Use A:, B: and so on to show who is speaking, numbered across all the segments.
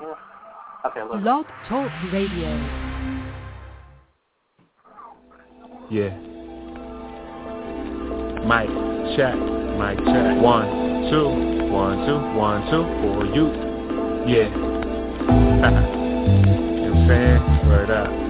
A: here? Okay, look.
B: Blog Talk Radio.
C: Yeah. Mic check, mic check. One, two, one, two, one, two for you. Yeah. you know what I'm saying? Word up.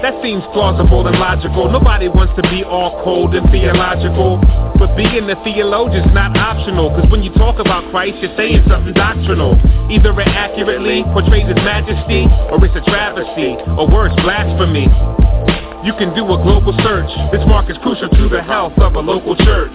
C: That seems plausible and logical. Nobody wants to be all cold and theological. But being a theologian's not optional. Cause when you talk about Christ, you're saying something doctrinal. Either it accurately portrays his majesty, or it's a travesty, or worse, blasphemy. You can do a global search. This mark is crucial to the health of a local church.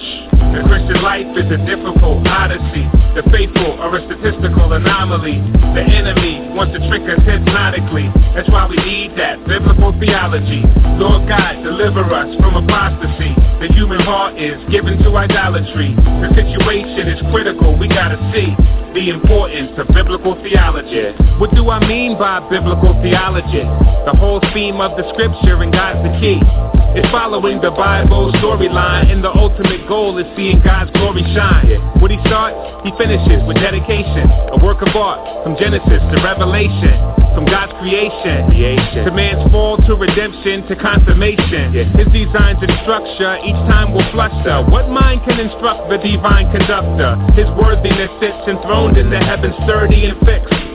C: The Christian life is a difficult odyssey. The faithful are a statistical anomaly. The enemy wants to trick us hypnotically. That's why we need that biblical theology. Lord God, deliver us from apostasy. The human heart is given to idolatry. The situation is critical. We gotta see the importance of biblical theology. What do I mean by biblical theology? The whole theme of the scripture and God's the key. It's following the Bible storyline, and the ultimate goal is seeing God's glory shine. What he starts, he finishes with dedication, a work of art from Genesis to Revelation, from God's creation, creation. to man's fall to redemption to consummation. His designs and structure each time will fluster. What mind can instruct the divine conductor? His worthiness sits enthroned in the heavens, sturdy and fixed.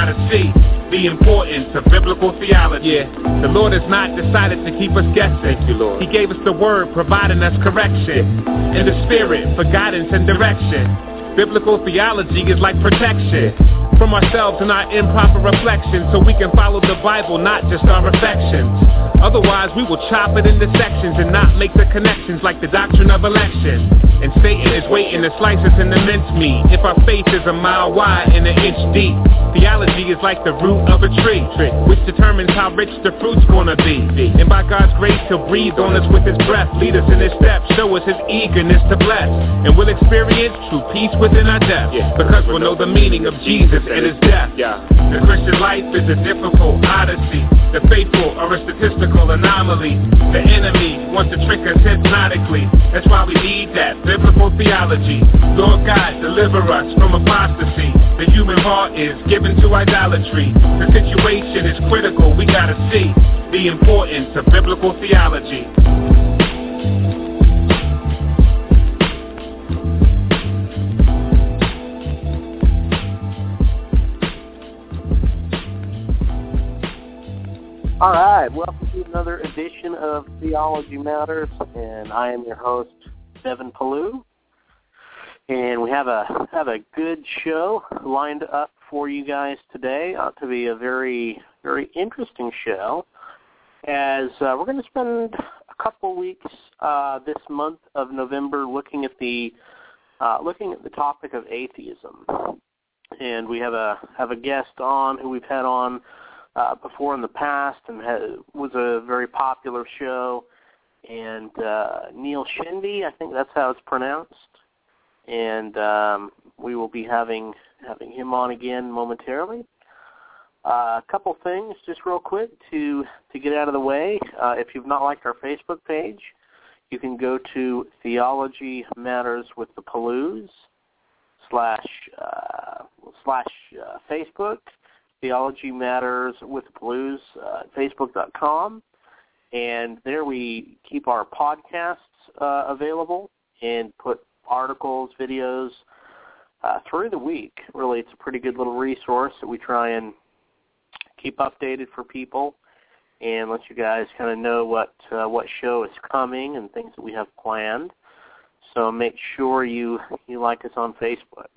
C: gotta see the importance of biblical theology. Yeah. The Lord has not decided to keep us guessing. Thank you, Lord. He gave us the word, providing us correction, and the spirit for guidance and direction. Biblical theology is like protection from ourselves and our improper reflections so we can follow the Bible, not just our affections. Otherwise, we will chop it into sections and not make the connections like the doctrine of election. And Satan is waiting to slice us into mincemeat if our faith is a mile wide and an inch deep. Theology is like the root of a tree, which determines how rich the fruit's gonna be. And by God's grace, He'll breathe on us with His breath, lead us in His steps, show us His eagerness to bless. And we'll experience true peace within our depth, because we'll know the meaning of Jesus and His death. The Christian life is a difficult odyssey. The faithful are a statistical anomaly. The enemy wants to trick us hypnotically. That's why we need that biblical theology. Lord God, deliver us from apostasy. The human heart is given to idolatry. The situation is critical. We gotta see the importance of biblical theology.
A: All right, welcome to another edition of Theology Matters, and I am your host, Devin Pellew. And we have a have a good show lined up for you guys today. Ought to be a very very interesting show, as uh, we're going to spend a couple weeks uh, this month of November looking at the uh, looking at the topic of atheism. And we have a have a guest on who we've had on uh, before in the past and was a very popular show. And uh, Neil Shenvi, I think that's how it's pronounced. And um, we will be having having him on again momentarily. Uh, a couple things, just real quick to to get out of the way. Uh, if you've not liked our Facebook page, you can go to Theology Matters with the Pellews slash uh, slash uh, Facebook Theology Matters with Blues, uh, Facebook.com, and there we keep our podcasts uh, available and put articles, videos uh, through the week. Really, it's a pretty good little resource that we try and keep updated for people and let you guys kind of know what uh, what show is coming and things that we have planned. So make sure you you like us on Facebook.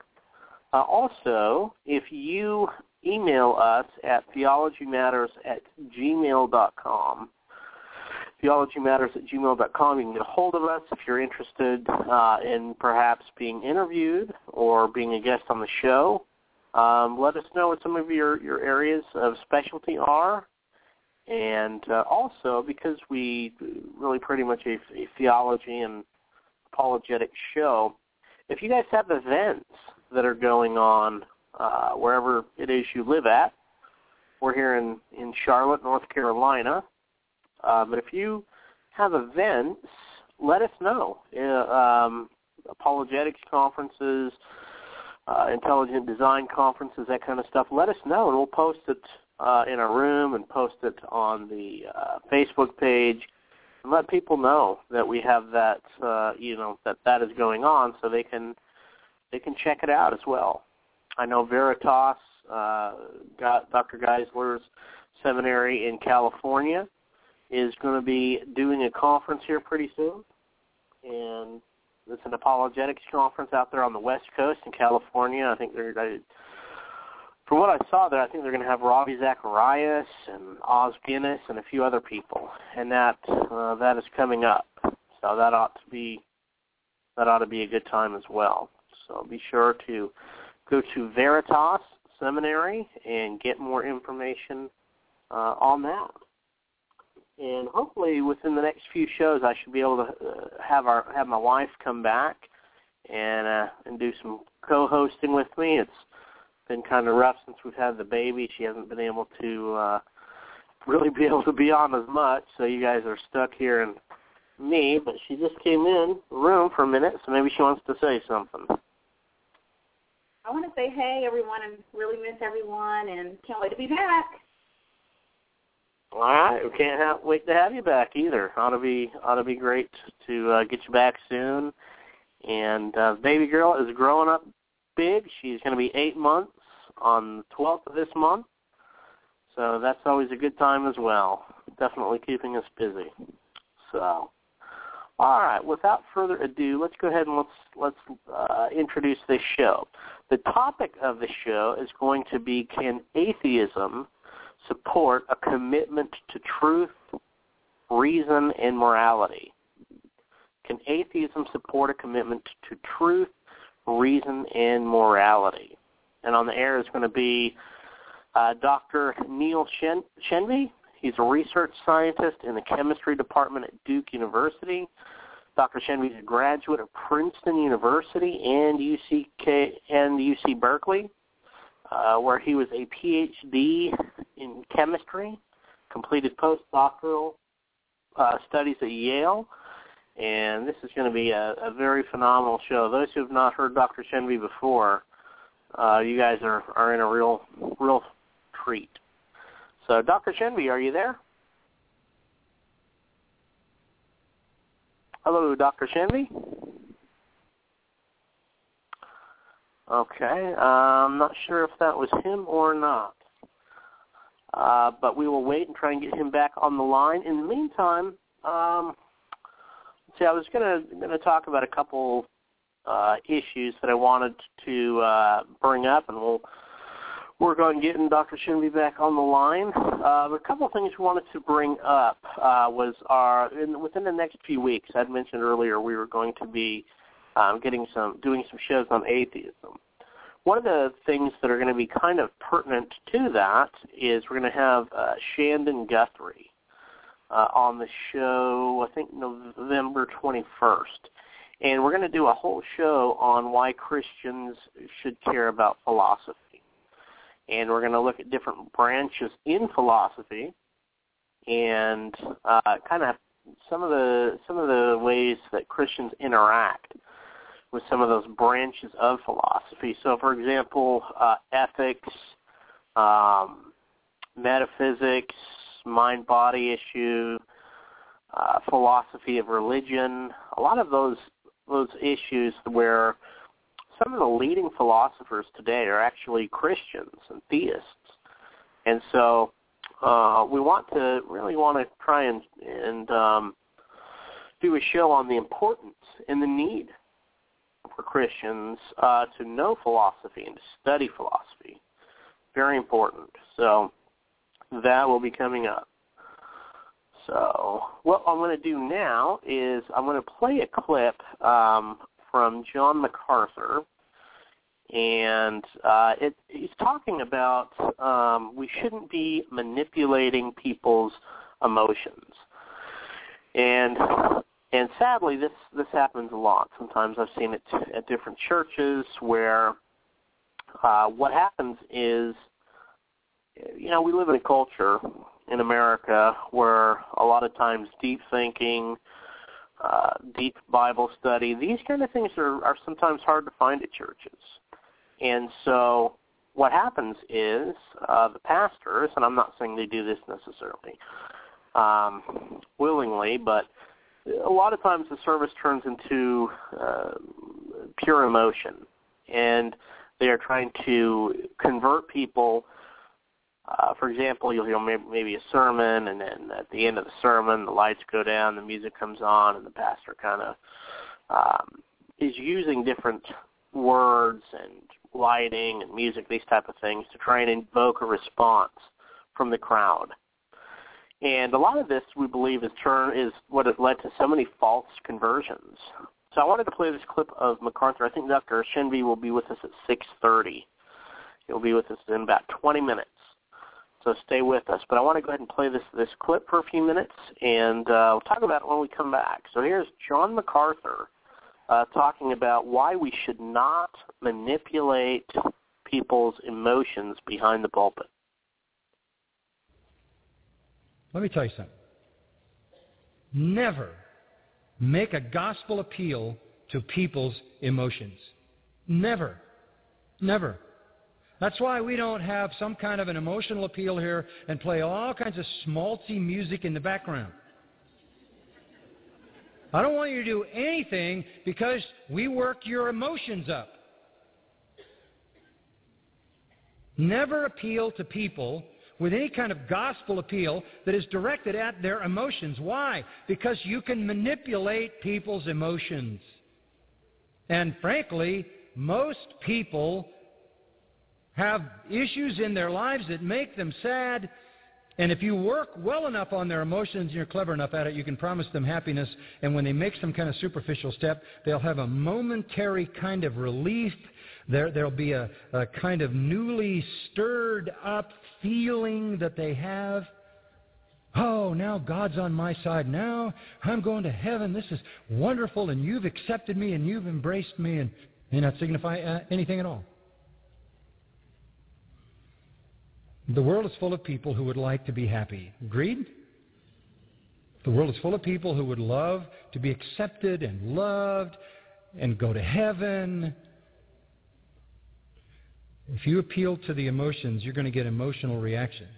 A: Uh, also, if you email us at theologymatters at gmail.com, theologymatters at gmail.com, you can get a hold of us if you're interested uh, in perhaps being interviewed or being a guest on the show. Um, let us know what some of your, your areas of specialty are. And uh, also, because we really pretty much a, a theology and apologetic show, if you guys have events that are going on uh, wherever it is you live at. We're here in, in Charlotte, North Carolina. Uh, but if you have events, let us know. Uh, um, apologetics conferences, uh, intelligent design conferences, that kind of stuff. Let us know, and we'll post it uh, in our room and post it on the uh, Facebook page, and let people know that we have that. Uh, you know that that is going on, so they can they can check it out as well. I know Veritas, uh, got Dr. Geisler's seminary in California, is going to be doing a conference here pretty soon, and it's an apologetics conference out there on the West Coast in California. I think they're, I, from what I saw there, I think they're going to have Ravi Zacharias and Os Guinness and a few other people, and that uh, that is coming up. So that ought to be that ought to be a good time as well. So be sure to go to Veritas Seminary and get more information uh, on that. And hopefully, within the next few shows, I should be able to uh, have our have my wife come back and uh, and do some co-hosting with me. It's been kind of rough since we've had the baby. She hasn't been able to uh, really be able to be on as much, so you guys are stuck here and me. But she just came in the room for a minute, so maybe she wants to say something.
B: I want to say hey everyone and really miss everyone and can't wait to be back.
A: All right, we can't have, wait to have you back either. Ought to be ought to be great to uh, get you back soon. And uh, baby girl is growing up big. She's going to be eight months on the 12th of this month. So that's always a good time as well. Definitely keeping us busy. So, all right. Without further ado, let's go ahead and let's let's uh, introduce this show. The topic of the show is going to be Can Atheism Support a Commitment to Truth, Reason, and Morality? Can atheism support a commitment to truth, reason, and morality? And on the air is going to be uh, Dr. Neil Shen- Shenvi. He's a research scientist in the chemistry department at Duke University. Dr. Shenvi is a graduate of Princeton University and UCK and UC Berkeley, uh, where he was a PhD in chemistry, completed postdoctoral uh, studies at Yale, and this is going to be a, a very phenomenal show. Those who have not heard Dr. Shenvi before, uh, you guys are, are in a real real treat. So, Dr. Shenvi, are you there? Hello, Dr. Shenvi. Okay, uh, I'm not sure if that was him or not. Uh, but we will wait and try and get him back on the line. In the meantime, um, see, I was gonna gonna talk about a couple uh, issues that I wanted to uh, bring up, and we'll work on getting Dr. Shenvi back on the line. Uh, a couple of things we wanted to bring up uh, was our in, within the next few weeks. I'd mentioned earlier we were going to be um, getting some doing some shows on atheism. One of the things that are going to be kind of pertinent to that is we're going to have uh, Shandon Guthrie uh, on the show. I think November 21st. And we're going to do a whole show on why Christians should care about philosophy and we're going to look at different branches in philosophy and uh, kind of some of the some of the ways that Christians interact with some of those branches of philosophy. So, for example, uh, ethics, um, metaphysics, mind-body issue, uh, philosophy of religion, a lot of those those issues where some of the leading philosophers today are actually Christians and theists. And so uh, we want to really want to try and and um, do a show on the importance and the need for Christians uh, to know philosophy and to study philosophy. Very important. So that will be coming up. So what I'm going to do now is I'm going to play a clip um, from John MacArthur, and uh, it, he's talking about um, we shouldn't be manipulating people's emotions, and and sadly this this happens a lot. Sometimes I've seen it at different churches where uh, what happens is you know we live in a culture in America where a lot of times deep thinking, uh, deep Bible study, these kind of things are, are sometimes hard to find at churches. And so what happens is uh, the pastors, and I'm not saying they do this necessarily um, willingly, but a lot of times the service turns into uh, pure emotion, and they are trying to convert people uh, for example, you'll hear maybe a sermon, and then at the end of the sermon, the lights go down, the music comes on, and the pastor kind of um, is using different words and lighting and music, these type of things, to try and invoke a response from the crowd. And a lot of this, we believe, is turn is what has led to so many false conversions. So I wanted to play this clip of MacArthur. I think Dr. Shenvi will be with us at 6:30. He'll be with us in about 20 minutes so stay with us. But I want to go ahead and play this this clip for a few minutes, and uh, we'll talk about it when we come back. So here's John MacArthur uh, talking about why we should not manipulate people's emotions behind the pulpit.
D: Let me tell you something. Never make a gospel appeal to people's emotions. Never. Never. That's why we don't have some kind of an emotional appeal here and play all kinds of schmaltzy music in the background. I don't want you to do anything because we work your emotions up. Never appeal to people with any kind of gospel appeal that is directed at their emotions. Why? Because you can manipulate people's emotions. And frankly, most people have issues in their lives that make them sad. And if you work well enough on their emotions and you're clever enough at it, you can promise them happiness. And when they make some kind of superficial step, they'll have a momentary kind of relief. There, there'll be a, a kind of newly stirred up feeling that they have. Oh, now God's on my side. Now I'm going to heaven. This is wonderful, and you've accepted me and you've embraced me, and may not signify uh, anything at all. The world is full of people who would like to be happy. Agreed? The world is full of people who would love to be accepted and loved and go to heaven. If you appeal to the emotions, you're going to get emotional reactions.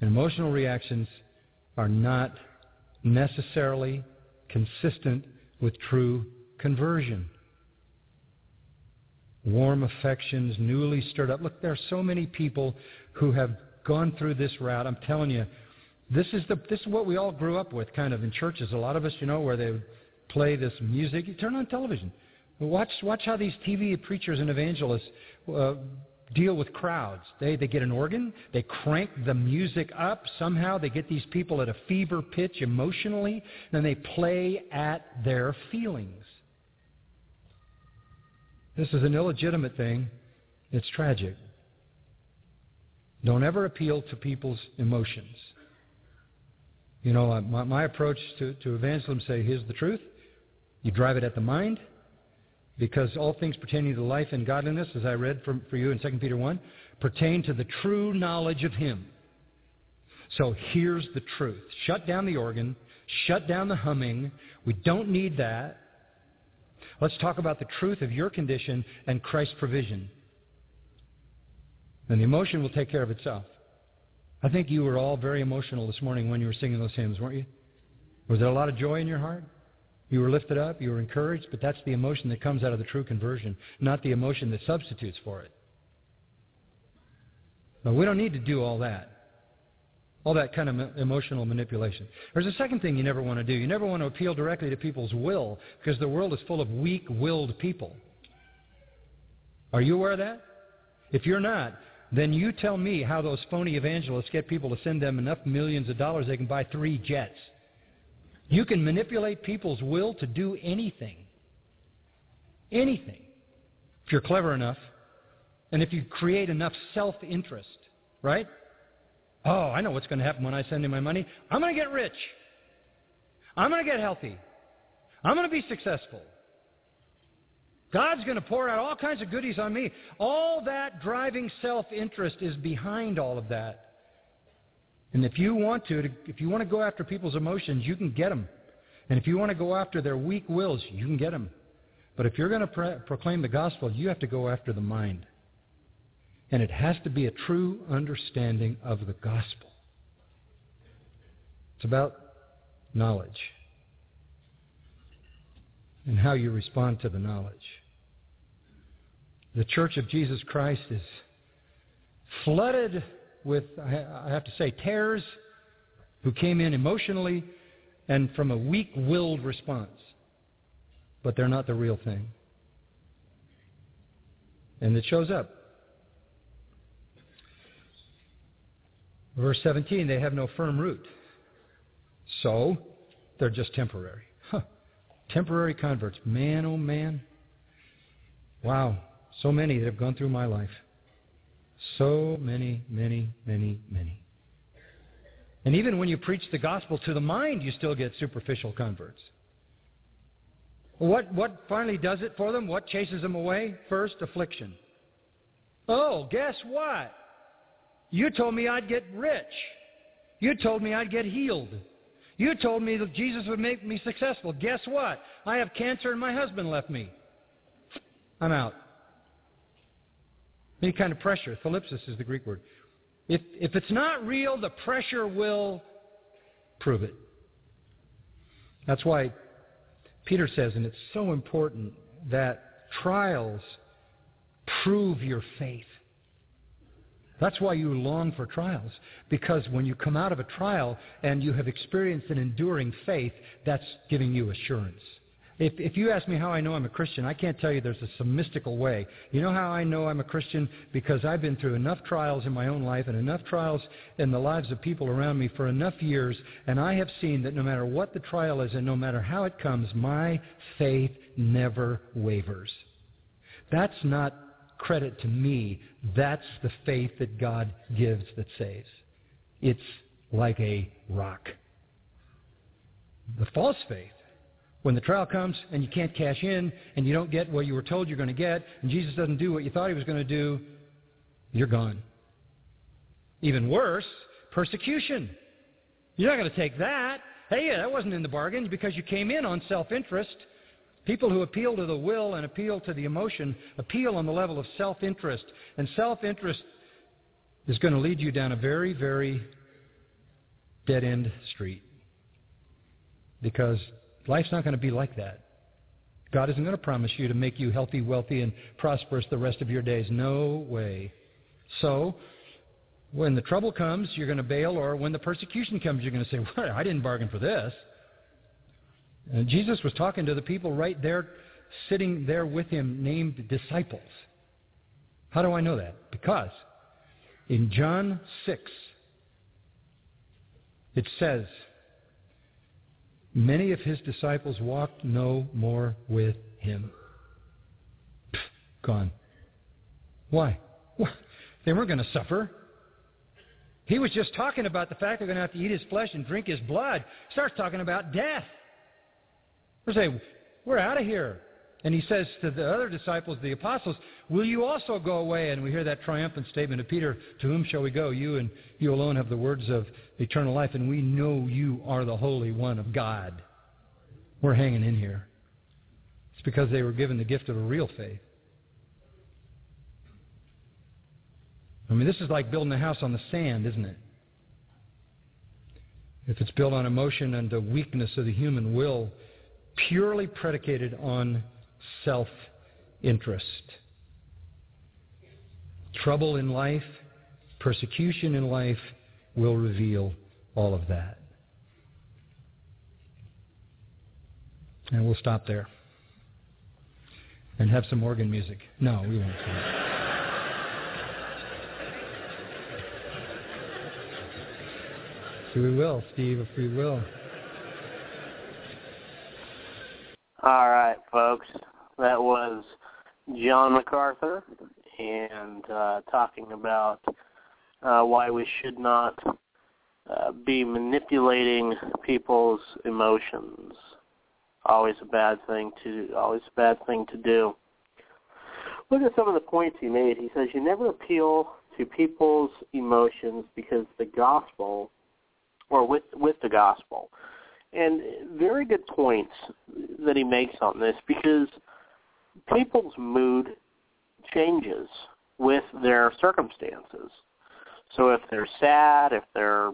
D: And emotional reactions are not necessarily consistent with true conversion warm affections, newly stirred up. Look, there are so many people who have gone through this route. I'm telling you, this is the this is what we all grew up with, kind of in churches. A lot of us, you know, where they would play this music. You turn on television, watch watch how these TV preachers and evangelists uh, deal with crowds. They they get an organ, they crank the music up somehow. They get these people at a fever pitch emotionally, and they play at their feelings. This is an illegitimate thing. It's tragic. Don't ever appeal to people's emotions. You know, uh, my, my approach to, to evangelism say, here's the truth. You drive it at the mind, because all things pertaining to life and godliness, as I read from, for you in 2 Peter 1, pertain to the true knowledge of Him. So here's the truth. Shut down the organ. Shut down the humming. We don't need that. Let's talk about the truth of your condition and Christ's provision. And the emotion will take care of itself. I think you were all very emotional this morning when you were singing those hymns, weren't you? Was there a lot of joy in your heart? You were lifted up, you were encouraged, but that's the emotion that comes out of the true conversion, not the emotion that substitutes for it. But we don't need to do all that. All that kind of emotional manipulation. There's a second thing you never want to do. You never want to appeal directly to people's will because the world is full of weak-willed people. Are you aware of that? If you're not, then you tell me how those phony evangelists get people to send them enough millions of dollars they can buy three jets. You can manipulate people's will to do anything. Anything. If you're clever enough and if you create enough self-interest, right? Oh, I know what's going to happen when I send in my money. I'm going to get rich. I'm going to get healthy. I'm going to be successful. God's going to pour out all kinds of goodies on me. All that driving self-interest is behind all of that. And if you want to, if you want to go after people's emotions, you can get them. And if you want to go after their weak wills, you can get them. But if you're going to pro- proclaim the gospel, you have to go after the mind. And it has to be a true understanding of the gospel. It's about knowledge and how you respond to the knowledge. The Church of Jesus Christ is flooded with, I have to say, tares who came in emotionally and from a weak willed response. But they're not the real thing. And it shows up. Verse 17, they have no firm root. So, they're just temporary. Temporary converts. Man, oh man. Wow. So many that have gone through my life. So many, many, many, many. And even when you preach the gospel to the mind, you still get superficial converts. What, what finally does it for them? What chases them away? First, affliction. Oh, guess what? You told me I'd get rich. You told me I'd get healed. You told me that Jesus would make me successful. Guess what? I have cancer and my husband left me. I'm out. Any kind of pressure. Thlipsis is the Greek word. If, if it's not real, the pressure will prove it. That's why Peter says, and it's so important that trials prove your faith. That's why you long for trials. Because when you come out of a trial and you have experienced an enduring faith, that's giving you assurance. If, if you ask me how I know I'm a Christian, I can't tell you there's a, some mystical way. You know how I know I'm a Christian? Because I've been through enough trials in my own life and enough trials in the lives of people around me for enough years, and I have seen that no matter what the trial is and no matter how it comes, my faith never wavers. That's not credit to me. That's the faith that God gives that saves. It's like a rock. The false faith when the trial comes and you can't cash in and you don't get what you were told you're going to get and Jesus doesn't do what you thought he was going to do, you're gone. Even worse, persecution. You're not going to take that. Hey, that wasn't in the bargain because you came in on self-interest. People who appeal to the will and appeal to the emotion appeal on the level of self-interest. And self-interest is going to lead you down a very, very dead-end street. Because Life's not going to be like that. God isn't going to promise you to make you healthy, wealthy, and prosperous the rest of your days. No way. So, when the trouble comes, you're going to bail, or when the persecution comes, you're going to say, well, I didn't bargain for this. And Jesus was talking to the people right there, sitting there with him, named disciples. How do I know that? Because in John 6, it says, Many of his disciples walked no more with him. Pfft, gone. Why? Well, they weren't going to suffer. He was just talking about the fact they're going to have to eat his flesh and drink his blood. Starts talking about death. They say, we're out of here. And he says to the other disciples, the apostles, Will you also go away? And we hear that triumphant statement of Peter, To whom shall we go? You and you alone have the words of eternal life, and we know you are the Holy One of God. We're hanging in here. It's because they were given the gift of a real faith. I mean, this is like building a house on the sand, isn't it? If it's built on emotion and the weakness of the human will, purely predicated on self interest. Trouble in life persecution in life will reveal all of that. And we'll stop there. And have some organ music. No, we won't. we will, Steve, a free will.
A: All right, folks. That was John MacArthur and uh, talking about uh, why we should not uh, be manipulating people's emotions. Always a bad thing to always a bad thing to do. Look at some of the points he made. He says you never appeal to people's emotions because the gospel or with with the gospel. And very good points that he makes on this because people's mood changes with their circumstances. So if they're sad, if they're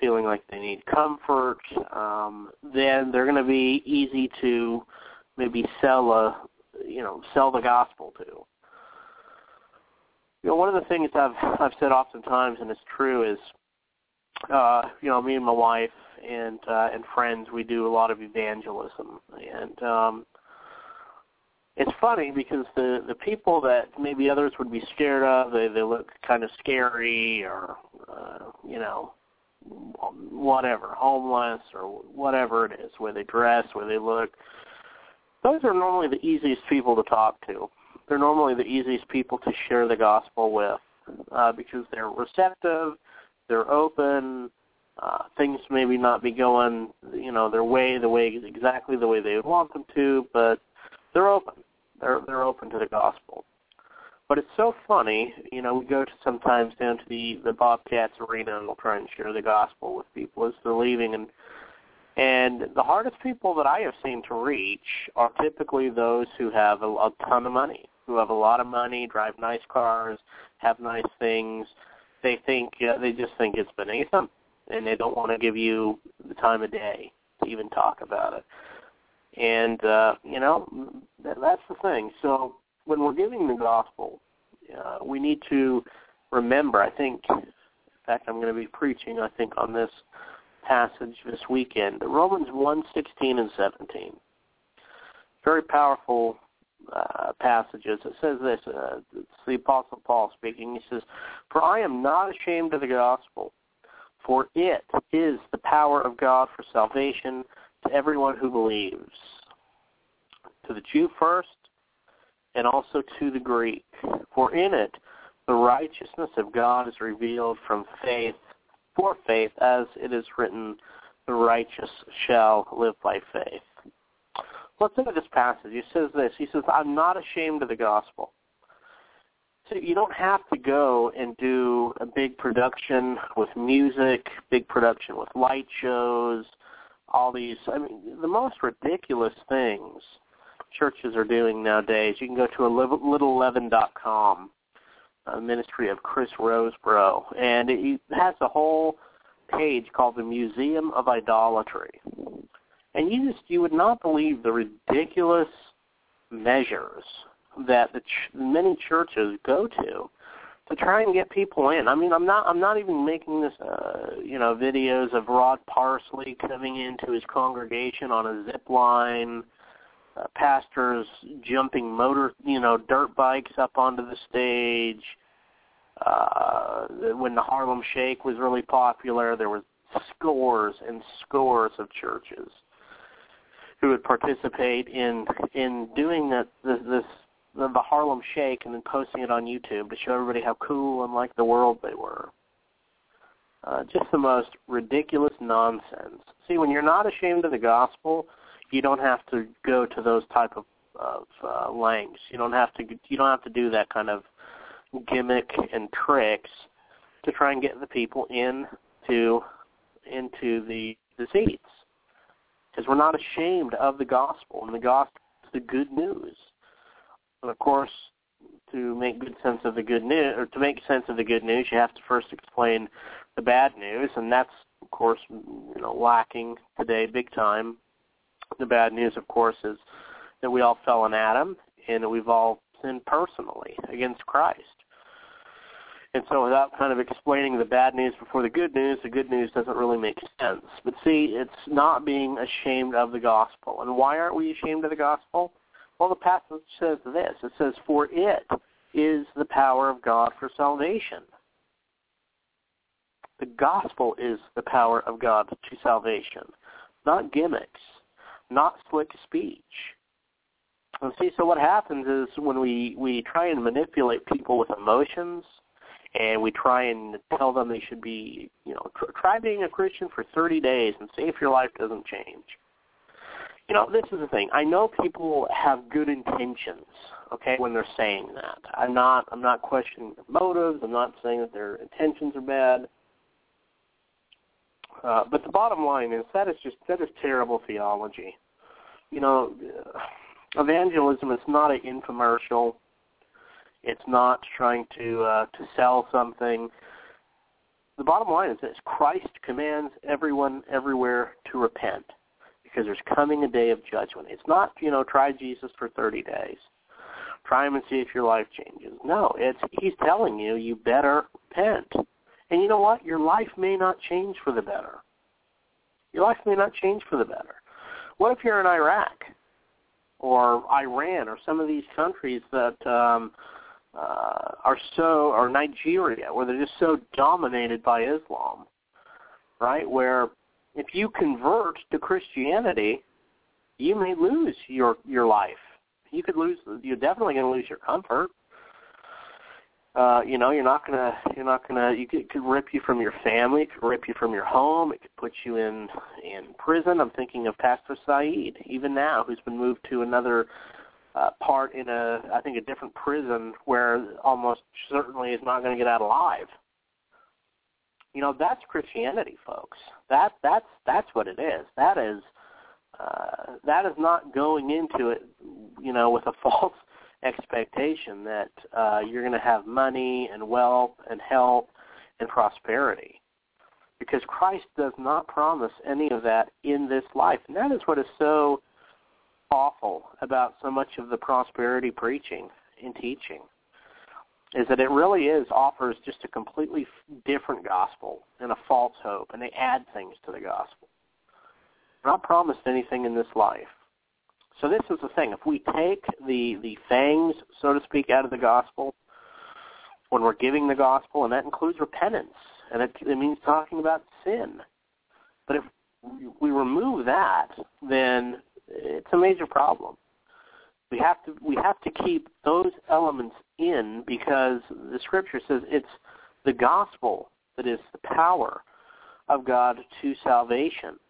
A: feeling like they need comfort, um, then they're going to be easy to maybe sell a, you know, sell the gospel to. You know, one of the things I've I've said oftentimes, and it's true, is, uh, you know, me and my wife and uh, and friends, we do a lot of evangelism, and um, it's funny because the the people that maybe others would be scared of, they they look kind of scary or uh, you know whatever, homeless or whatever it is, where they dress, where they look. Those are normally the easiest people to talk to. They're normally the easiest people to share the gospel with uh, because they're receptive, they're open. Uh, things maybe not be going, you know, their way, the way exactly the way they would want them to, but they're open. They're they're open to the gospel. But it's so funny, you know, we go to sometimes down to the the Bobcats arena and we'll try and share the gospel with people as they're leaving and and the hardest people that I have seen to reach are typically those who have a, a ton of money, who have a lot of money, drive nice cars, have nice things. They think uh, they just think it's beneath them, and they don't want to give you the time of day to even talk about it. And uh, you know, that, that's the thing. So when we're giving the gospel, uh, we need to remember. I think, in fact, I'm going to be preaching. I think on this passage this weekend, Romans one sixteen and seventeen. Very powerful uh, passages. It says this. Uh, it's the Apostle Paul speaking. He says, "For I am not ashamed of the gospel, for it is the power of God for salvation to everyone who believes, to the Jew first, and also to the Greek. For in it the righteousness of God is revealed from faith for faith, as it is written, the righteous shall live by faith. Let's look at this passage. He says this. He says, I'm not ashamed of the gospel. So you don't have to go and do a big production with music, big production with light shows, all these. I mean, the most ridiculous things churches are doing nowadays. You can go to a littleleaven.com, a uh, ministry of Chris Rosebrough, and it has a whole page called the Museum of Idolatry. And you just you would not believe the ridiculous measures that the ch- many churches go to to try and get people in. I mean, I'm not I'm not even making this uh, you know videos of Rod Parsley coming into his congregation on a zip line uh, pastors jumping motor, you know, dirt bikes up onto the stage. Uh, when the Harlem Shake was really popular, there was scores and scores of churches who would participate in in doing that this, this the, the Harlem Shake and then posting it on YouTube to show everybody how cool and like the world they were. Uh, just the most ridiculous nonsense. See, when you're not ashamed of the gospel, you don't have to go to those type of, of uh, lengths. You don't have to you don't have to do that kind of gimmick and tricks to try and get the people in to into the the seats. Because we're not ashamed of the gospel, and the gospel is the good news. And of course, to make good sense of the good news, or to make sense of the good news, you have to first explain the bad news, and that's of course you know lacking today big time the bad news, of course, is that we all fell in Adam and we've all sinned personally against Christ. And so without kind of explaining the bad news before the good news, the good news doesn't really make sense. But see, it's not being ashamed of the gospel. And why aren't we ashamed of the gospel? Well, the passage says this. It says, for it is the power of God for salvation. The gospel is the power of God to salvation, not gimmicks, not slick speech. And see, so what happens is when we, we try and manipulate people with emotions – and we try and tell them they should be, you know, tr- try being a Christian for 30 days and see if your life doesn't change. You know, this is the thing. I know people have good intentions, okay, when they're saying that. I'm not I'm not questioning their motives. I'm not saying that their intentions are bad. Uh, but the bottom line is that is just that is terrible theology. You know, evangelism is not an infomercial it's not trying to uh, to sell something. The bottom line is this: Christ commands everyone everywhere to repent because there's coming a day of judgment. It's not you know try Jesus for 30 days, try him and see if your life changes. No, it's he's telling you you better repent. And you know what? Your life may not change for the better. Your life may not change for the better. What if you're in Iraq or Iran or some of these countries that um, uh, are so, or Nigeria, where they're just so dominated by Islam, right? Where if you convert to Christianity, you may lose your your life. You could lose. You're definitely going to lose your comfort. Uh, you know, you're not gonna, you're not gonna. You could, it could rip you from your family. It could rip you from your home. It could put you in in prison. I'm thinking of Pastor Saeed, even now, who's been moved to another uh, part in a I think a different prison where almost certainly is not going to get out alive. You know that's Christianity, folks. That that's that's what it is. That is uh, that is not going into it, you know, with a false expectation that uh, you're going to have money and wealth and health and prosperity. Because Christ does not promise any of that in this life. And that is what is so awful about so much of the prosperity preaching and teaching is that it really is offers just a completely different gospel and a false hope, and they add things to the gospel. We're not promised anything in this life. So this is the thing. If we take the the fangs, so to speak, out of the gospel, when we're giving the gospel, and that includes repentance, and it, it means talking about sin. But if we remove that, then it's a major problem. We have to we have to keep those elements in because the scripture says it's the gospel that is the power of God to salvation.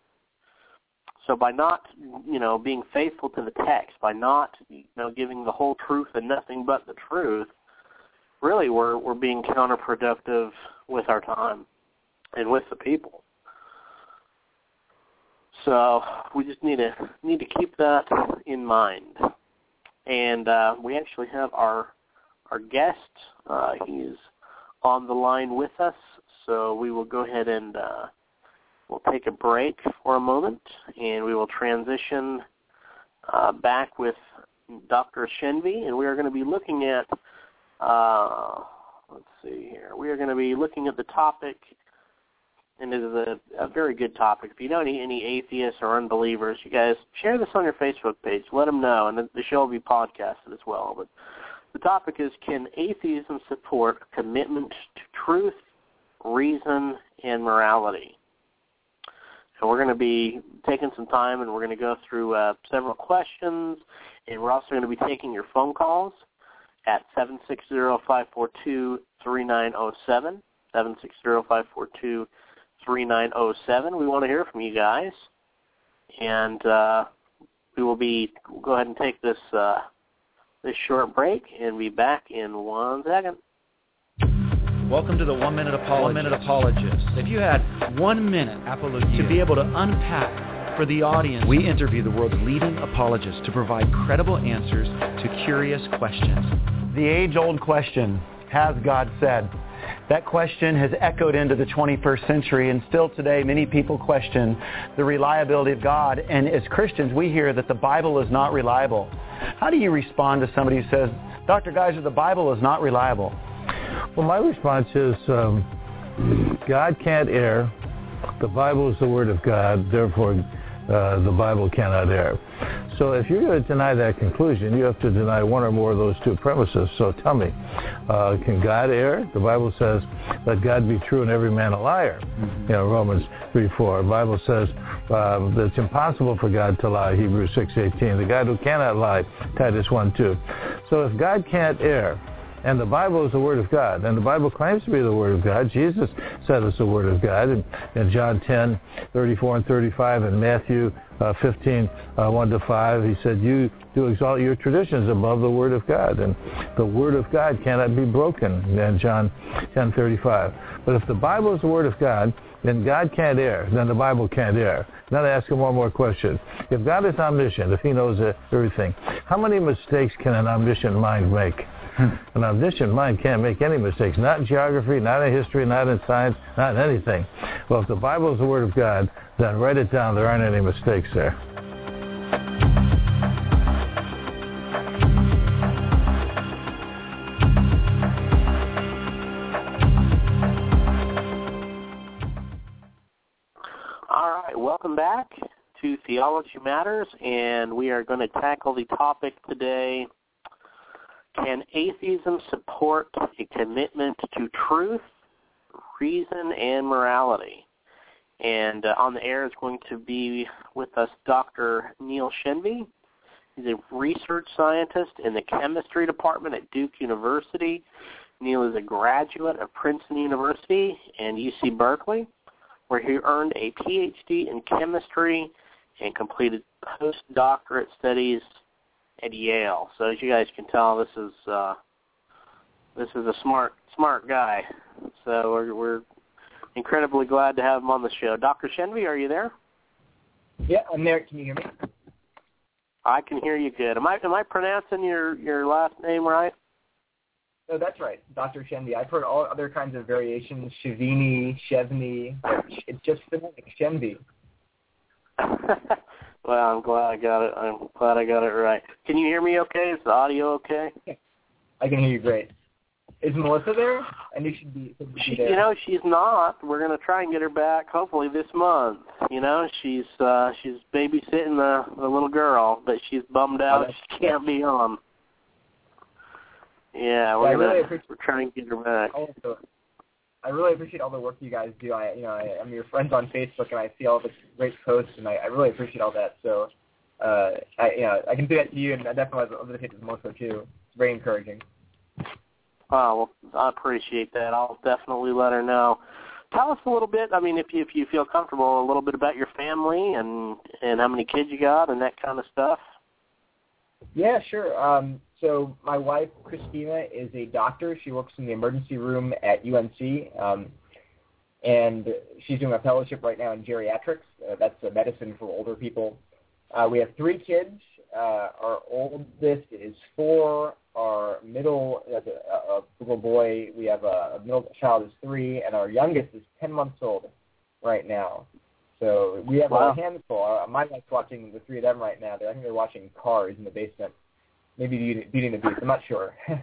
A: So by not, you know, being faithful to the text, by not, you know, giving the whole truth and nothing but the truth, really we're we're being counterproductive with our time and with the people. So we just need to need to keep that in mind. And uh, we actually have our our guest. Uh, he's on the line with us, so we will go ahead and uh, we'll take a break for a moment, and we will transition uh, back with Dr. Shenvi, and we are going to be looking at. Uh, let's see here. We are going to be looking at the topic and it is a, a very good topic. If you know any, any atheists or unbelievers, you guys share this on your Facebook page. Let them know, and the show will be podcasted as well. But the topic is, can atheism support commitment to truth, reason, and morality? And we're going to be taking some time, and we're going to go through uh, several questions, and we're also going to be taking your phone calls at 760-542-3907, 760-542 3907. We want to hear from you guys. And uh, we will be we'll go ahead and take this uh, this short break and be back in one second.
E: Welcome to the One Minute Apologist. One Minute Apologist. If you had one minute Apologia. to be able to unpack for the audience, we interview the world's leading apologists to provide credible answers to curious questions.
F: The age-old question, has God said? That question has echoed into the 21st century, and still today many people question the reliability of God. And as Christians, we hear that the Bible is not reliable. How do you respond to somebody who says, Dr. Geisler, the Bible is not reliable?
G: Well, my response is um, God can't err. The Bible is the Word of God, therefore uh, the Bible cannot err. So if you're going to deny that conclusion, you have to deny one or more of those two premises. So tell me, uh, can God err? The Bible says, let God be true and every man a liar. Mm-hmm. You know, Romans 3, 4. The Bible says um, that it's impossible for God to lie, Hebrews 6, 18. The God who cannot lie, Titus 1, 2. So if God can't err, and the Bible is the Word of God. And the Bible claims to be the Word of God. Jesus said it's the Word of God in, in John 10, 34 and 35, and Matthew uh, 15, uh, 1 to 5. He said, you do exalt your traditions above the Word of God. And the Word of God cannot be broken in John 10, 35. But if the Bible is the Word of God, then God can't err. Then the Bible can't err. Now to ask him one more question. If God is omniscient, if he knows everything, how many mistakes can an omniscient mind make? An omniscient mind can't make any mistakes, not in geography, not in history, not in science, not in anything. Well, if the Bible is the Word of God, then write it down. There aren't any mistakes there.
A: All right, welcome back to Theology Matters, and we are going to tackle the topic today can atheism support a commitment to truth, reason, and morality? And uh, on the air is going to be with us Dr. Neil Shenvi. He's a research scientist in the chemistry department at Duke University. Neil is a graduate of Princeton University and UC Berkeley, where he earned a PhD in chemistry and completed postdoctorate studies at Yale. So as you guys can tell, this is uh, this is a smart smart guy. So we're, we're incredibly glad to have him on the show. Dr. Shenvi, are you there?
H: Yeah, I'm there. Can you hear me?
A: I can hear you good. Am I am I pronouncing your your last name right?
H: No, that's right, Dr. Shenvi. I've heard all other kinds of variations, Shavini, Shevni. It's just phonetic, Shenvi.
A: Well, I'm glad I got it. I'm glad I got it right. Can you hear me okay? Is the audio okay?
H: I can hear you great. Is Melissa there? I knew she'd be, she'd be
A: she,
H: there.
A: You know, she's not. We're gonna try and get her back hopefully this month. You know, she's uh she's babysitting the the little girl, but she's bummed out
H: Oh,
A: she can't be on. Yeah, we're
H: Yeah,
A: gonna
H: really
A: we're trying to get her back.
H: Also, I really appreciate all the work you guys do. I, you know, I, I'm your friends on Facebook, and I see all the great posts, and I, I really appreciate all that. So, uh, I, you know, I can do that to you, and I definitely other people to Melissa too. It's very encouraging.
A: Oh, well, I appreciate that. I'll definitely let her know. Tell us a little bit. I mean, if you if you feel comfortable, a little bit about your family and and how many kids you got and that kind of stuff.
H: Yeah, sure. Um, so my wife, Christina, is a doctor. She works in the emergency room at UNC, um, and she's doing a fellowship right now in geriatrics. Uh, that's uh, medicine for older people. Uh, we have three kids. Uh, our oldest is four. Our middle, that's a, a little boy. We have a, a middle child is three, and our youngest is ten months old right now. So we have
A: Wow.
H: a handful. Uh, my wife's watching the three of them right now. They're, I think they're watching Cars in the basement. Maybe Beauty, and the Beast. I'm not sure. they're,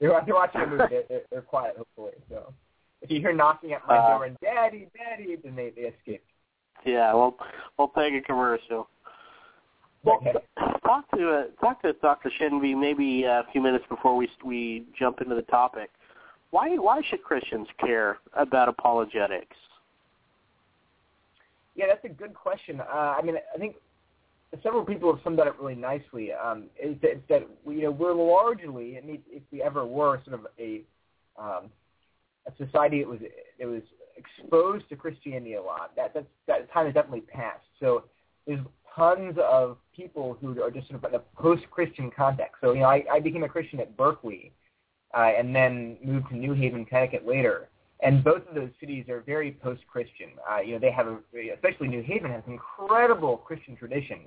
H: they're watching a movie. They're, they're, quiet, hopefully. So if you hear knocking at my
A: Uh,
H: door and Daddy, Daddy, then they, they escape.
A: Yeah, we'll we'll take a commercial. Well,
H: Okay.
A: talk to uh, talk to Dr. Shenvi maybe a few minutes before we we jump into the topic. Why why should Christians care about apologetics?
H: Yeah, that's a good question. Uh, I mean, I think several people have summed that up really nicely. Um, is that, that you know we're largely, and if we ever were, sort of a um, a society that was that was exposed to Christianity a lot. That that's, that time has definitely passed. So there's tons of people who are just sort of in a post-Christian context. So you know, I, I became a Christian at Berkeley, uh, and then moved to New Haven, Connecticut later. And both of those cities are very post-Christian. Uh, you know, they have, a, especially New Haven has incredible Christian tradition.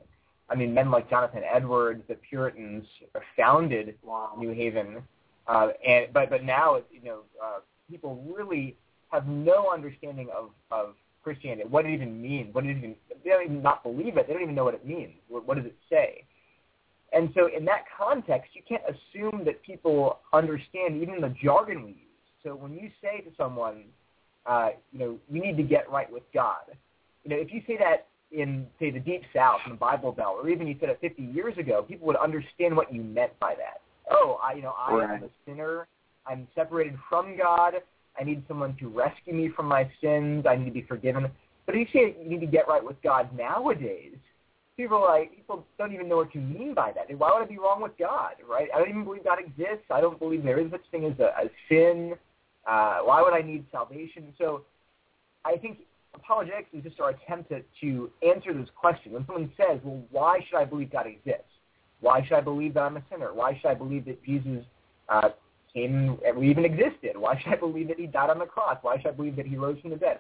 H: I mean, men like Jonathan Edwards, the Puritans, founded
A: Wow.
H: New Haven, uh, and but but now it's you know uh, people really have no understanding of of Christianity, what it even means, what it even they don't even not believe it, they don't even know what it means. What, what does it say? And so in that context, you can't assume that people understand even the jargon we use. So when you say to someone, uh, you know, you need to get right with God, you know, if you say that in say the deep south in the Bible Belt, or even you said it 50 years ago, people would understand what you meant by that. Oh, I, you know, I
A: right.
H: am a sinner. I'm separated from God. I need someone to rescue me from my sins. I need to be forgiven. But if you say you need to get right with God nowadays, people are like people don't even know what you mean by that. Why would I be wrong with God? Right? I don't even believe God exists. I don't believe there is such thing as a, a sin. Uh, why would I need salvation? So, I think apologetics is just our attempt to, to answer this question. When someone says, "Well, why should I believe God exists? Why should I believe that I'm a sinner? Why should I believe that Jesus uh, came and even existed? Why should I believe that He died on the cross? Why should I believe that He rose from the dead?"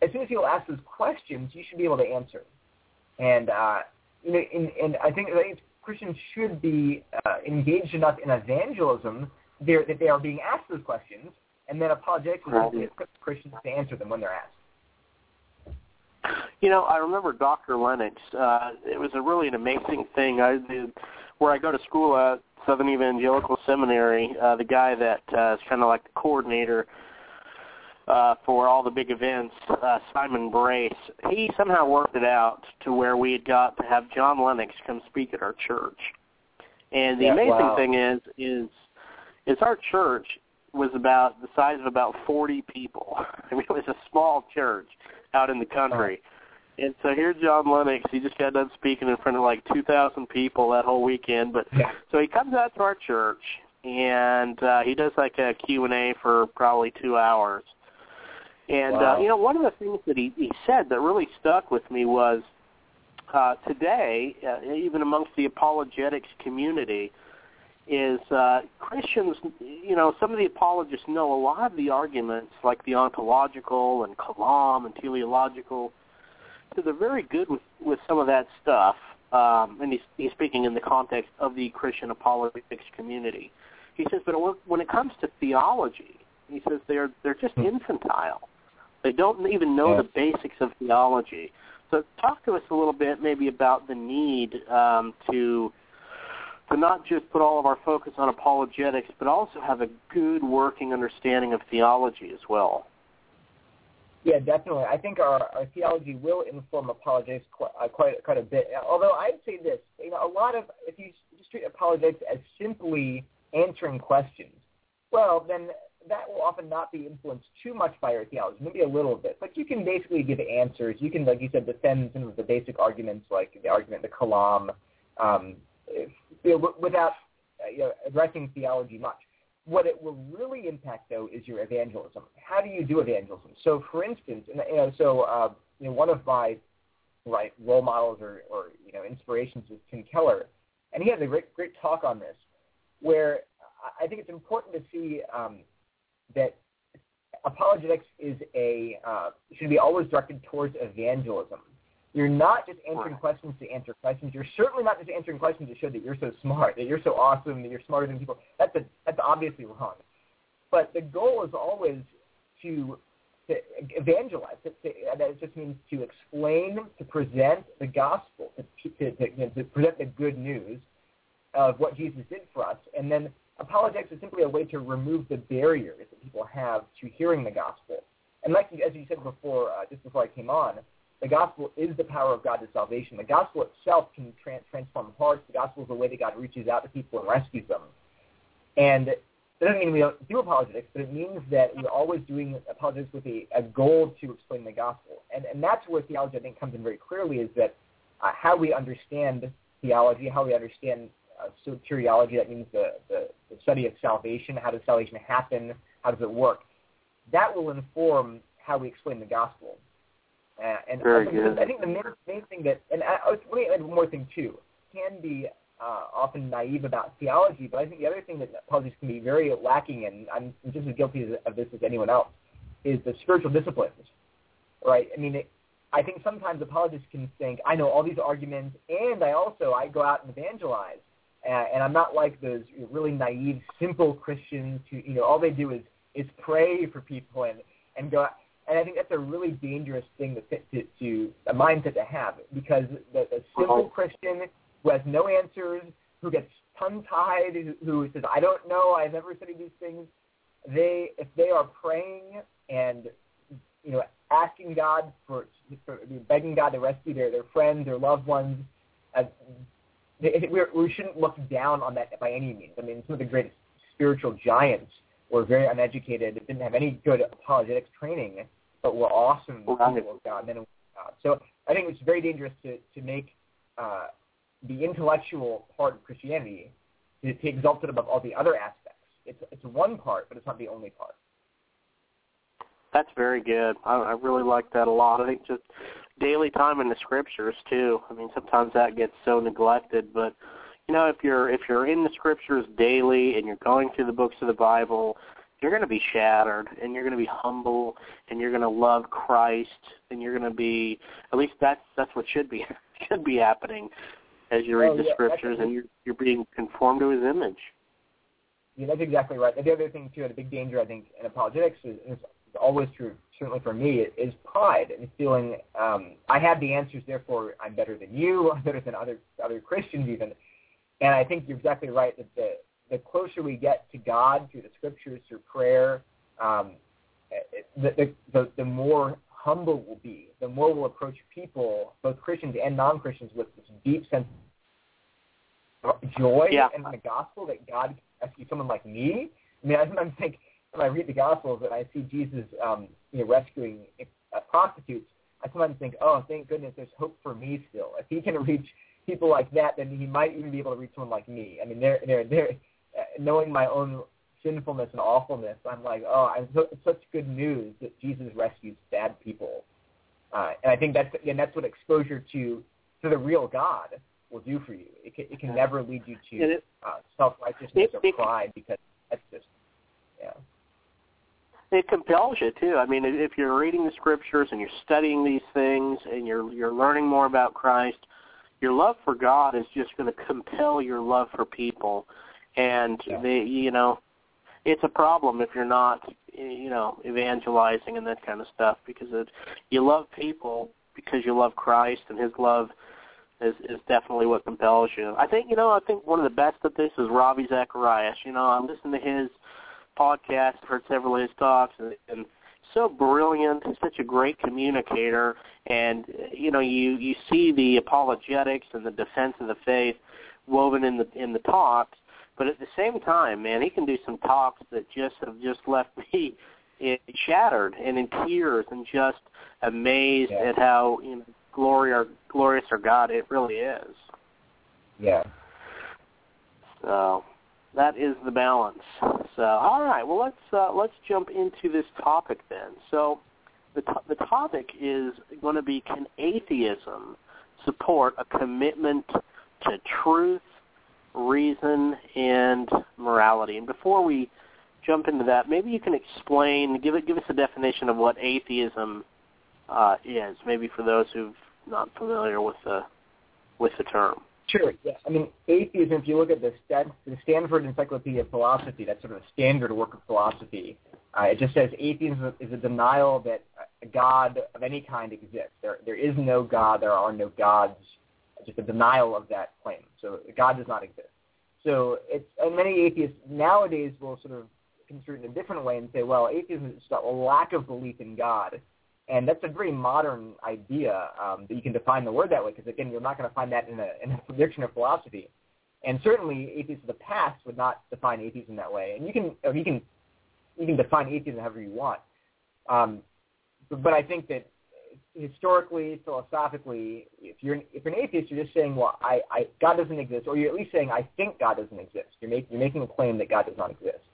H: As soon as people ask those questions, you should be able to answer. And uh, you know, and, I think, think Christians should be uh, engaged enough in evangelism that they are being asked those questions, and then apologetics
A: Right.
H: will equip Christians to answer them when they're asked.
A: You know, I remember Dr. Lennox. Uh, it was a really an amazing thing. I did where I go to school at Southern Evangelical Seminary. Uh, the guy that uh, is kind of like the coordinator uh, for all the big events, uh, Simon Brace. He somehow worked it out to where we had got to have John Lennox come speak at our church. And the
H: Yeah,
A: amazing
H: wow.
A: thing is, is, is our church was about the size of about 40 people. I mean, it was a small church out in the country. And so here's John Lennox, he just got done speaking in front of like 2,000 people that whole weekend. But
H: Yeah.
A: so he comes out to our church and uh, he does like a Q and A for probably two hours. And
H: Wow.
A: uh, you know, one of the things that he, he said that really stuck with me was uh, today, uh, even amongst the apologetics community, is uh, Christians. You know, some of the apologists know a lot of the arguments, like the ontological and kalam and teleological. So they're very good with with some of that stuff. Um, and he's, he's speaking in the context of the Christian apologetics community. He says, but when it comes to theology, he says they're they're just infantile. They don't even know
H: Yeah.
A: the basics of theology. So talk to us a little bit maybe about the need um, to to not just put all of our focus on apologetics, but also have a good working understanding of theology as well.
H: Yeah, definitely. I think our, our theology will inform apologetics quite, uh, quite quite a bit. Although I'd say this, you know, a lot of if you just treat apologetics as simply answering questions, well, then that will often not be influenced too much by your theology, maybe a little bit. But you can basically give answers. You can, like you said, defend some of the basic arguments, like the argument, the kalam, um, you know, without uh, you know, addressing theology much. What it will really impact, though, is your evangelism. How do you do evangelism? So, for instance, and, you know, so uh, you know, one of my right role models or, or you know inspirations is Tim Keller, and he has a great great talk on this, where I think it's important to see um, that apologetics is a uh, should be always directed towards evangelism. You're not just answering
A: Right.
H: questions to answer questions. You're certainly not just answering questions to show that you're so smart, that you're so awesome, that you're smarter than people. That's a, that's obviously wrong. But the goal is always to to evangelize. To, to, that just means to explain, to present the gospel, to, to, to, you know, to present the good news of what Jesus did for us. And then apologetics is simply a way to remove the barriers that people have to hearing the gospel. And like you, as you said before, uh, just before I came on, the gospel is the power of God to salvation. The gospel itself can trans- transform hearts. The gospel is the way that God reaches out to people and rescues them. And that doesn't mean we don't do apologetics, but it means that we're always doing apologetics with a, a goal to explain the gospel. And, and that's where theology, I think, comes in very clearly is that uh, how we understand theology, how we understand uh, soteriology, that means the, the, the study of salvation, how does salvation happen, how does it work, that will inform how we explain the gospel. Uh, and
A: Very
H: I,
A: good.
H: I think the main, main thing that, and I, I was, let me add one more thing too, can be uh, often naive about theology, but I think the other thing that apologists can be very lacking in, I'm just as guilty of this as anyone else, is the spiritual disciplines, right? I mean, it, I think sometimes apologists can think, I know all these arguments, and I also, I go out and evangelize, uh, and I'm not like those really naive, simple Christians who, you know, all they do is, is pray for people and, and go out. And I think that's a really dangerous thing to, to, to a mindset to have because the, the simple Christian who has no answers, who gets tongue-tied, who, who says, I don't know, I've never studied these things, they if they are praying and you know asking God for, for begging God to rescue their their friends, their loved ones, uh, they, we, we shouldn't look down on that by any means. I mean, some of the greatest spiritual giants were very uneducated, didn't have any good apologetics training, but were awesome
A: right.
H: people of God, men and God. So I think it's very dangerous to to make uh, the intellectual part of Christianity to, to exalt it above all the other aspects. It's it's one part, but it's not the only part.
A: That's very good. I, I really like that a lot. I think just daily time in the scriptures too. I mean, sometimes that gets so neglected, but you know, if you're if you're in the scriptures daily and you're going through the books of the Bible, you're going to be shattered and you're going to be humble and you're going to love Christ and you're going to be at least that's that's what should be should be happening as you read
H: oh,
A: the
H: yeah,
A: scriptures and you're you're being conformed to his image.
H: Yeah, that's exactly right. And the other thing too, the big danger I think in apologetics is, is always true, certainly for me, is pride and feeling um, I have the answers, therefore I'm better than you, I'm better than other other Christians even. And I think you're exactly right that the the closer we get to God through the scriptures, through prayer, um, the, the, the the more humble we'll be, the more we'll approach people, both Christians and non-Christians, with this deep sense of joy
A: yeah.
H: in the gospel that God can rescue someone like me. I mean, I sometimes think when I read the Gospels and I see Jesus, um, you know, rescuing uh, prostitutes, I sometimes think, oh, thank goodness, there's hope for me still. If he can reach people like that, then he might even be able to reach someone like me. I mean, they're they're they're uh, knowing my own sinfulness and awfulness. I'm like, oh, I'm so, it's such good news that Jesus rescues bad people, uh, and I think that's and that's what exposure to to the real God will do for you. It can, it can never lead you to uh, self righteousness or pride because that's just yeah
A: it compels you too. I mean, if you're reading the scriptures and you're studying these things and you're you're learning more about Christ, your love for God is just going to compel your love for people, and yeah. the you know, it's a problem if you're not you know evangelizing and that kind of stuff because it, you love people because you love Christ and His love is is definitely what compels you. I think you know I think one of the best at this is Ravi Zacharias. You know, I listen to his podcast, I've heard several of his talks, and, and so brilliant, such a great communicator, and you know you you see the apologetics and the defense of the faith woven in the in the talks, but at the same time, man, he can do some talks that just have just left me shattered and in tears and just amazed
H: yeah.
A: at how you know glory or glorious our God it really is.
H: Yeah.
A: So that is the balance. So, all right. Well, let's uh, let's jump into this topic then. So, the to- the topic is going to be: Can atheism support a commitment to truth, reason, and morality? And before we jump into that, maybe you can explain, give it, give us a definition of what atheism uh, is. Maybe for those who've not familiar with the with the term.
H: Sure. Yeah. I mean, atheism. If you look at the, Stan- the Stanford Encyclopedia of Philosophy, that's sort of a standard work of philosophy. Uh, it just says atheism is a denial that a God of any kind exists. There, there is no God. There are no gods. Just a denial of that claim. So God does not exist. So it's and many atheists nowadays will sort of construe it in a different way and say, well, atheism is just a lack of belief in God and that's a very modern idea um, that you can define the word that way, because again, you're not going to find that in a, in a prediction of philosophy. And certainly, atheists of the past would not define atheism that way. And you can, or you can, you can define atheism however you want. Um, but, but I think that historically, philosophically, if you're if you're an atheist, you're just saying, well, I, I God doesn't exist, or you're at least saying, I think God doesn't exist. You're making you're making a claim that God does not exist.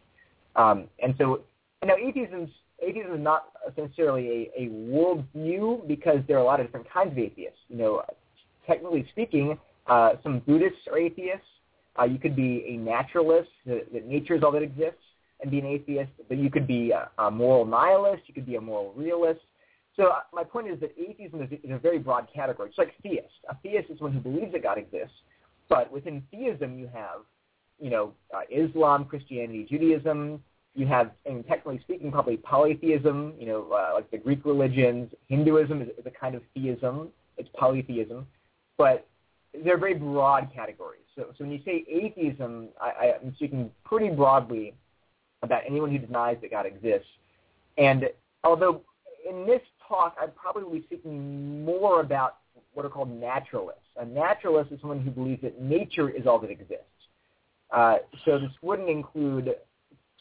H: Um, and so, you know, atheism's atheism is not necessarily a, a worldview because there are a lot of different kinds of atheists. You know, technically speaking, uh, some Buddhists are atheists. Uh, you could be a naturalist, that, that nature is all that exists, and be an atheist. But you could be a, a moral nihilist. You could be a moral realist. So uh, my point is that atheism is, is a very broad category. It's like theist. A theist is one who believes that God exists. But within theism, you have, you know, uh, Islam, Christianity, Judaism, you have, and technically speaking, probably polytheism, you know, uh, like the Greek religions. Hinduism is, is a kind of theism. It's polytheism. But they're very broad categories. So, so when you say atheism, I, I'm speaking pretty broadly about anyone who denies that God exists. And although in this talk I'd probably be speaking more about what are called naturalists. A naturalist is someone who believes that nature is all that exists. Uh, so this wouldn't include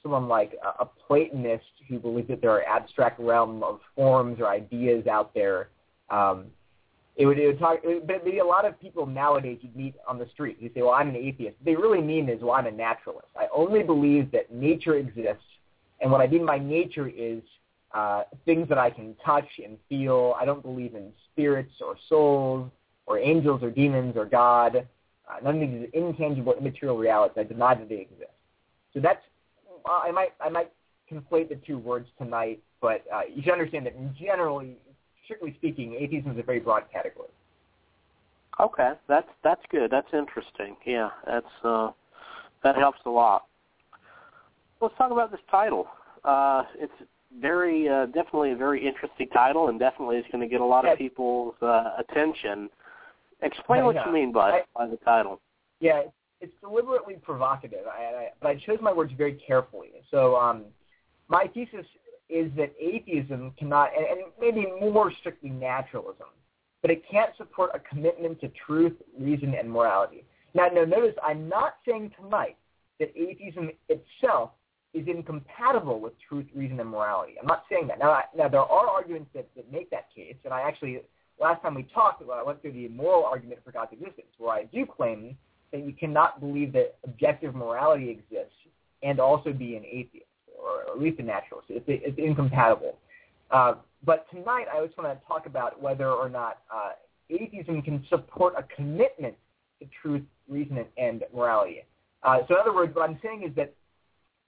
H: someone like a, a Platonist who believes that there are abstract realm of forms or ideas out there. Um, it would, it would talk, it would be a lot of people nowadays you'd meet on the street who say, well, I'm an atheist. What they really mean is, well, I'm a naturalist. I only believe that nature exists, and what I mean by nature is uh, things that I can touch and feel. I don't believe in spirits or souls or angels or demons or God. Uh, none of these intangible, immaterial realities. I deny that they exist. So that's I might I might conflate the two words tonight, but uh, you should understand that generally, strictly speaking, atheism is a very broad category.
A: Okay, that's that's good. That's interesting. Yeah, that's uh, that helps a lot. Let's talk about this title. Uh, it's very uh, definitely a very interesting title, and definitely is going to get a lot of people's uh, attention. Explain what
H: yeah.
A: you mean by
H: I,
A: by the title.
H: Yeah, it's deliberately provocative, I, I, but I chose my words very carefully. So um, my thesis is that atheism cannot, and, and maybe more strictly naturalism, but it can't support a commitment to truth, reason, and morality. Now, now notice I'm not saying tonight that atheism itself is incompatible with truth, reason, and morality. I'm not saying that. Now, I, now there are arguments that, that make that case, and I actually, last time we talked, I went through the moral argument for God's existence, where I do claim that you cannot believe that objective morality exists and also be an atheist, or at least a naturalist. It's, it's incompatible. Uh, but tonight, I just want to talk about whether or not uh, atheism can support a commitment to truth, reason, and morality. Uh, so in other words, what I'm saying is that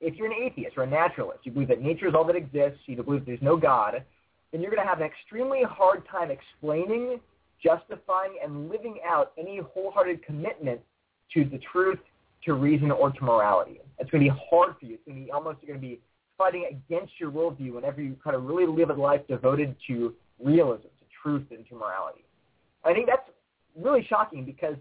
H: if you're an atheist or a naturalist, you believe that nature is all that exists, you believe there's no God, then you're going to have an extremely hard time explaining, justifying, and living out any wholehearted commitment to the truth, to reason, or to morality. It's going to be hard for you. It's going to be almost going to be fighting against your worldview whenever you kind of really live a life devoted to realism, to truth, and to morality. I think that's really shocking because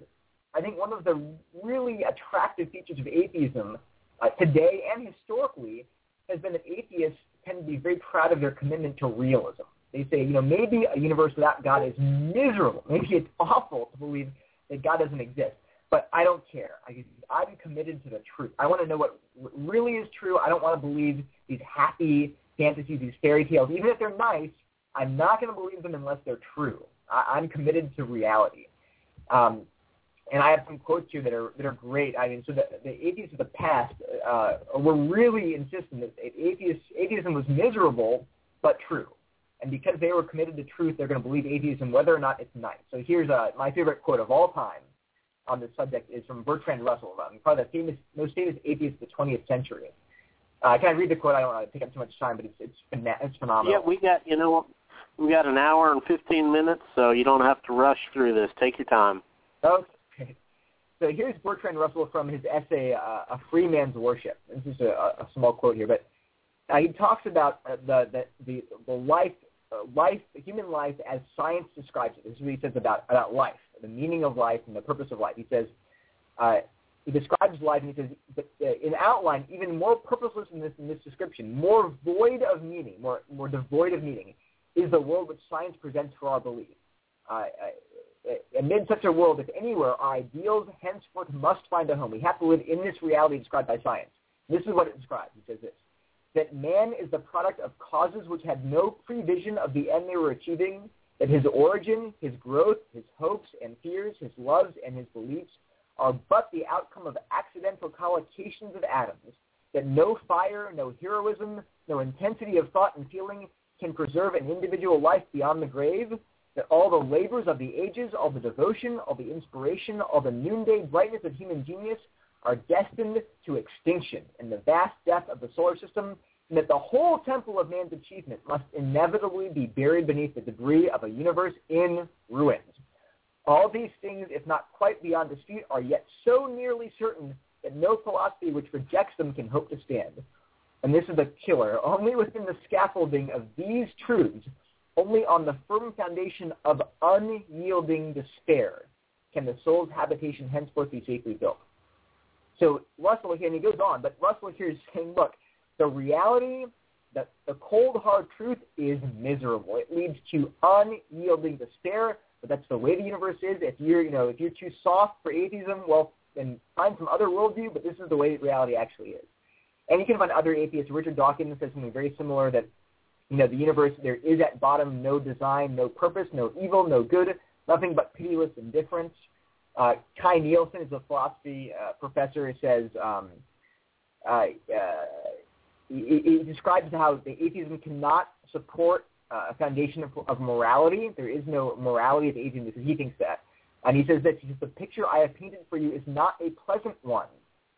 H: I think one of the really attractive features of atheism uh, today and historically has been that atheists tend to be very proud of their commitment to realism. They say, you know, maybe a universe without God is miserable. Maybe it's awful to believe that God doesn't exist. But I don't care. I, I'm committed to the truth. I want to know what really is true. I don't want to believe these happy fantasies, these fairy tales. Even if they're nice, I'm not going to believe them unless they're true. I, I'm committed to reality. Um, and I have some quotes here that are that are great. I mean, so the, the atheists of the past uh, were really insistent that atheist, atheism was miserable but true, and because they were committed to truth, they're going to believe atheism whether or not it's nice. So here's uh, my favorite quote of all time on this subject is from Bertrand Russell, um, probably the famous, most famous atheist of the 20th century. Uh, can I read the quote? I don't want to take up too much time, but it's it's, it's phenomenal.
A: Yeah, we got you know we got an hour and 15 minutes, so you don't have to rush through this. Take your time.
H: Okay. So here's Bertrand Russell from his essay, uh, A Free Man's Worship. This is a, a small quote here, but uh, he talks about uh, the, the, the, the life, uh, life, human life as science describes it. This is what he says about, about life, the meaning of life and the purpose of life. He says, uh, he describes life and he says, uh, in outline, even more purposeless in this, in this description, more void of meaning, more, more devoid of meaning, is the world which science presents for our belief. Uh, amid such a world, if anywhere, our ideals henceforth must find a home. We have to live in this reality described by science. This is what it describes. It says this, that man is the product of causes which had no prevision of the end they were achieving, that his origin, his growth, his hopes and fears, his loves and his beliefs are but the outcome of accidental collocations of atoms, that no fire, no heroism, no intensity of thought and feeling can preserve an individual life beyond the grave, that all the labors of the ages, all the devotion, all the inspiration, all the noonday brightness of human genius are destined to extinction in the vast death of the solar system, and that the whole temple of man's achievement must inevitably be buried beneath the debris of a universe in ruins. All these things, if not quite beyond dispute, are yet so nearly certain that no philosophy which rejects them can hope to stand. And this is the killer. Only within the scaffolding of these truths only on the firm foundation of unyielding despair can the soul's habitation henceforth be safely built. So Russell here, and he goes on, but Russell here is saying, look, the reality, that the cold hard truth is miserable. It leads to unyielding despair. But that's the way the universe is. If you're, you know, if you're too soft for atheism, well, then find some other worldview. But this is the way reality actually is. And you can find other atheists. Richard Dawkins says something very similar that, you know, the universe, there is at bottom no design, no purpose, no evil, no good, nothing but pitiless indifference. Uh, Kai Nielsen is a philosophy uh, professor. He says um, uh, uh, he, he describes how the atheism cannot support uh, a foundation of, of morality. There is no morality of atheism. He thinks that, and he says that he says, the picture I have painted for you is not a pleasant one.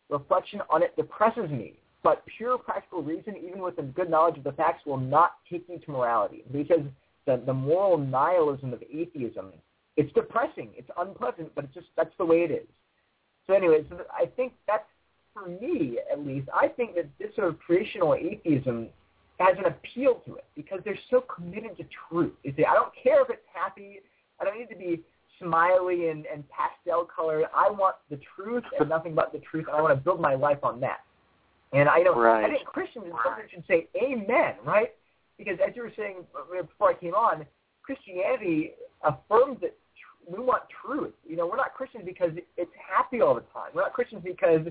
H: Reflection on it depresses me. But pure practical reason, even with a good knowledge of the facts, will not take you to morality. Says the, the moral nihilism of atheism it's depressing. It's unpleasant, but it's just that's the way it is. So anyway, so I think that's for me at least. I think that this sort of traditional atheism has an appeal to it because they're so committed to truth. They say, I don't care if it's happy. I don't need to be smiley and, and pastel colored. I want the truth and nothing but the truth, and I want to build my life on that. And I know
A: right.
H: I think Christians should say amen, right? Because as you were saying uh, uh, before I came on, Christianity affirms that we want truth. You know, we're not Christians because it's happy all the time. We're not Christians because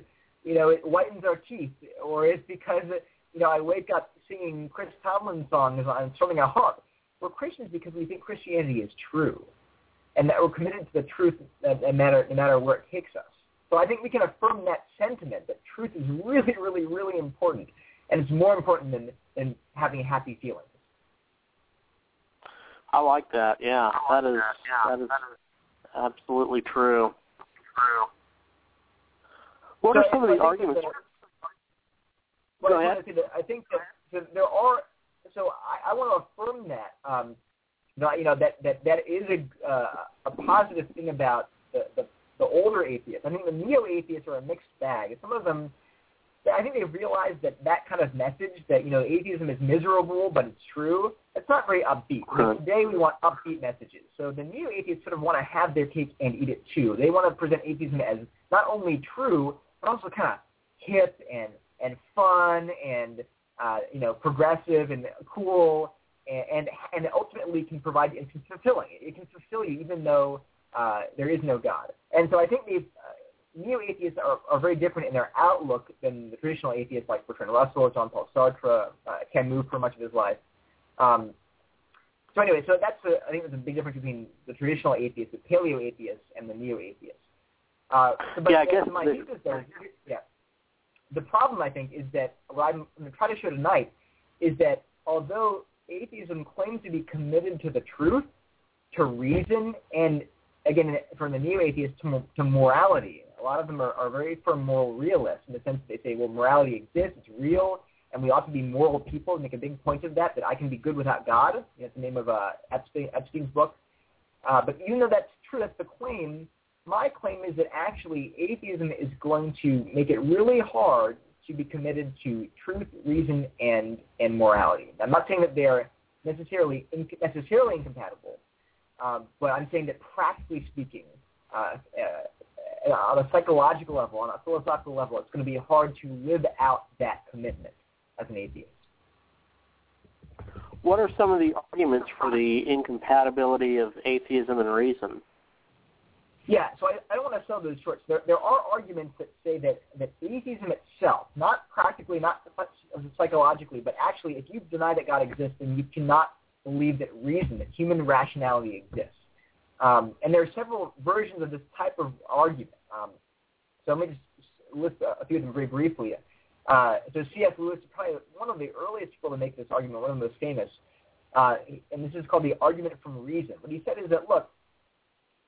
H: you know it whitens our teeth, or it's because you know I wake up singing Chris Tomlin songs and strumming a harp. We're Christians because we think Christianity is true, and that we're committed to the truth no matter no matter where it takes us. So I think we can affirm that sentiment that truth is really, really, really important, and it's more important than than having happy feelings.
A: I like that. Yeah, that is that is absolutely true. True. What
H: so
A: are some of the arguments?
H: That,
A: Go ahead.
H: I think that, there are. So I, I want to affirm that. Um, that you know that that that is a uh, a positive thing about the, the the older atheists. I think the neo atheists are a mixed bag. Some of them I think they've realized that that kind of message that you know atheism is miserable but it's true. It's not very upbeat. Like today we want upbeat messages. So the neo atheists sort of want to have their cake and eat it too. They want to present atheism as not only true but also kind of hip and and fun and uh, you know progressive and cool and, and and ultimately can provide and can fulfilling. It can fulfill you even though uh, there is no God. And so I think they've uh, neo-atheists are, are very different in their outlook than the traditional atheists like Bertrand Russell, Jean-Paul Sartre, uh, Camus for much of his life. Um, so anyway, so that's a, I think there's a big difference between the traditional atheists, the paleo-atheists, and the neo-atheists. Uh, so, but
A: yeah, I guess
H: my
A: the,
H: thesis though, yeah. The problem I think is that what I'm going to try to show tonight is that although atheism claims to be committed to the truth, to reason, and again, from the neo-atheists to, to morality, a lot of them are, are very firm moral realists in the sense that they say, well, morality exists, it's real, and we ought to be moral people and make a big point of that, that I can be good without God. That's the name of uh, Epstein, Epstein's book. Uh, but even though that's true, that's the claim, my claim is that actually atheism is going to make it really hard to be committed to truth, reason, and, and morality. I'm not saying that they're necessarily, in, necessarily incompatible, um, but I'm saying that practically speaking, uh, uh, on a psychological level, on a philosophical level, it's going to be hard to live out that commitment as an atheist.
A: What are some of the arguments for the incompatibility of atheism and reason?
H: Yeah, so I, I don't want to sell those shorts. There, there are arguments that say that, that atheism itself, not practically, not psychologically, but actually, if you deny that God exists, then you cannot believe that reason, that human rationality exists. Um, and there are several versions of this type of argument. Um, so let me just list a, few of them very briefly. Uh, so C.S. Lewis is probably one of the earliest people to make this argument, one of the most famous. Uh, and this is called the argument from reason. What he said is that, look,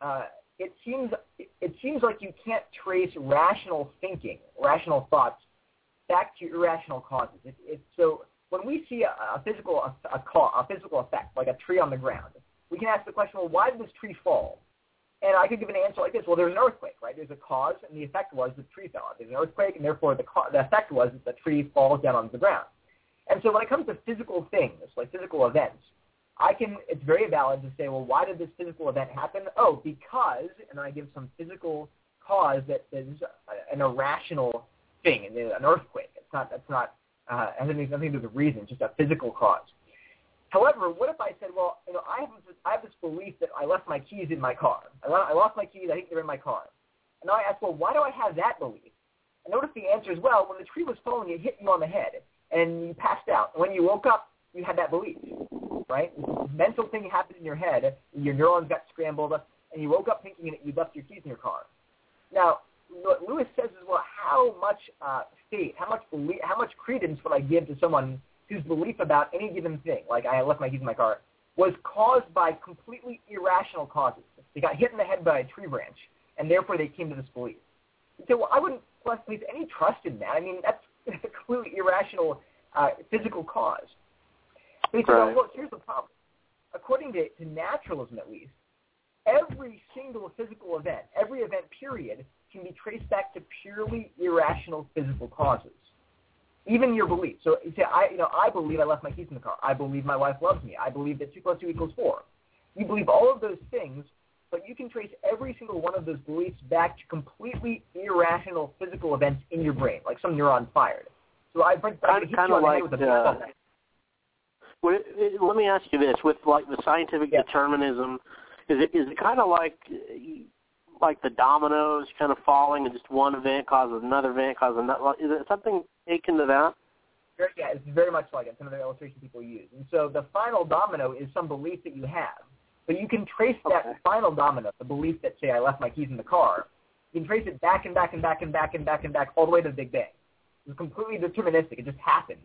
H: uh, it seems it seems like you can't trace rational thinking, rational thoughts, back to irrational causes. It, it, so when we see a, a physical a, a, call, a physical effect, like a tree on the ground, we can ask the question, well, why did this tree fall? And I could give an answer like this. Well, there's an earthquake, right? There's a cause, and the effect was the tree fell. There's an earthquake, and therefore the, co- the effect was that the tree falls down onto the ground. And so when it comes to physical things, like physical events, I can, it's very valid to say, well, why did this physical event happen? Oh, because, and I give some physical cause that is an irrational thing, an earthquake. It's not, that's not Uh, has nothing to do with reason, just a physical cause. However, what if I said, well, you know, I have this, I have this belief that I left my keys in my car. I, I lost my keys. I think they're in my car. And I ask, well, why do I have that belief? And notice the answer is, well, when the tree was falling, it hit you on the head, and you passed out. When you woke up, you had that belief, right? This mental thing happened in your head. Your neurons got scrambled, and you woke up thinking that you left your keys in your car. Now, Lewis says is, well, how much uh, faith, how much belief, how much credence would I give to someone whose belief about any given thing, like I left my keys in my car, was caused by completely irrational causes. They got hit in the head by a tree branch, and therefore they came to this belief. So well, I wouldn't place any trust in that. I mean, that's a completely irrational uh, physical cause. But he said, well, look, here's the problem. According to, to naturalism, at least, every single physical event, every event period, can be traced back to purely irrational physical causes. Even your belief. So you say, I, you know, I believe I left my keys in the car. I believe my wife loves me. I believe that two plus two equals four. You believe all of those things, but you can trace every single one of those beliefs back to completely irrational physical events in your brain, like some neuron fired. So I, I, I
A: kind
H: of
A: like,
H: the with a
A: uh, well, let me ask you this: with like the scientific
H: Yeah.
A: determinism, is it is it kind of like like the dominoes kind of falling, and just one event causes another event causes another? Is it something akin to that?
H: Yeah, it's very much like it. Some of the illustrations people use. And so the final domino is some belief that you have. But you can trace
A: Okay.
H: that final domino, the belief that, say, I left my keys in the car, you can trace it back and back and back and back and back and back all the way to the Big Bang. It's completely deterministic. It just happened.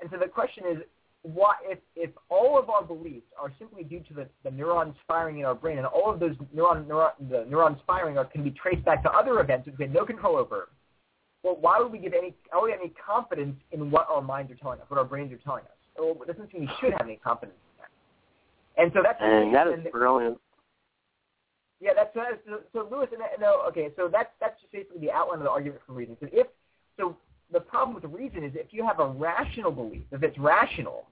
H: And so the question is, what if, if all of our beliefs are simply due to the, the neurons firing in our brain, and all of those neuron, neuron, the neurons firing are, can be traced back to other events which we had no control over, well, why would we give any, why would we have any confidence in what our minds are telling us, what our brains are telling us? Well, it doesn't seem we should have any confidence in that. And so that's
A: And that is brilliant.
H: yeah, that's so, so Lewis. And, no, okay, so that's that's just basically the outline of the argument for reason. So if so, the problem with reason is if you have a rational belief, if it's rational,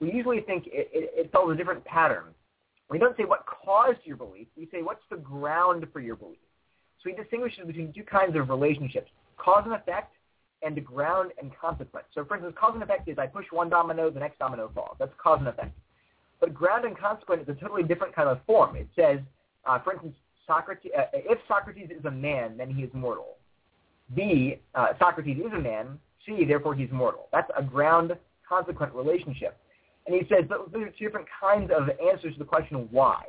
H: we usually think it, it, it follows a different pattern. We don't say what caused your belief. We say what's the ground for your belief. So he distinguishes between two kinds of relationships: cause and effect, and ground and consequence. So, for instance, cause and effect is I push one domino, the next domino falls. That's cause and effect. But ground and consequence is a totally different kind of form. It says, uh, for instance, Socrates, uh, if Socrates is a man, then he is mortal. B, uh, Socrates is a man. C, therefore he's mortal. That's a ground consequent relationship. And he says those are two different kinds of answers to the question why.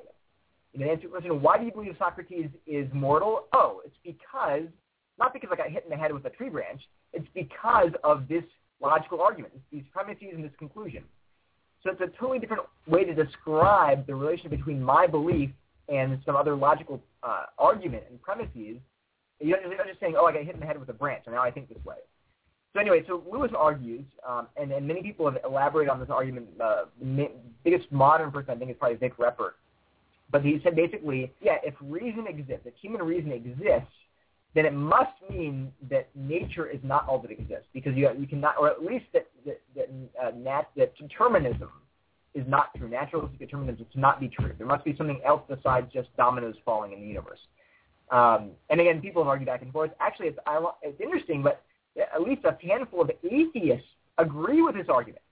H: In answer to the question, why do you believe Socrates is mortal? Oh, it's because, not because I got hit in the head with a tree branch, it's because of this logical argument, these premises and this conclusion. So it's a totally different way to describe the relationship between my belief and some other logical uh, argument and premises. You're just saying, oh, I got hit in the head with a branch, and now I think this way. So anyway, so Lewis argues, um, and, and many people have elaborated on this argument. Uh, the biggest modern person I think is probably Vic Reppert. But he said basically, yeah, if reason exists, if human reason exists, then it must mean that nature is not all that exists, because you you cannot, or at least that that that, uh, nat, that determinism is not true. Naturalistic determinism cannot be true. There must be something else besides just dominoes falling in the universe. Um, and again, people have argued back and forth. Actually, it's I, it's interesting, but at least a handful of atheists agree with this argument.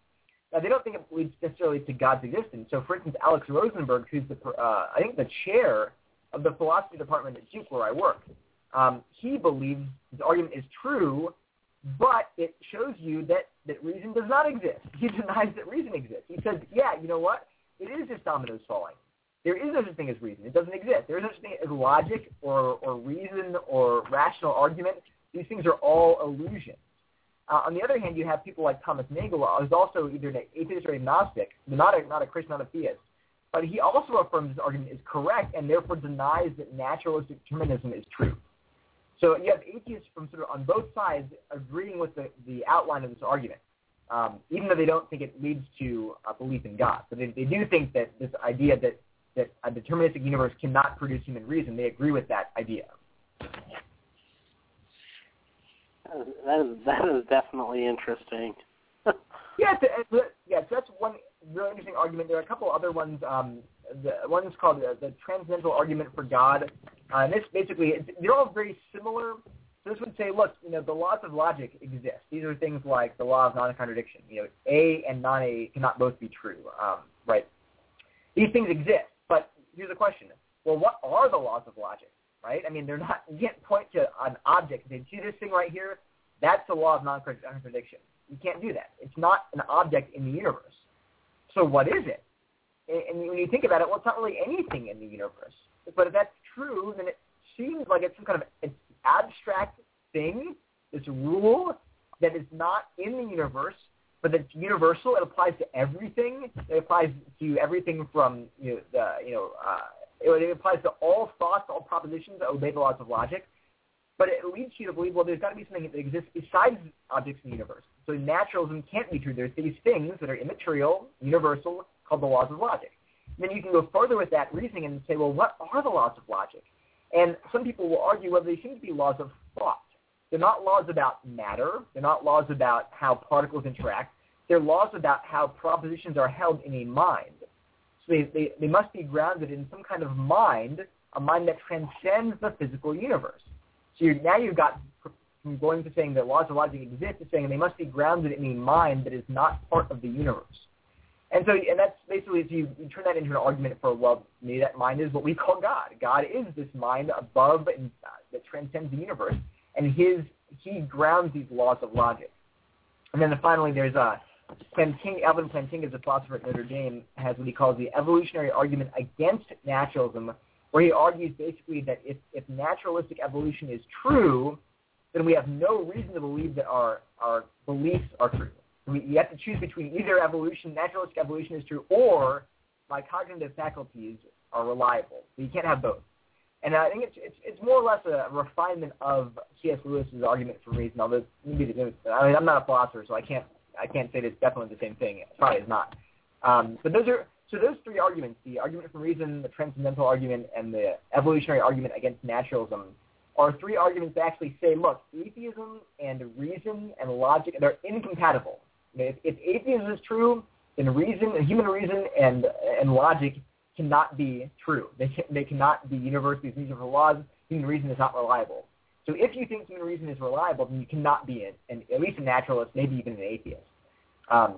H: Now, they don't think it leads necessarily to God's existence. So, for instance, Alex Rosenberg, who's the uh, I think the chair of the philosophy department at Duke, where I work, um, he believes his argument is true, but it shows you that that reason does not exist. He denies that reason exists. He says, yeah, you know what? It is just dominoes falling. There is no such thing as reason. It doesn't exist. There is no such thing as logic or, or reason or rational argument. These things are all illusions. Uh, on the other hand, you have people like Thomas Nagel, who's also either an atheist or agnostic, not a, not a Christian, not a theist. But he also affirms this argument is correct and therefore denies that naturalistic determinism is true. So you have atheists from sort of on both sides agreeing with the, the outline of this argument, um, even though they don't think it leads to a belief in God. So they, they do think that this idea that, that a deterministic universe cannot produce human reason, they agree with that idea.
A: That is that is, definitely interesting.
H: Yeah, it's, yeah. So that's one really interesting argument. There are a couple other ones. Um, the one is called uh, the transcendental argument for God. Uh, and this basically, they're all very similar, So this would say, look, you know, the laws of logic exist. These are things like the law of non-contradiction. You know, A and non-A cannot both be true, um, right? These things exist, here's the question: Well, what are the laws of logic, right? I mean, they're not. You can't point to an object and say, see this thing right here? That's the law of non-contradiction. You can't do that. It's not an object in the universe. So what is it? And when you think about it, well, it's not really anything in the universe. But if that's true, then it seems like it's some kind of abstract thing, this rule that is not in the universe, but that's universal. It applies to everything. It applies to everything from you know, the you know uh, it, it applies to all thoughts, all propositions that obey the laws of logic. But it leads you to believe, well, there's got to be something that exists besides objects in the universe. So naturalism can't be true. There's these things that are immaterial, universal, called the laws of logic. And then you can go further with that reasoning and say, well, what are the laws of logic? And some people will argue, well, they seem to be laws of thought. They're not laws about matter. They're not laws about how particles interact. They're laws about how propositions are held in a mind. So they, they, they must be grounded in some kind of mind, a mind that transcends the physical universe. So now you've got from going to saying that laws of logic exist to saying they must be grounded in a mind that is not part of the universe. And so, and that's basically if you, you turn that into an argument for, well, maybe that mind is what we call God. God is this mind above and uh, that transcends the universe, and his he grounds these laws of logic. And then finally, there's uh, Planting, Alvin Plantinga, a philosopher at Notre Dame, has what he calls the evolutionary argument against naturalism, where he argues basically that if, if naturalistic evolution is true, then we have no reason to believe that our, our beliefs are true. We, you have to choose between either evolution, naturalistic evolution is true, or my cognitive faculties are reliable. So you can't have both. And I think it's, it's, it's more or less a refinement of C.S. Lewis's argument for reason. Although I mean, I'm not a philosopher, so I can't I can't say that it's definitely the same thing. It probably is not. Um, but those are so those three arguments: the argument for reason, the transcendental argument, and the evolutionary argument against naturalism are three arguments that actually say, look, atheism and reason and logic they're incompatible. If, if atheism is true, then reason, human reason, and and logic cannot be true. They can, they cannot be universally universal laws. Human reason is not reliable. So if you think human reason is reliable, then you cannot be an, an at least a naturalist, maybe even an atheist. Um,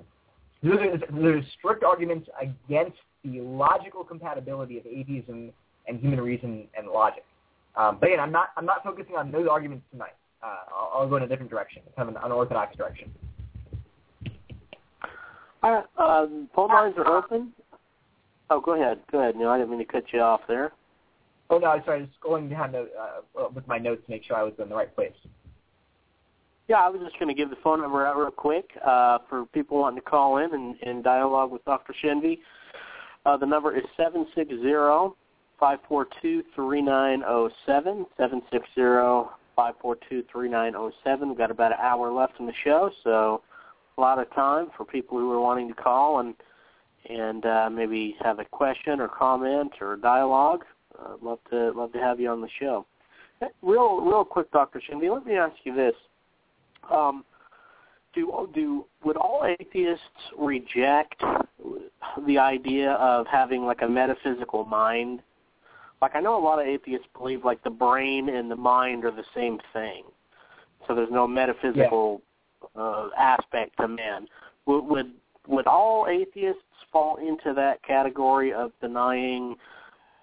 H: those are, those are strict arguments against the logical compatibility of atheism and human reason and logic. Um, but again, I'm not I'm not focusing on those arguments tonight. Uh, I'll, I'll, go in a different direction, kind of an unorthodox direction.
A: All right, um, phone lines are open. Oh, go ahead. Go ahead. No, I didn't mean to cut you off there.
H: Oh no, sorry. I was going down to, uh, with my notes to make sure I was in the right place.
A: Yeah, I was just going to give the phone number out real quick uh, for people wanting to call in and, and dialogue with Dr. Shenvi. Uh, the number is seven six zero five four two three nine zero oh seven seven six zero five four two three nine zero oh seven. We've got about an hour left in the show, so a lot of time for people who are wanting to call and and uh, maybe have a question or comment or dialogue. Uh, love to love to have you on the show. Real real quick, Dr. Shenvi, let me ask you this: um, Do do would all atheists reject the idea of having like a metaphysical mind? Like I know a lot of atheists believe like the brain and the mind are the same thing, so there's no metaphysical yeah. uh, aspect to man. Would, would would all atheists fall into that category of denying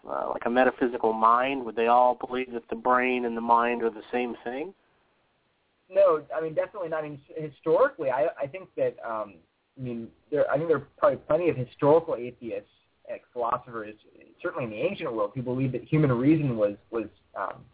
A: uh, like a metaphysical mind? Would they all believe that the brain and the mind are the same thing?
H: No, I mean definitely not. I mean, historically, I I think that um, I mean there I think there are probably plenty of historical atheists, like philosophers, certainly in the ancient world, who believed that human reason was was um,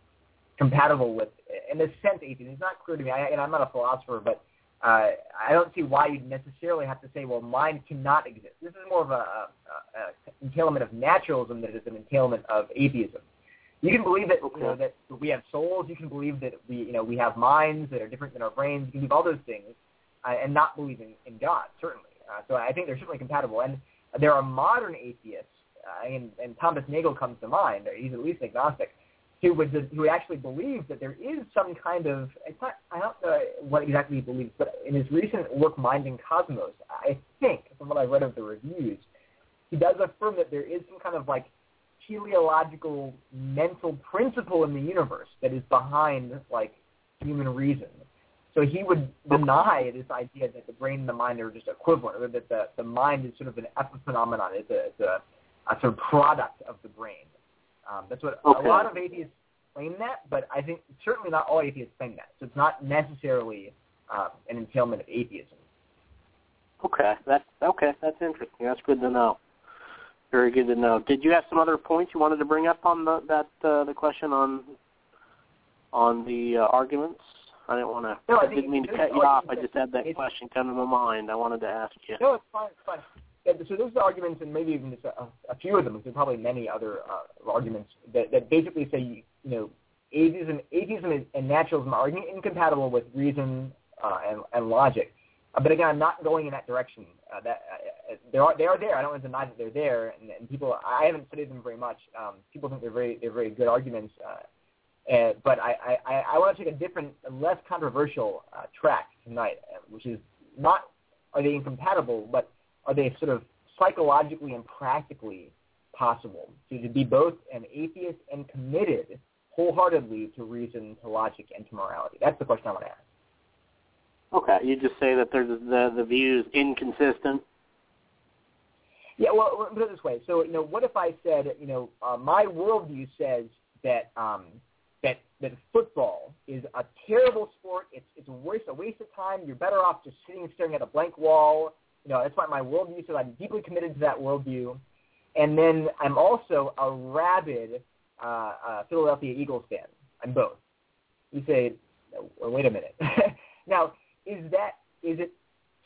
H: compatible with, in a sense, atheism. It's not clear to me, I, and I'm not a philosopher, but uh, I don't see why you'd necessarily have to say, well, mind cannot exist. This is more of a, a, a entailment of naturalism than it is an entailment of atheism. You can believe that okay. you know that we have souls. You can believe that we you know we have minds that are different than our brains. You can believe all those things, uh, and not believe in, in God certainly. Uh, so I think they're certainly compatible. And there are modern atheists, uh, and, and Thomas Nagel comes to mind. He's at least agnostic who would who actually believes that there is some kind of it's not I don't know what exactly he believes, but in his recent work Mind and Cosmos, I think from what I read of the reviews, he does affirm that there is some kind of like teleological mental principle in the universe that is behind like human reason. So he would deny this idea that the brain and the mind are just equivalent, or that the, the mind is sort of an epiphenomenon, it's a, it's a, a sort of product of the brain. Um, that's what
A: okay.
H: a lot of atheists claim that, but I think certainly not all atheists claim that. So it's not necessarily uh, an entailment of atheism.
A: Okay, that's okay. That's interesting. That's good to know. Very good to know. Did you have some other points you wanted to bring up on the, that uh, the question on on the uh, arguments? I didn't want to.
H: No, I,
A: I didn't mean to cut you off. I just had that question come to my mind. I wanted to ask you.
H: No, it's fine. It's fine. So those arguments, and maybe even just a, a few of them. There's probably many other uh, arguments that, that basically say, you, know, atheism, atheism and naturalism are incompatible with reason uh, and, and logic. Uh, but again, I'm not going in that direction. Uh, that uh, they are they are there. I don't want to deny that they're there, and, and people. I haven't studied them very much. Um, people think they're very they're very good arguments. Uh, uh, but I, I, I want to take a different, less controversial uh, track tonight, uh, which is not are they incompatible, but are they sort of psychologically and practically possible to, to be both an atheist and committed wholeheartedly to reason, to logic, and to morality? That's the question I want to ask.
A: Okay, you just say that there's the the views inconsistent.
H: Yeah, well, put it this way. So, you know, what if I said, you know, uh, my worldview says that um, that that football is a terrible sport. It's it's a waste a waste of time. You're better off just sitting and staring at a blank wall. You know, that's what my worldview says. I'm deeply committed to that worldview. And then I'm also a rabid uh, uh, Philadelphia Eagles fan. I'm both. You say, well, wait a minute. now, is that is it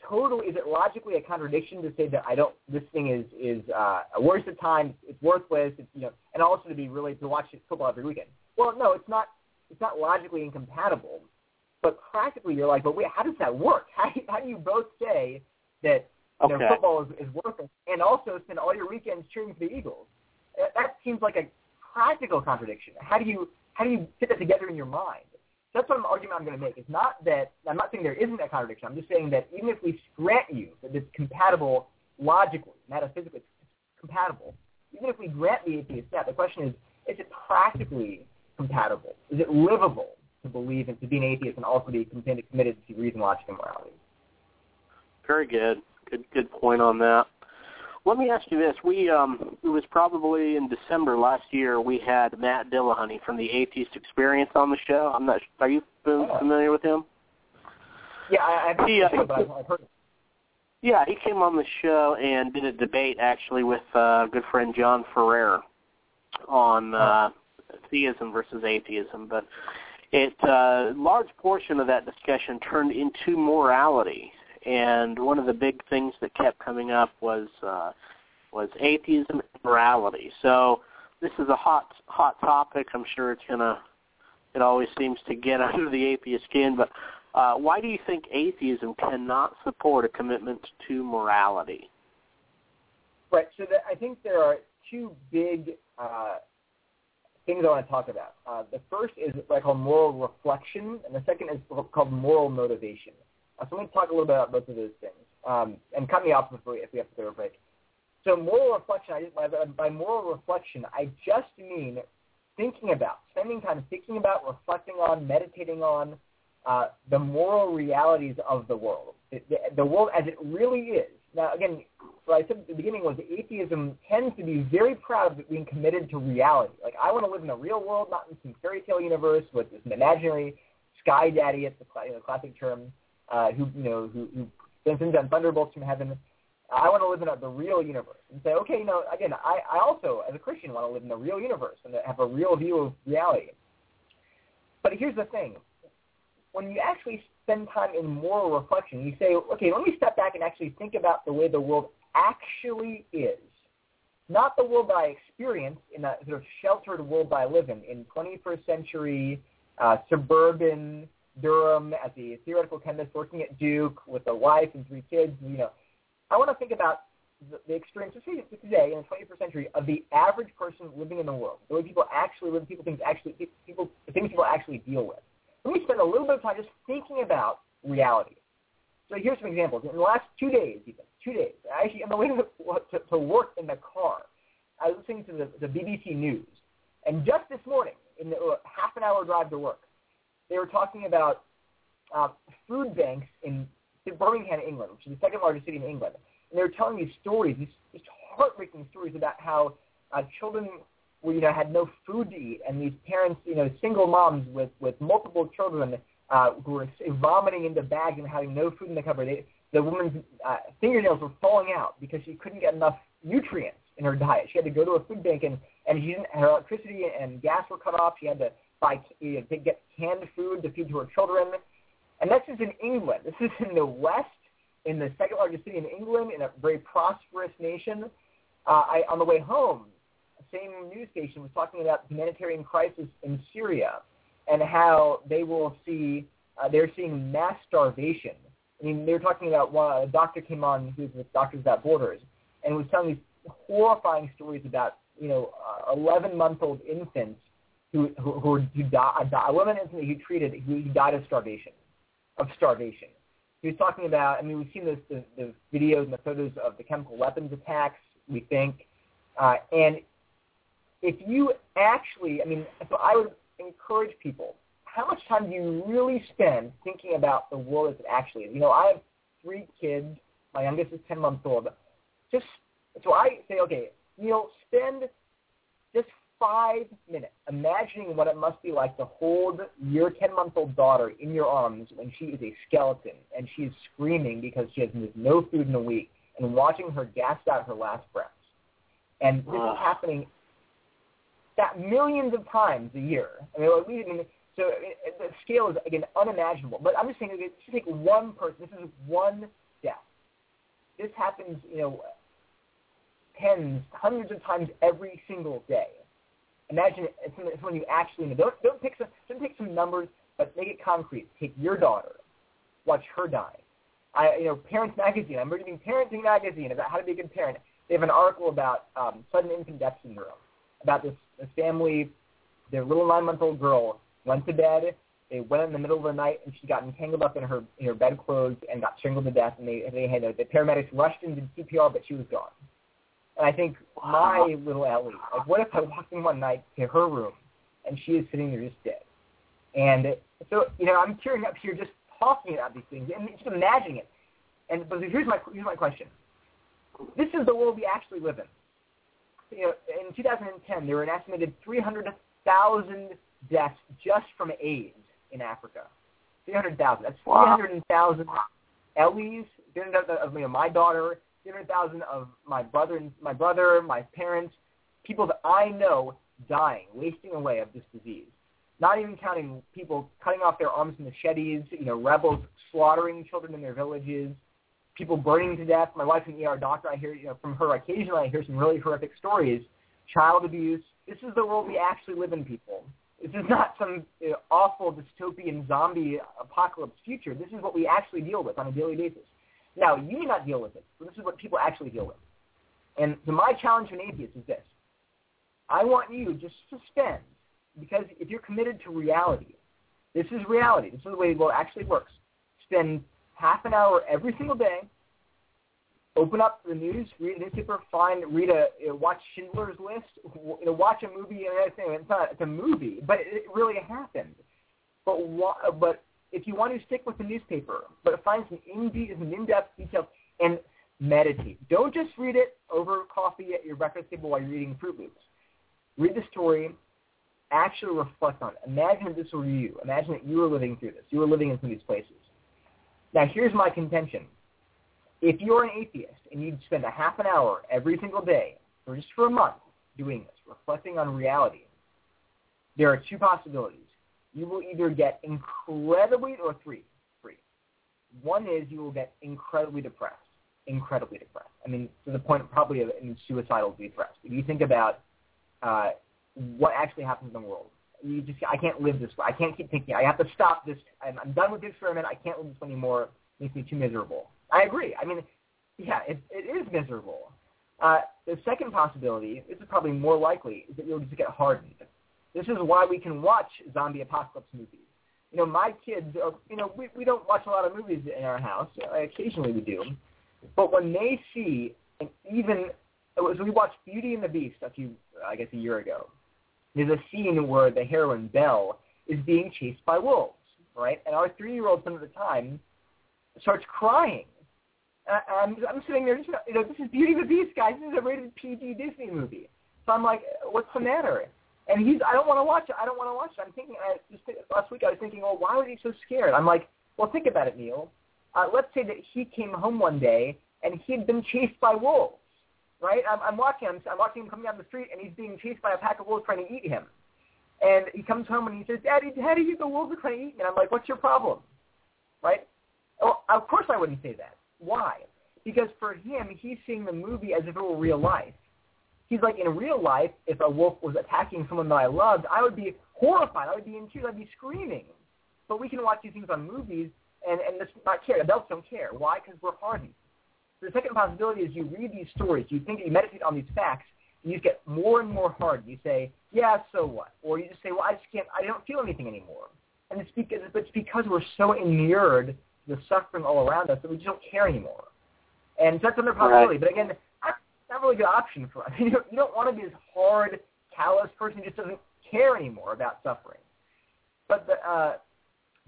H: total? Is it logically a contradiction to say that I don't? This thing is is uh, a waste of time. It's worthless. It's, you know, and also to be really to watch football every weekend. Well, no, it's not. It's not logically incompatible, but practically you're like, but wait, how does that work? How how do you both say that you know, football is, is worthless and also spend all your weekends cheering for the Eagles? That seems like a practical contradiction. How do you how do you fit that together in your mind? That's what an argument I'm going to make. It's not that I'm not saying there isn't a contradiction. I'm just saying that even if we grant you that it's compatible logically, metaphysically compatible, even if we grant the atheist that, the question is, is it practically compatible? Is it livable to believe in to be an atheist and also be committed to reason, logic, and morality?
A: Very good. Good good point on that. Let me ask you this: We um, it was probably in December last year. We had Matt Dillahunty from the Atheist Experience on the show. I'm not. Are you familiar with him?
H: Yeah, I, I've, he, uh, I've heard.
A: Yeah, he came on the show and did a debate actually with uh, good friend John Ferrer on uh, theism versus atheism. But it uh, large portion of that discussion turned into morality and one of the big things that kept coming up was uh, was atheism and morality. So this is a hot hot topic. I'm sure it's gonna it always seems to get under the atheist skin. But uh, why do you think atheism cannot support a commitment to morality?
H: Right. So the, I think there are two big uh, things I want to talk about. Uh, the first is what I call moral reflection, and the second is called moral motivation. So let me talk a little bit about both of those things. Um, and cut me off if we, if we have to go a break. So moral reflection, I just, by, by moral reflection, I just mean thinking about, spending time thinking about, reflecting on, meditating on uh, the moral realities of the world, the, the, the world as it really is. Now, again, what I said at the beginning was atheism tends to be very proud of being committed to reality. Like, I want to live in the real world, not in some fairy tale universe with this imaginary sky daddy, it's the you know, classic term, uh, who you know who, who sends down thunderbolts from heaven. I want to live in a, the real universe and say, okay, you know, again, I, I also, as a Christian, want to live in the real universe and have a real view of reality. But here's the thing: when you actually spend time in moral reflection, you say, okay, let me step back and actually think about the way the world actually is, not the world that I experience in a sort of sheltered world that I live in, in 21st century uh, suburban Durham as a theoretical chemist working at Duke with a wife and three kids. You know, I want to think about the, the experience today in the 21st century of the average person living in the world, the way people actually live, people things actually people things people actually deal with. Let me spend a little bit of time just thinking about reality. So here's some examples. In the last two days, even two days, actually on the way to, to, to work in the car, I was listening to the, the BBC News, and just this morning, in the uh, half an hour drive to work, they were talking about uh, food banks in Birmingham, England, which is the second largest city in England. And they were telling these stories, these, these heartbreaking stories about how uh, children were, you know, had no food to eat, and these parents, you know, single moms with, with multiple children uh, who were vomiting into bags and having no food in the cupboard. They, the woman's uh, fingernails were falling out because she couldn't get enough nutrients in her diet. She had to go to a food bank, and, and she didn't, her electricity and gas were cut off. She had to buy you know, to get canned food to feed to her children. And that's just in England. This is in the West, in the second largest city in England, in a very prosperous nation. Uh, I, on the way home, the same news station was talking about humanitarian crisis in Syria and how they will see, uh, they're seeing mass starvation. I mean, they were talking about one, a doctor came on who's with Doctors Without Borders and was telling these horrifying stories about, you know, uh, 11-month-old infants who who, who, died, a woman he treated who died of starvation of starvation. He was talking about, I mean, we've seen this, the, the videos and the photos of the chemical weapons attacks, we think. Uh, and if you actually, I mean, so I would encourage people, how much time do you really spend thinking about the world as it actually is? You know, I have three kids. My youngest is 10 months old. Just, so I say, okay, you know, spend just five minutes imagining what it must be like to hold your 10-month-old daughter in your arms when she is a skeleton and she is screaming because she has no food in a week and watching her gasp out her last breaths. And this is happening that millions of times a year. I mean, I mean so it, the scale is, again, unimaginable. But I'm just saying, just take one person. This is one death. This happens, you know, tens, hundreds of times every single day imagine it's someone you actually know. Don't don't pick some don't pick some numbers, but make it concrete. Take your daughter, watch her die. I you know Parents Magazine. I'm reading Parenting Magazine about how to be a good parent. They have an article about um, sudden infant death syndrome, about this, this family. Their little nine month old girl went to bed. They went in the middle of the night and she got entangled up in her in her bedclothes and got strangled to death. And they they had the paramedics rushed in to CPR, but she was gone. And I think wow. my little Ellie, like what if I walked in one night to her room and she is sitting there just dead? And so, you know, I'm tearing up here just talking about these things and just imagining it. And but here's my here's my question. This is the world we actually live in. You know, in 2010, there were an estimated 300,000 deaths just from AIDS in Africa. 300,000. That's 300,000 Ellie's, of you know, my daughter, 300,000 of my brother, my brother, my parents, people that I know dying, wasting away of this disease. Not even counting people cutting off their arms and machetes, you know, rebels slaughtering children in their villages, people burning to death. My wife's an ER doctor. I hear, you know, from her occasionally I hear some really horrific stories. Child abuse. This is the world we actually live in, people. This is not some you know, awful dystopian zombie apocalypse future. This is what we actually deal with on a daily basis. Now, you may not deal with it, but this is what people actually deal with. And so my challenge to an atheist is this. I want you just to spend, because if you're committed to reality, this is reality. This is the way the world actually works. Spend half an hour every single day. Open up the news, read a newspaper, find, read a, you know, watch Schindler's List, you know, watch a movie and everything. It's not, it's a movie, but it really happened. But why, but if you want to stick with the newspaper, but find some, in some in-depth details and meditate. Don't just read it over coffee at your breakfast table while you're eating Froot Loops. Read the story. Actually reflect on it. Imagine this were you. Imagine that you were living through this. You were living in some of these places. Now, here's my contention. If you're an atheist and you spend a half an hour every single day, or just for a month, doing this, reflecting on reality, there are two possibilities you will either get incredibly, or three, three. One is you will get incredibly depressed, incredibly depressed. I mean, to the point probably of suicidal depressed. If you think about uh, what actually happens in the world, you just, I can't live this way. I can't keep thinking. I have to stop this. I'm, I'm done with the experiment. I can't live this anymore. It makes me too miserable. I agree. I mean, yeah, it, it is miserable. Uh, the second possibility, this is probably more likely, is that you'll just get hardened. This is why we can watch zombie apocalypse movies. You know, my kids, are, you know, we, we don't watch a lot of movies in our house. Uh, occasionally we do. But when they see, and even, so we watched Beauty and the Beast a few, I guess a year ago. There's a scene where the heroine, Belle, is being chased by wolves. right? And our three-year-old son at the time starts crying. And I'm, I'm sitting there, just, you know, this is Beauty and the Beast, guys. This is a rated PG Disney movie. So I'm like, what's the matter? And he's, I don't want to watch it. I don't want to watch it. I'm thinking, I just last week I was thinking, well, why was he so scared? I'm like, well, think about it, Neil. Uh, let's say that he came home one day and he had been chased by wolves, right? I'm, I'm watching him. I'm watching him coming down the street, and he's being chased by a pack of wolves trying to eat him. And he comes home and he says, Daddy, Daddy, the wolves are trying to eat me. And I'm like, what's your problem? Right? Well, of course I wouldn't say that. Why? Because for him, he's seeing the movie as if it were real life. He's like, in real life, if a wolf was attacking someone that I loved, I would be horrified. I would be in tears. I'd be screaming. But we can watch these things on movies and, and just not care. Adults don't care. Why? Because we're hardened. The second possibility is you read these stories, you think, you meditate on these facts, and you just get more and more hard. You say, yeah, so what? Or you just say, well, I just can't, I don't feel anything anymore. And it's because, it's because we're so inured to the suffering all around us that we just don't care anymore. And so that's another possibility. Right. But again, really a good option for us. You don't, you don't want to be this hard, callous person who just doesn't care anymore about suffering. But the, uh,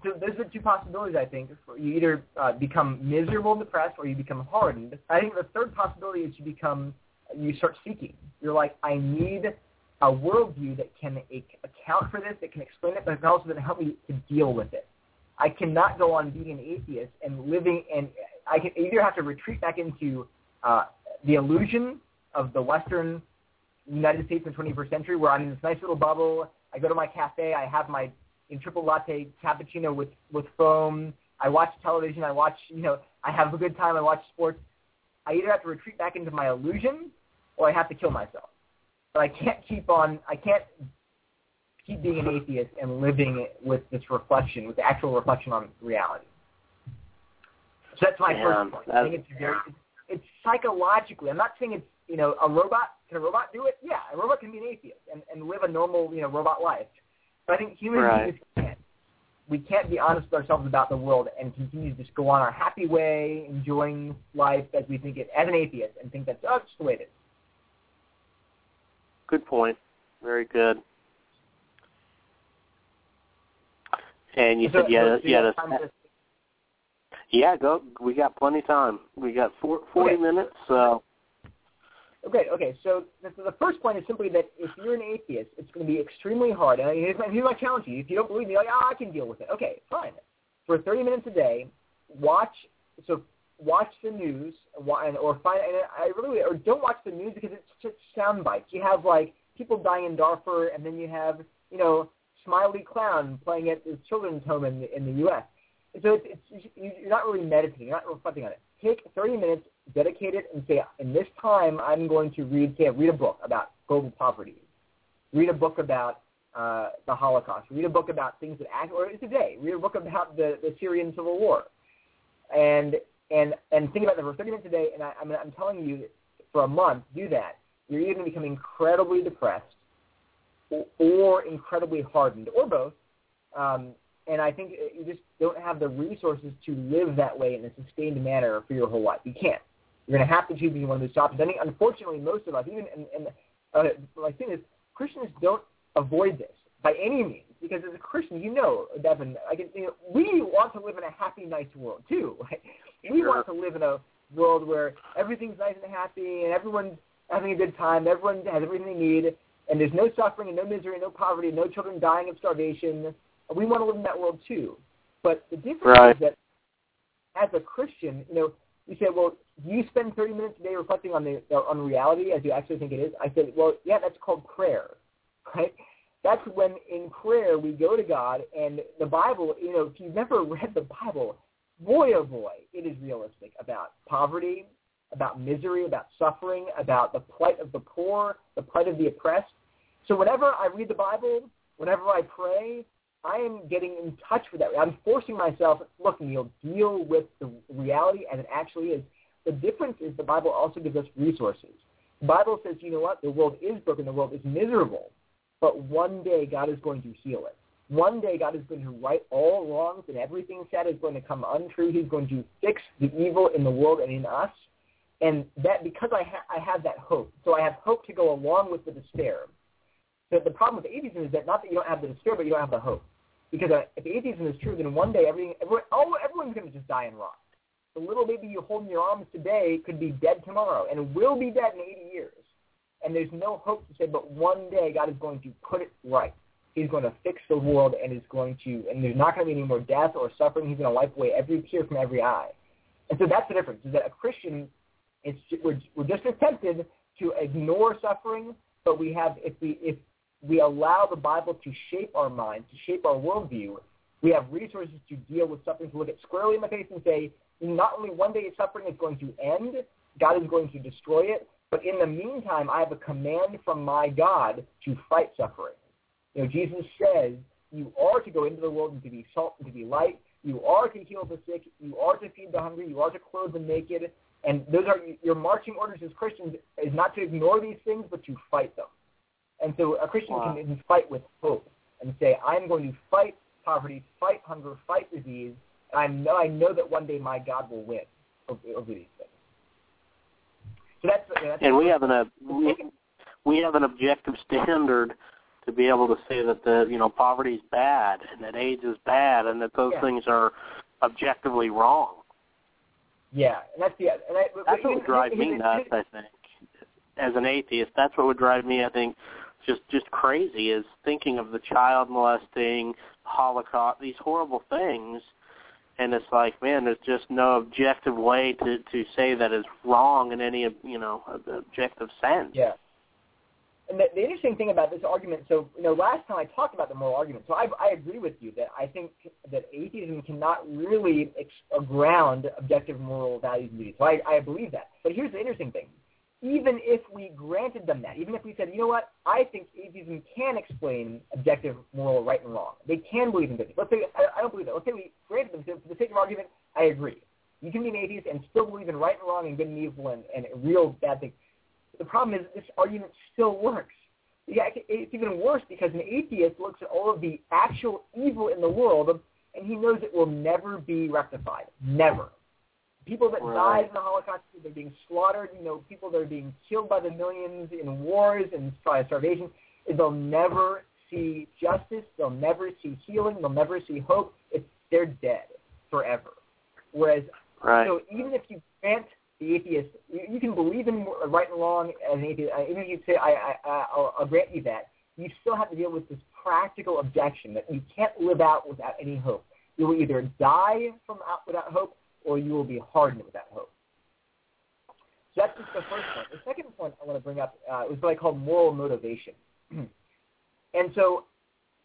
H: so those are two possibilities, I think. You either uh, become miserable and depressed or you become hardened. I think the third possibility is you become, you start seeking. You're like, I need a worldview that can account for this, that can explain it, but also help me to deal with it. I cannot go on being an atheist and living, and I can either have to retreat back into uh, the illusion of the Western United States in the 21st century, where I'm in this nice little bubble. I go to my cafe, I have my in triple latte cappuccino with with foam. I watch television. I watch, you know, I have a good time. I watch sports. I either have to retreat back into my illusion, or I have to kill myself. But I can't keep on. I can't keep being an atheist and living with this reflection, with the actual reflection on reality. So that's my
A: yeah,
H: first point. I think it's very. It's, it's psychologically. I'm not saying it's you know a robot. Can a robot do it? Yeah, a robot can be an atheist and, and live a normal you know robot life. But I think human
A: right.
H: beings can't. We can't be honest with ourselves about the world and continue to just go on our happy way, enjoying life as we think it, as an atheist, and think that's oh, just the way it is.
A: Good point. Very good. And you
H: so,
A: said yeah,
H: so
A: yeah,
H: to...
A: yeah. Yeah, go. We got plenty of time. We got four, forty
H: okay.
A: minutes. So
H: Okay, okay. So the, the first point is simply that if you're an atheist, it's going to be extremely hard. And here's my, here's my challenge to you. If you don't believe me, like, oh, I can deal with it. Okay, fine. For 30 minutes a day, watch. So watch the news, or find. And I really or don't watch the news because it's just sound bites. You have like people dying in Darfur, and then you have you know Smiley Clown playing at the children's home in the, in the U.S. So it's, it's you're not really meditating. You're not reflecting on it. Take 30 minutes dedicate it and say, in this time, I'm going to read, say, read a book about global poverty, read a book about uh, the Holocaust, read a book about things that act, or today, read a book about the, the Syrian civil war, and and and think about that for 30 minutes a day. And I, I'm, I'm telling you, for a month, do that. You're either going to become incredibly depressed, or, or incredibly hardened, or both. Um, and I think you just don't have the resources to live that way in a sustained manner for your whole life. You can't. You're going to have to choose one of those options. I think, unfortunately, most of us, even in, in uh, my thing is, Christians don't avoid this by any means because as a Christian, you know, Devin, I can, you know, we want to live in a happy, nice world too. Right? We
A: sure.
H: want to live in a world where everything's nice and happy and everyone's having a good time, everyone has everything they need, and there's no suffering and no misery, no poverty, and no children dying of starvation. We want to live in that world too. But the difference
A: right.
H: is that as a Christian, you know, you say, well, do you spend 30 minutes a day reflecting on the on reality as you actually think it is? I said, well, yeah, that's called prayer, right? That's when in prayer we go to God, and the Bible, you know, if you've never read the Bible, boy, oh boy, it is realistic about poverty, about misery, about suffering, about the plight of the poor, the plight of the oppressed. So whenever I read the Bible, whenever I pray, I am getting in touch with that. I'm forcing myself, look, Neil, deal with the reality as it actually is. The difference is the Bible also gives us resources. The Bible says, you know what, the world is broken, the world is miserable, but one day God is going to heal it. One day God is going to right all wrongs and everything said is going to come untrue. He's going to fix the evil in the world and in us. And that because I, ha- I have that hope, so I have hope to go along with the despair. So the problem with atheism is that not that you don't have the despair, but you don't have the hope. Because uh, if atheism is true, then one day everything, everyone, oh, everyone's going to just die and rot. The little baby you hold in your arms today could be dead tomorrow and will be dead in 80 years. And there's no hope to say, but one day God is going to put it right. He's going to fix the world and is going to, and there's not going to be any more death or suffering. He's going to wipe away every tear from every eye. And so that's the difference, is that a Christian, it's, we're, we're just tempted to ignore suffering, but we have, if we, if we allow the Bible to shape our minds, to shape our worldview, we have resources to deal with suffering, to look it squarely in the face and say, not only one day suffering is going to end, God is going to destroy it, but in the meantime, I have a command from my God to fight suffering. You know, Jesus says, you are to go into the world and to be salt and to be light. You are to heal the sick. You are to feed the hungry. You are to clothe the naked. And those are your marching orders as Christians is not to ignore these things, but to fight them. And so a Christian wow. can, fight with hope and say, I'm going to fight poverty, fight hunger, fight disease, and I know I know that one day my God will win over, over these things. So that's, that's
A: and we have an uh, we, we have an objective standard to be able to say that the you know poverty is bad and that AIDS is bad and that those
H: yeah.
A: things are objectively wrong.
H: Yeah, and that's the and I,
A: that's what would drive me nuts. I think as an atheist, that's what would drive me. I think just just crazy is thinking of the child molesting, Holocaust, these horrible things, and it's like, man, there's just no objective way to to say that is wrong in any you know objective sense.
H: Yeah. And the, the interesting thing about this argument, so you know, last time I talked about the moral argument, so I, I agree with you that I think that atheism cannot really ex- ground objective moral values and duties. So I, I believe that. But here's the interesting thing: even if we granted them that, even if we said, you know what, I think atheism can explain objective moral right and wrong. They can believe in goodness. Let's say I, don't believe that. Let's say we granted them. For the sake of argument, I agree. You can be an atheist and still believe in right and wrong and good and evil and, and real bad things. The problem is this argument still works. Yeah, it's even worse because an atheist looks at all of the actual evil in the world and he knows it will never be rectified. Never people that
A: right.
H: died in the Holocaust, they're being slaughtered, you know, people that are being killed by the millions in wars and by starvation, they'll never see justice, they'll never see healing, they'll never see hope. It's, they're dead forever. Whereas,
A: right.
H: so even if you grant the atheist, you, you can believe in right and wrong as an atheist, uh, even if you say, I, I, I'll, I'll grant you that, you still have to deal with this practical objection that you can't live out without any hope. You will either die from out without hope or you will be hardened with that hope. So that's just the first point. The second point I want to bring up uh, is what I call moral motivation. and so,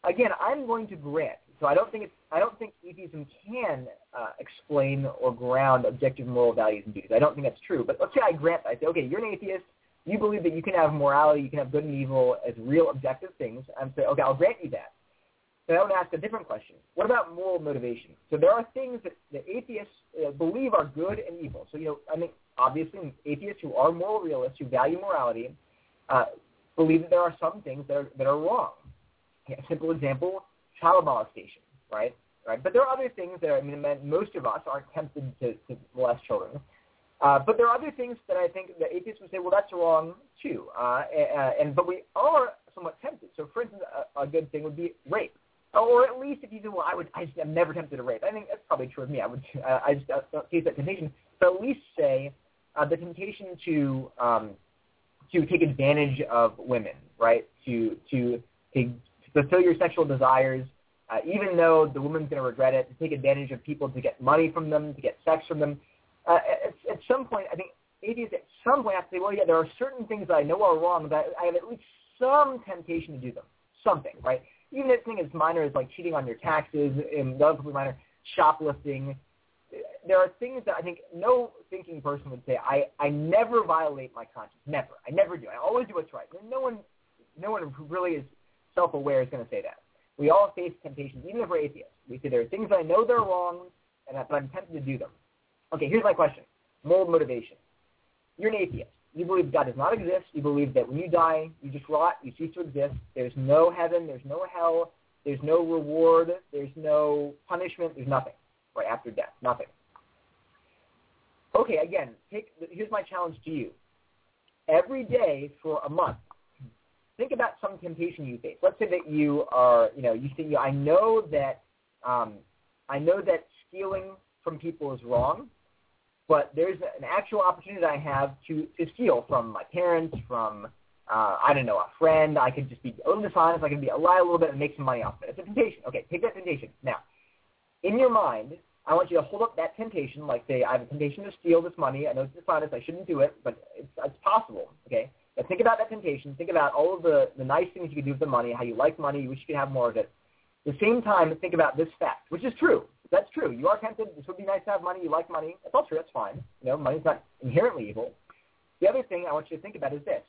H: again, I'm going to grant. So I don't think it's I don't think atheism can uh, explain or ground objective moral values and duties. I don't think that's true. But let's say I grant. I say, okay, you're an atheist. You believe that you can have morality, you can have good and evil as real objective things. I'm saying, okay, I'll grant you that. So I want to ask a different question. What about moral motivation? So there are things that, that atheists uh, believe are good and evil. So, you know, I mean, obviously atheists who are moral realists, who value morality, uh, believe that there are some things that are, that are wrong. Yeah, simple example, child molestation, right? Right. But there are other things that, I mean, most of us aren't tempted to, to molest children. Uh, but there are other things that I think the atheists would say, well, that's wrong too. Uh, and, and but we are somewhat tempted. So, for instance, a, a good thing would be rape or at least if you do, well, I would, I just, I'm never tempted to rape. I think that's probably true of me. I would, uh, I just uh, don't face that temptation. But at least say uh, the temptation to, um, to take advantage of women, right? To, to, to fulfill your sexual desires, uh, even though the woman's going to regret it, to take advantage of people to get money from them, to get sex from them. Uh, at, at some point, I think atheists at some point have to say, well, yeah, there are certain things that I know are wrong, but I have at least some temptation to do them. Something, right? Even if something as minor as like cheating on your taxes and relatively minor shoplifting, there are things that I think no thinking person would say. I I never violate my conscience. Never. I never do. I always do what's right. No one, no one who really is self-aware is going to say that. We all face temptations, even if we're atheists. We say there are things I know they're wrong, and I, but I'm tempted to do them. Okay, here's my question: moral motivation. You're an atheist. You believe God does not exist. You believe that when you die, you just rot, you cease to exist. There's no heaven. There's no hell. There's no reward. There's no punishment. There's nothing right after death. Nothing. Okay, again, take, here's my challenge to you. Every day for a month, think about some temptation you face. Let's say that you are, you know, you say, I know that, um, I know that stealing from people is wrong, but there's an actual opportunity I have to, to steal from my parents, from, uh, I don't know, a friend. I could just be a little dishonest. I could be a lie a little bit and make some money off of it. It's a temptation. Okay, take that temptation. Now, in your mind, I want you to hold up that temptation, like say, I have a temptation to steal this money. I know it's dishonest. I shouldn't do it, but it's, it's possible. Okay, but think about that temptation. Think about all of the, the nice things you could do with the money, how you like money, you wish you could have more of it. At the same time, think about this fact, which is true. That's true. You are tempted. This would be nice to have money. You like money. That's all true. That's fine. You know, money's not inherently evil. The other thing I want you to think about is this.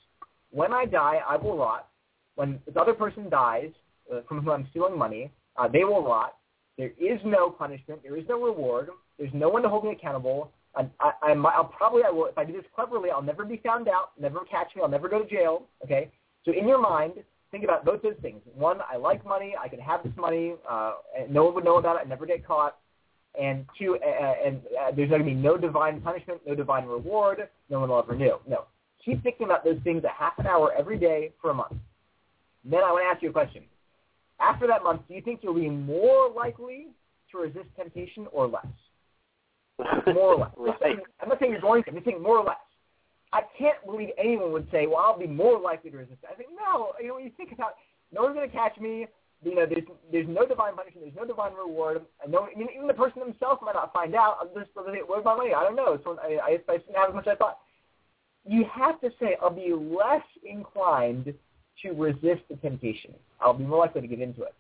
H: When I die, I will rot. When this other person dies, uh, from whom I'm stealing money, uh, they will rot. There is no punishment. There is no reward. There's no one to hold me accountable. I, I, I, I'll probably, I will, if I do this cleverly, I'll never be found out, never catch me, I'll never go to jail. Okay. So in your mind, think about both those things. One, I like money. I could have this money. Uh, and no one would know about it. I never get caught. And two, uh, and uh, there's going to be no divine punishment, no divine reward. No one will ever know. No. Keep thinking about those things a half an hour every day for a month. And then I want to ask you a question. After that month, do you think you'll be more likely to resist temptation or less? More or less.
A: right.
H: I'm not saying you're going to. I'm just saying more or less. I can't believe anyone would say, "Well, I'll be more likely to resist." I think no. You know, when you think about, no one's going to catch me. You know, there's there's no divine punishment. There's no divine reward. And no, even, even the person themselves might not find out. I'm just say, "Where's my money?" I don't know. So I I, I didn't have as much as I thought. You have to say, "I'll be less inclined to resist the temptation. I'll be more likely to get into it."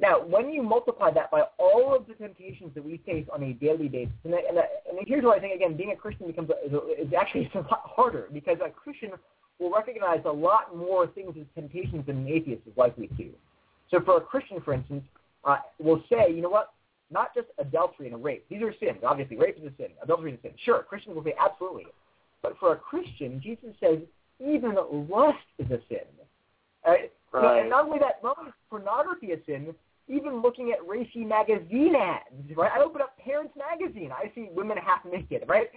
H: Now, when you multiply that by all of the temptations that we face on a daily basis, and, and, and here's what I think, again, being a Christian becomes is actually a lot harder because a Christian will recognize a lot more things as temptations than an atheist is likely to. So for a Christian, for instance, uh, will say, you know what, not just adultery and rape. These are sins. Obviously, rape is a sin. Adultery is a sin. Sure, Christians will say absolutely. But for a Christian, Jesus says even lust is a sin. Uh,
A: Right.
H: And not only that, not only is pornography a sin, even looking at racy magazine ads, right? I open up Parents Magazine, I see women half naked, right?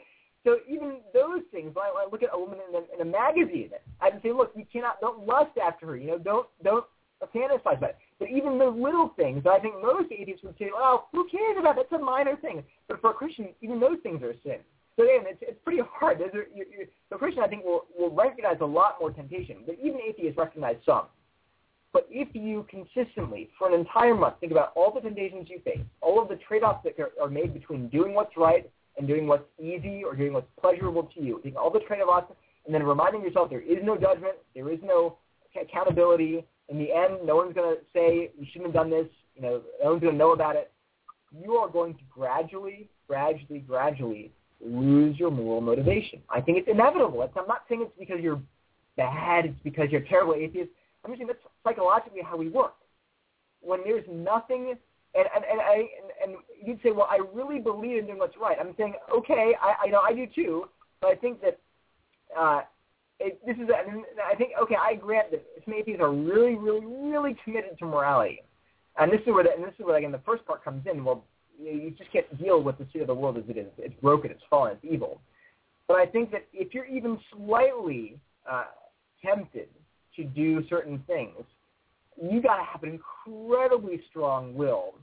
H: So even those things, when I look at a woman in a, in a magazine, I can say, look, you cannot, don't lust after her, you know, don't, don't fantasize about it. But even the little things, I think most atheists would say, well, who cares about that? That's a minor thing. But for a Christian, even those things are sin. So again, it's, it's pretty hard. You're, you're, the Christian, I think, will, will recognize a lot more temptation, but even atheists recognize some. But if you consistently, for an entire month, think about all the temptations you face, all of the trade-offs that are made between doing what's right and doing what's easy or doing what's pleasurable to you, taking all the trade-offs, and then reminding yourself there is no judgment, there is no accountability. In the end, no one's going to say you shouldn't have done this. You know, no one's going to know about it. You are going to gradually, gradually, gradually lose your moral motivation. I think it's inevitable. I'm not saying it's because you're bad. It's because you're a terrible atheist. I'm just saying that's psychologically how we work. When there's nothing, and and and, I, and, and you'd say, well, I really believe in doing what's right. I'm saying, okay, I, I know I do too, but I think that uh, it, this is, I think, okay, I grant that some atheists are really, really, really committed to morality, and this is where, the, and this is where again the first part comes in. Well, you, you just can't deal with the state of the world as it is. It's broken. It's fallen. It's evil. But I think that if you're even slightly uh, tempted to do certain things, you got to have an incredibly strong will,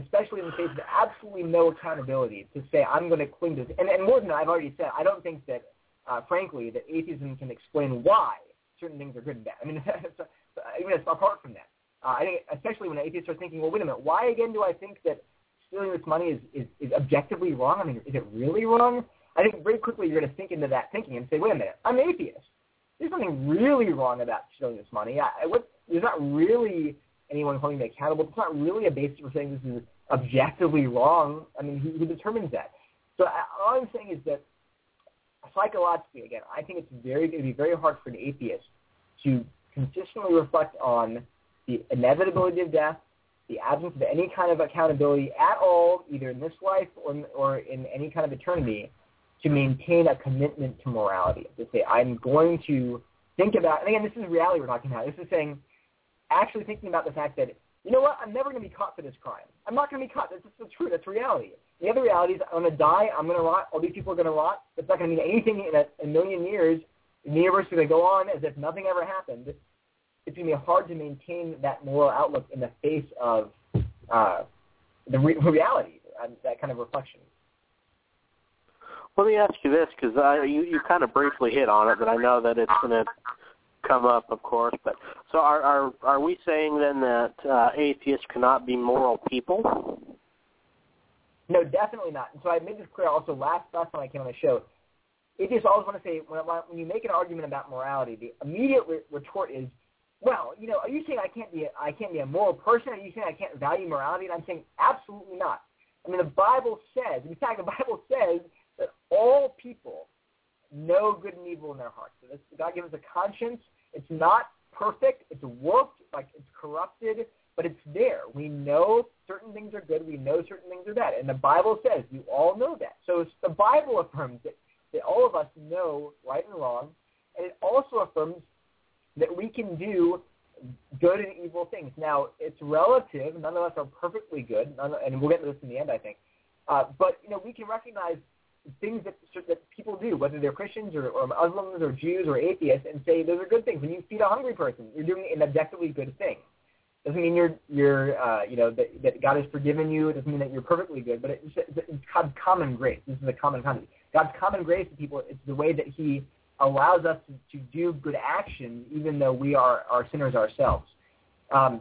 H: especially in the face of absolutely no accountability, to say I'm going to cling to this. And, and more than that, I've already said, I don't think that, uh, frankly, that atheism can explain why certain things are good and bad. I mean, even apart from that, uh, I think especially when atheists are thinking, well, wait a minute, why again do I think that stealing this money is, is, is objectively wrong? I mean, is it really wrong? I think very quickly you're going to think into that thinking and say, wait a minute, I'm an atheist there's something really wrong about stealing this money. I, what, there's not really anyone holding me accountable. It's not really a basis for saying this is objectively wrong. I mean, who, who determines that? So I, all I'm saying is that psychologically, again, I think it's very going to be very hard for an atheist to consistently reflect on the inevitability of death, the absence of any kind of accountability at all, either in this life or, or in any kind of eternity, to maintain a commitment to morality. To say, I'm going to think about, and again, this is reality we're talking about. This is saying, actually thinking about the fact that, you know what, I'm never going to be caught for this crime. I'm not going to be caught. That's, that's true. That's reality. The other reality is I'm going to die. I'm going to rot. All these people are going to rot. It's not going to mean anything in a, a million years. The universe is going to go on as if nothing ever happened. it's going to be hard to maintain that moral outlook in the face of uh, the re- reality, uh, that kind of reflection.
A: Let me ask you this, because you you kind of briefly hit on it, but I know that it's going to come up, of course. But so are are are we saying then that uh, atheists cannot be moral people?
H: No, definitely not. And so I made this clear also last last time I came on the show. Atheists always want to say when when you make an argument about morality, the immediate re- retort is, well, you know, are you saying I can't be a, I can't be a moral person? Are you saying I can't value morality? And I'm saying absolutely not. I mean, the Bible says, in fact, the Bible says that all people know good and evil in their hearts. So this, God gives us a conscience. It's not perfect. It's warped, like it's corrupted, but it's there. We know certain things are good. We know certain things are bad. And the Bible says you all know that. So the Bible affirms that, all of us know right and wrong. And it also affirms that we can do good and evil things. Now, it's relative. None of us are perfectly good, none, and we'll get to this in the end, I think. Uh, but, you know, we can recognize things that that people do, whether they're Christians or, or Muslims or Jews or atheists, and say those are good things. When you feed a hungry person, you're doing an objectively good thing. Doesn't mean you're you're uh, you know that, that God has forgiven you. It doesn't mean that you're perfectly good, but it's, it's, God's common grace. This is a common concept. God's common grace to people. It's the way that He allows us to, to do good action, even though we are are sinners ourselves. Um,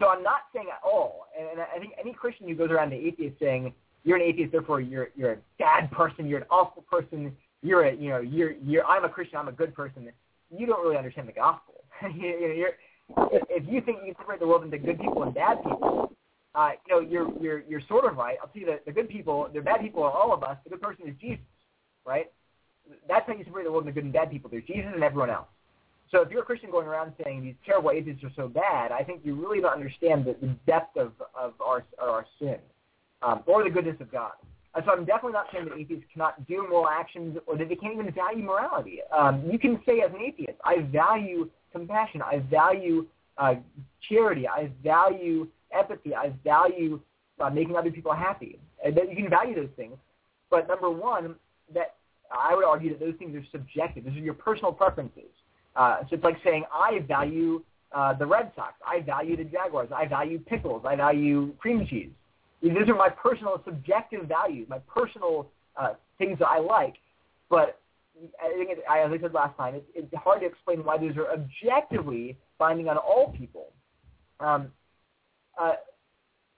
H: so I'm not saying at all, and I think any Christian who goes around the atheist saying you're an atheist, therefore you're you're a bad person, you're an awful person, you're a you know you're you're I'm a Christian, I'm a good person. You don't really understand the gospel. you know, you're, if you think you separate the world into good people and bad people, uh, you know you're you're you're sort of right. I'll tell you that the good people, the bad people are all of us. The good person is Jesus, right? That's how you separate the world into good and bad people. There's Jesus and everyone else. So if you're a Christian going around saying these terrible atheists are so bad, I think you really don't understand the, the depth of, of our of our sin um, or the goodness of God. And so I'm definitely not saying that atheists cannot do moral actions or that they can't even value morality. Um, you can say as an atheist, I value compassion, I value uh, charity, I value empathy, I value uh, making other people happy. And that you can value those things. But number one, that I would argue that those things are subjective. Those are your personal preferences. Uh, so it's like saying I value uh, the Red Sox, I value the Jaguars, I value pickles, I value cream cheese. These are my personal subjective values, my personal uh, things that I like. But I think, it, as I said last time, it, it's hard to explain why those are objectively binding on all people. Um, uh,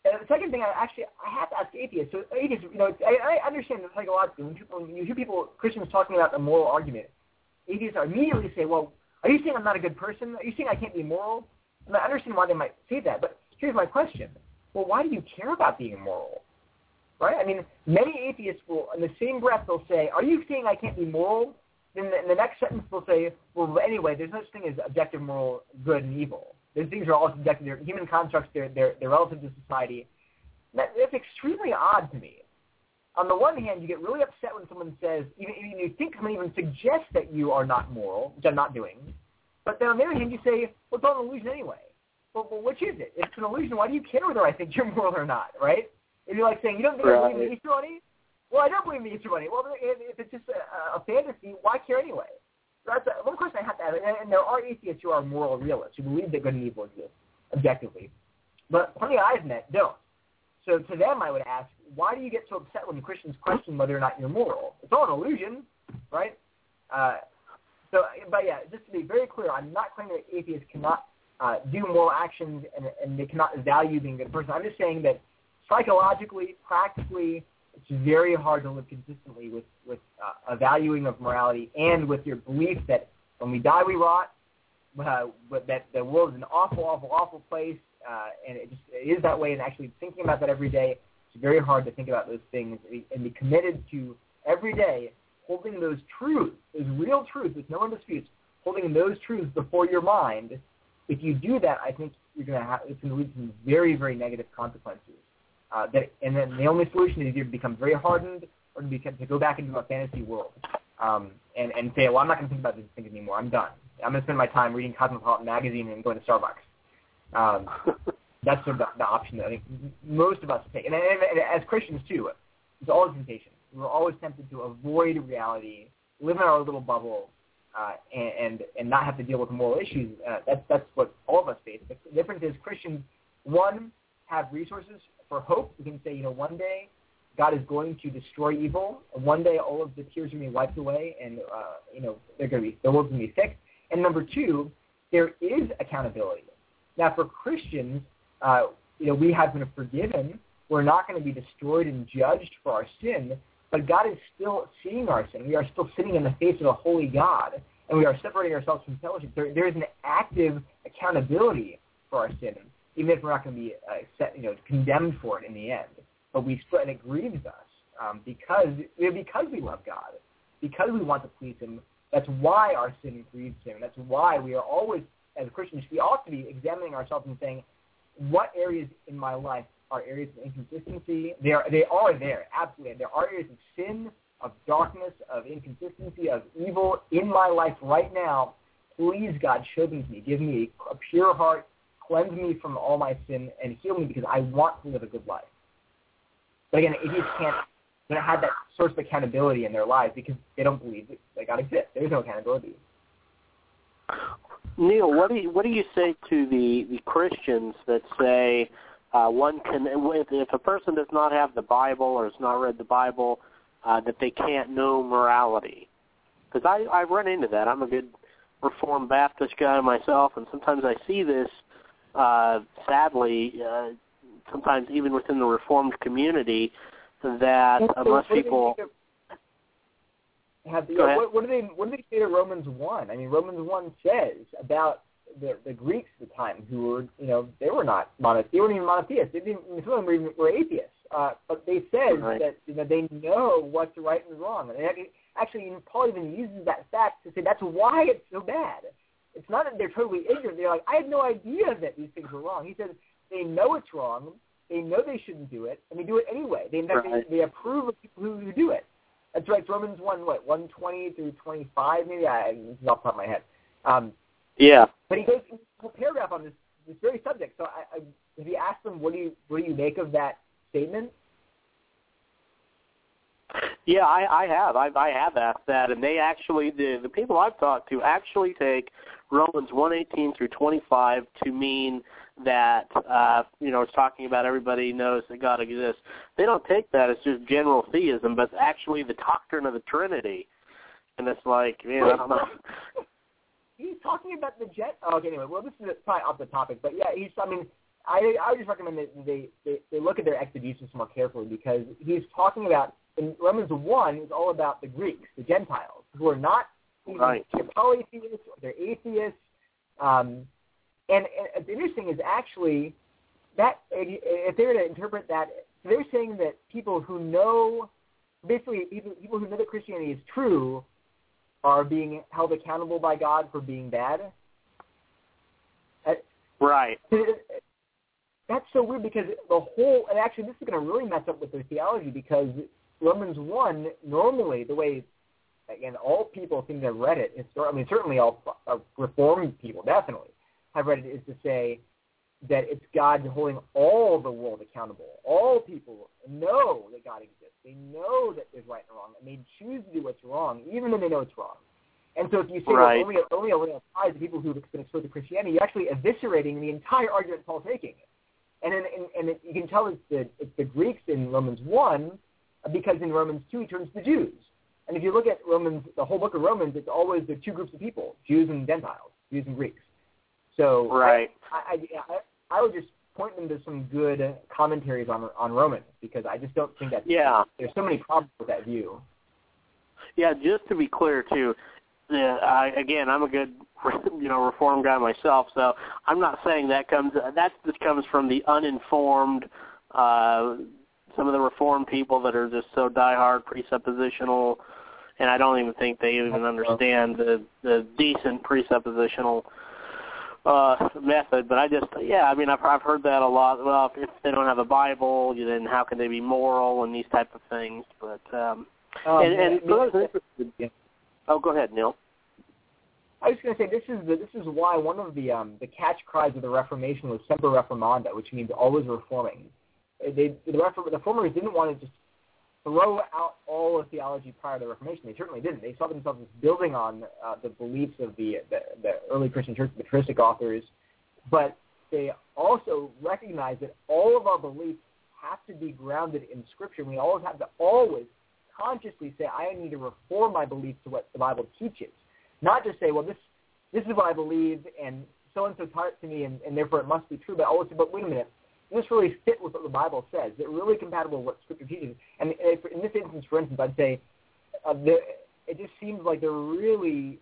H: and the second thing, I actually I have to ask atheists. So atheists, you know, I, I understand that psychologically when people when you hear people Christians talking about a moral argument, atheists immediately say, "Well, are you saying I'm not a good person? Are you saying I can't be moral?" And I understand why they might say that, but here's my question: well, why do you care about being moral? Right? I mean, many atheists will, in the same breath, they'll say, are you saying I can't be moral? Then in the next sentence, they'll say, well, anyway, there's no such thing as objective moral good and evil. Those things are all subjective. They're human constructs. They're, they're, they're relative to society. That, that's extremely odd to me. On the one hand, you get really upset when someone says, even, even you think someone even suggests that you are not moral, which I'm not doing. But then on the other hand, you say, well, it's all an illusion anyway. Well, well, which is it? If it's an illusion, why do you care whether I think you're moral or not, right? If you're like saying, you don't think right. I believe in the Easter Bunny? Well, I don't believe in the Easter Bunny. Well, if, if it's just a, a fantasy, why care anyway? So that's a, one question I have to ask. And, and there are atheists who are moral realists who believe that good and evil exist objectively. But plenty I've met don't. So to them, I would ask, why do you get so upset when Christians question whether or not you're moral? It's all an illusion, right? Uh, so, but yeah, just to be very clear, I'm not claiming that atheists cannot uh, do moral actions and, and they cannot value being a good person. I'm just saying that psychologically, practically, it's very hard to live consistently with with uh, a valuing of morality and with your belief that when we die we rot, uh, but that the world is an awful, awful, awful place, uh, and it just it is that way. And actually thinking about that every day, it's very hard to think about those things and be committed to every day holding those truths, those real truths, that no one disputes, holding those truths before your mind if you do that, I think you're going to have it's going to lead to some very very negative consequences. Uh, that and then the only solution is either to become very hardened or to become to go back into a fantasy world um, and and say, well, I'm not going to think about these things anymore. I'm done. I'm going to spend my time reading Cosmopolitan magazine and going to Starbucks. Um, that's sort of the, the option that I think most of us take. And, and, and as Christians too, it's always temptation. We're always tempted to avoid reality, live in our little bubble, uh, and, and not have to deal with moral issues. Uh, that's that's what all of us face. The difference is Christians, one, have resources for hope. We can say, you know, one day God is going to destroy evil. One day all of the tears are going to be wiped away, and uh, you know they're going to be the world's going to be fixed. And number two, there is accountability. Now, for Christians, uh, you know, we have been forgiven. We're not going to be destroyed and judged for our sin, but God is still seeing our sin. We are still sitting in the face of a holy God, and we are separating ourselves from fellowship. There, there is an active accountability for our sin, even if we're not going to be uh, set, you know, condemned for it in the end. But we still, and it grieves us um, because because we love God, because we want to please Him. That's why our sin grieves Him. That's why we are always, as Christians, we ought to be examining ourselves and saying, what areas in my life are areas of inconsistency. They are, they are there, absolutely. There are areas of sin, of darkness, of inconsistency, of evil in my life right now. Please, God, show them to me. Give me a, pure heart. Cleanse me from all my sin and heal me because I want to live a good life. But again, atheists can't they don't have that source of accountability in their lives because they don't believe that God exists. There's no accountability.
A: Neil, what do you what do you say to the the Christians that say uh, one can, if, if a person does not have the Bible or has not read the Bible, uh, that they can't know morality. Because I, I run into that. I'm a good Reformed Baptist guy myself, and sometimes I see this, uh, sadly, uh, sometimes even within the Reformed community, that unless people
H: have the, what, what do they what do they say to Romans one? I mean, Romans one says about the the Greeks at the time who were you know they were not monotheists. They weren't even monotheists. They didn't. Some of them were, even, were atheists. Uh, but they said right. that you know they know what's right and wrong. And actually, Paul even uses that fact to say that's why it's so bad. It's not that they're totally ignorant. They're like, I had no idea that these things were wrong. He says they know it's wrong. They know they shouldn't do it, and they do it anyway. They, right. they, they approve of people who, who do it. That's right. It's Romans one what one twenty through twenty five maybe. I this is off the top of my head. Um,
A: yeah.
H: But he goes a paragraph on this this very subject. So I, I if you ask them, what do you what do you make of that statement?
A: Yeah, I, I have. I, I have asked that, and they actually the the people I've talked to actually take Romans one eighteen through twenty five to mean that uh, you know it's talking about everybody knows that God exists. They don't take that as just general theism, but actually the doctrine of the Trinity. And it's like, man, I don't know.
H: he's talking about the jet. Oh, okay, anyway, well, this is probably off the topic, but yeah, he's. I mean, I I would just recommend that they they, they look at their exegesis more carefully because he's talking about in Romans one is all about the Greeks, the Gentiles, who are not
A: right.
H: polytheists, they're atheists. Um, and, and the interesting is actually that if they were to interpret that, they're saying that people who know, basically people, people who know that Christianity is true are being held accountable by God for being bad.
A: Right.
H: That's so weird because the whole, and actually this is going to really mess up with their theology because Romans 1, normally the way, again, all people seem to have read it, I mean, certainly all uh, Reformed people definitely have read it, is to say that it's God holding all the world accountable. All people know that God exists. They know that there's right and wrong, and they choose to do what's wrong, even when they know it's wrong. And so if you say
A: right.
H: well, only, only applies to people who've been exposed to Christianity, you're actually eviscerating the entire argument Paul's making. And, in, in, and it, you can tell it's the, it's the Greeks in Romans 1 because in Romans 2 he turns to the Jews. And if you look at Romans, the whole book of Romans, it's always the two groups of people, Jews and Gentiles, Jews and Greeks. So
A: right.
H: I, I, I, would just point them to some good commentaries on on Romans because I just don't think that
A: yeah.
H: there's so many problems with that view.
A: Yeah, just to be clear too, yeah, I, again, I'm a good you know reform guy myself, so I'm not saying that comes that just comes from the uninformed. Uh, some of the reform people that are just so diehard presuppositional, and I don't even think they even understand the the decent presuppositional uh method but i just yeah i mean i've i've heard that a lot well if, they don't have a bible then how can they be moral and these type of things but um,
H: um
A: and, and
H: yeah,
A: for those interested yeah. oh go ahead neil
H: I was going to say this is the, this is why one of the um, the catch cries of the Reformation was semper reformanda, which means always reforming. They the, Reform, the reformers didn't want to just throw out all of theology prior to the Reformation. They certainly didn't. They saw themselves as building on uh, the beliefs of the, the the early Christian church, the patristic authors, but they also recognize that all of our beliefs have to be grounded in Scripture. We always have to always consciously say, I need to reform my beliefs to what the Bible teaches, not just say, well, this this is what I believe, and so and so taught it to me, and, and therefore it must be true. But always but wait a minute, does this really fit with what the Bible says? It really compatible with what Scripture teaches? And if, in this instance, for instance, I'd say uh, it just seems like they're really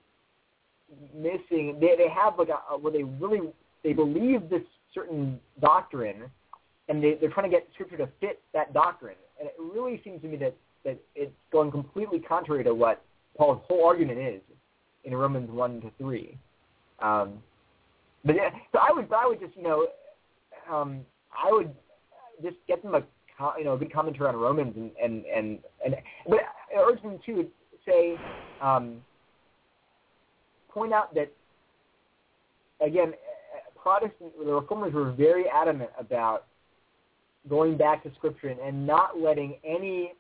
H: missing. They they have like a, where they really they believe this certain doctrine, and they, they're trying to get Scripture to fit that doctrine. And it really seems to me that that it's going completely contrary to what Paul's whole argument is in Romans one to three. Um, but yeah, so I would I would just you know um, I would just get them a you know a good commentary on Romans and and and, and but I urge them to say um, point out that again Protestant the Reformers were very adamant about going back to Scripture and, and not letting any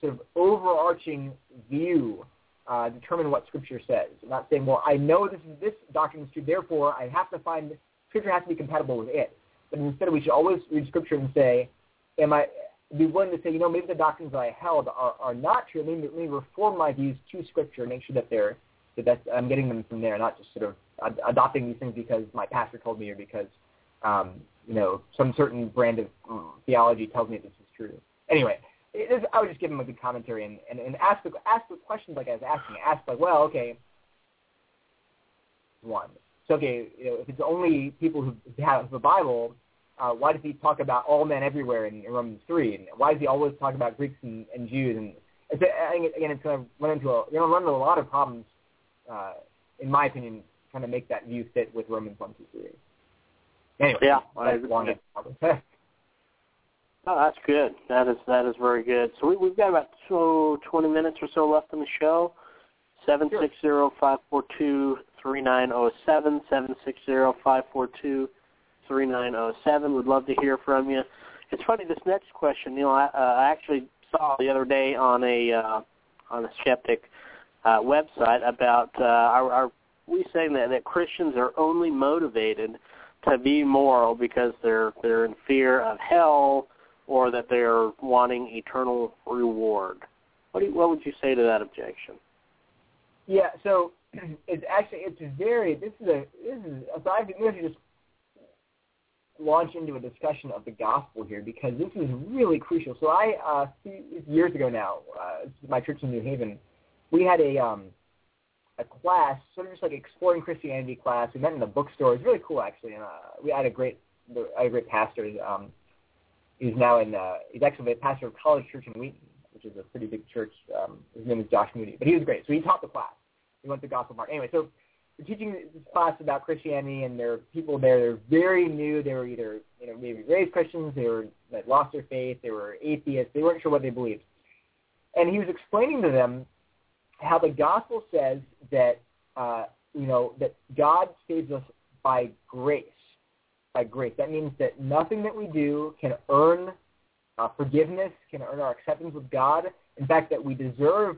H: sort of overarching view uh, determine what Scripture says. Not saying, well, I know this is this doctrine is true, therefore I have to find Scripture has to be compatible with it. But instead, we should always read Scripture and say, am I be willing to say, you know, maybe the doctrines that I held are, are not true. Let me, let me reform my views to Scripture, and make sure that they're that that's, I'm getting them from there, not just sort of ad- adopting these things because my pastor told me or because um, you know some certain brand of um, theology tells me this is true. Anyway, is, I would just give him a good commentary and, and, and ask the ask the questions like I was asking. Ask like, well, okay, one. So okay, you know, if it's only people who have the Bible, uh, why does he talk about all men everywhere in, in Romans three? And why does he always talk about Greeks and, and Jews? And it's, again, it's going to run into a you know run into a lot of problems, uh, in my opinion, trying to make that view fit with Romans one two three. Anyway,
A: yeah,
H: that's long.
A: oh, that's good. That is that is very good. So we, we've got about so twenty minutes or so left in the show. Seven six zero five four two three nine zero seven seven six zero five four two. 3907. Would love to hear from you. It's funny this next question. You know, I, uh, I actually saw the other day on a uh, on a skeptic uh, website about uh, are, are we saying that that Christians are only motivated to be moral because they're they're in fear of hell or that they're wanting eternal reward. What do you, what would you say to that objection?
H: Yeah, so it's actually it's very this is a this is aside from this is just launch into a discussion of the gospel here because this is really crucial. So I, uh, years ago now, uh, my church in New Haven, we had a um, a class, sort of just like exploring Christianity class. We met in the bookstore. It was really cool actually, and uh, we had a great, a great pastor. Um, he's now in, uh, he's actually a pastor of College Church in Wheaton, which is a pretty big church. Um, his name is Josh Moody, but he was great. So he taught the class. We went to Gospel Park. Anyway, so teaching this class about Christianity, and there are people there. They're very new. They were either you know maybe raised Christians, they were that lost their faith, they were atheists. They weren't sure what they believed. And he was explaining to them how the gospel says that uh, you know that God saves us by grace. By grace, that means that nothing that we do can earn uh, forgiveness, can earn our acceptance with God. In fact, that we deserve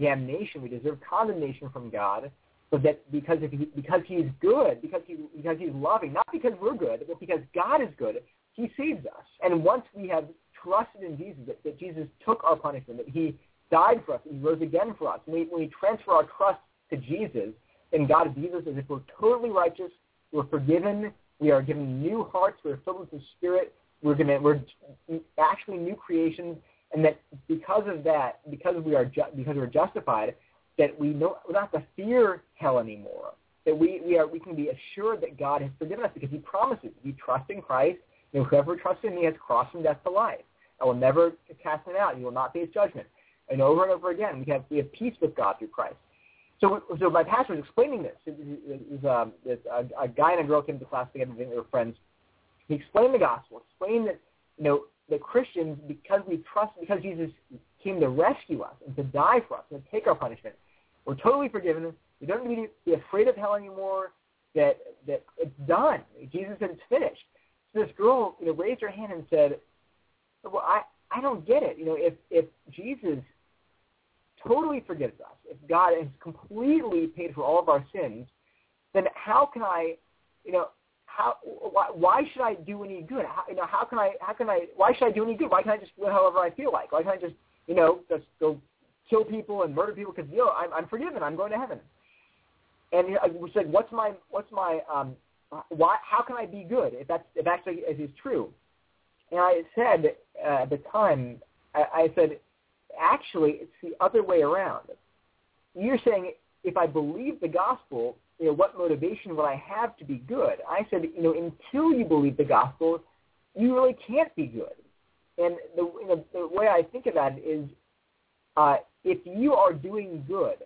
H: damnation, we deserve condemnation from God but that because if he, because he's good, because he because he's loving, not because we're good, but because God is good, he saves us. And once we have trusted in Jesus, that, that Jesus took our punishment, that he died for us, he rose again for us, and we, when we transfer our trust to Jesus, then God views us as if we're totally righteous, we're forgiven, we are given new hearts, we're filled with the Spirit, we're gonna we're actually new creations, and that because of that, because we are ju- because we're justified, that we know we don't have to fear hell anymore. That we, we are we can be assured that God has forgiven us because He promises. We trust in Christ, you know, whoever trusts in me has crossed from death to life. I will never cast him out. You will not face judgment. And over and over again, we have we have peace with God through Christ. So, so my pastor was explaining this. It was, um, this, a, a guy and a girl came to class together. They were friends. He explained the gospel. Explained that you know that Christians, because we trust, because Jesus came to rescue us and to die for us and to take our punishment, we're totally forgiven. We don't need to be afraid of hell anymore. That that it's done. Jesus said it's finished. So this girl, you know, raised her hand and said, "Well, I I don't get it. You know, if if Jesus totally forgives us, if God has completely paid for all of our sins, then how can I, you know, how why, why should I do any good? How, you know, how can I how can I why should I do any good? Why can't I just live however I feel like? Why can't I just you know just go kill people and murder people because you know I'm, I'm forgiven. I'm going to heaven. And you know, we said, what's my what's my um why how can I be good if that's if actually if is true? And I said uh, at the time I, I said actually it's the other way around. You're saying if I believe the gospel, you know, what motivation would I have to be good? I said, you know, until you believe the gospel, you really can't be good. And the, you know, the way I think of that is, uh, if you are doing good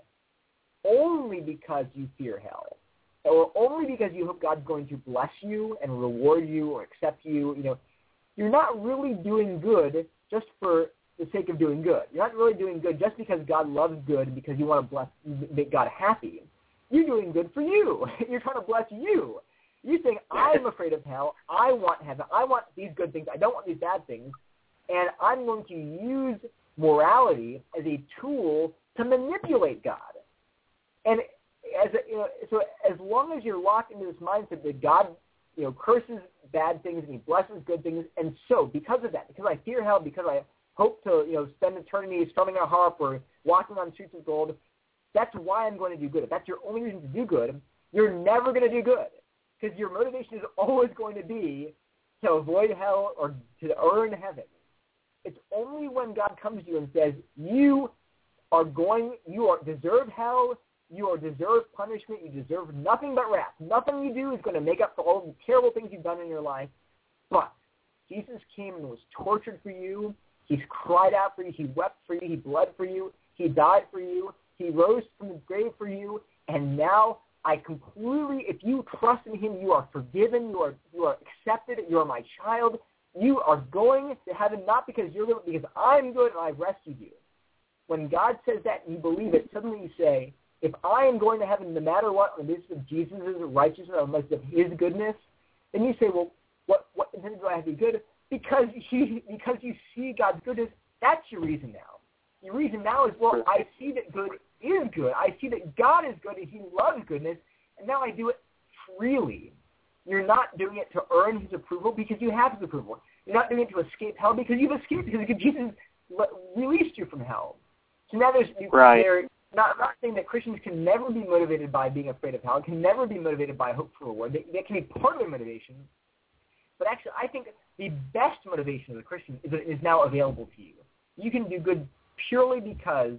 H: only because you fear hell, or only because you hope God's going to bless you and reward you or accept you, you know, you're not really doing good just for the sake of doing good. You're not really doing good just because God loves good and because you want to bless, make God happy. You're doing good for you. You're trying to bless you. You think I'm afraid of hell. I want heaven. I want these good things. I don't want these bad things. And I'm going to use morality as a tool to manipulate God. And as a, you know, so as long as you're locked into this mindset that God, you know, curses bad things and He blesses good things, and so because of that, because I fear hell, because I hope to, you know, spend eternity strumming a harp or walking on streets of gold, that's why I'm going to do good. If that's your only reason to do good, you're never going to do good because your motivation is always going to be to avoid hell or to earn heaven. It's only when God comes to you and says, you are going, you are deserve hell, you are deserve punishment, you deserve nothing but wrath. Nothing you do is going to make up for all the terrible things you've done in your life. But Jesus came and was tortured for you. He's cried out for you. He wept for you. He bled for you. He died for you. He rose from the grave for you. And now I completely, if you trust in him, you are forgiven. You are, you are accepted. You are my child. You are going to heaven not because you're good, because I'm good and I've rescued you. When God says that and you believe it, suddenly you say, if I am going to heaven no matter what, on the basis of Jesus' righteousness, on the basis of his goodness, then you say, well, what, what incentive do I have to be good? Because you, because you see God's goodness, that's your reason now. Your reason now is, well, I see that good is good. I see that God is good and he loves goodness, and now I do it freely. You're not doing it to earn his approval because you have his approval. You're not doing it to escape hell because you've escaped because Jesus released you from hell. So now there's
A: right.
H: There, not not saying that Christians can never be motivated by being afraid of hell, can never be motivated by hope for reward. That, that can be part of their motivation. But actually, I think the best motivation of the Christian is, is now available to you. You can do good purely because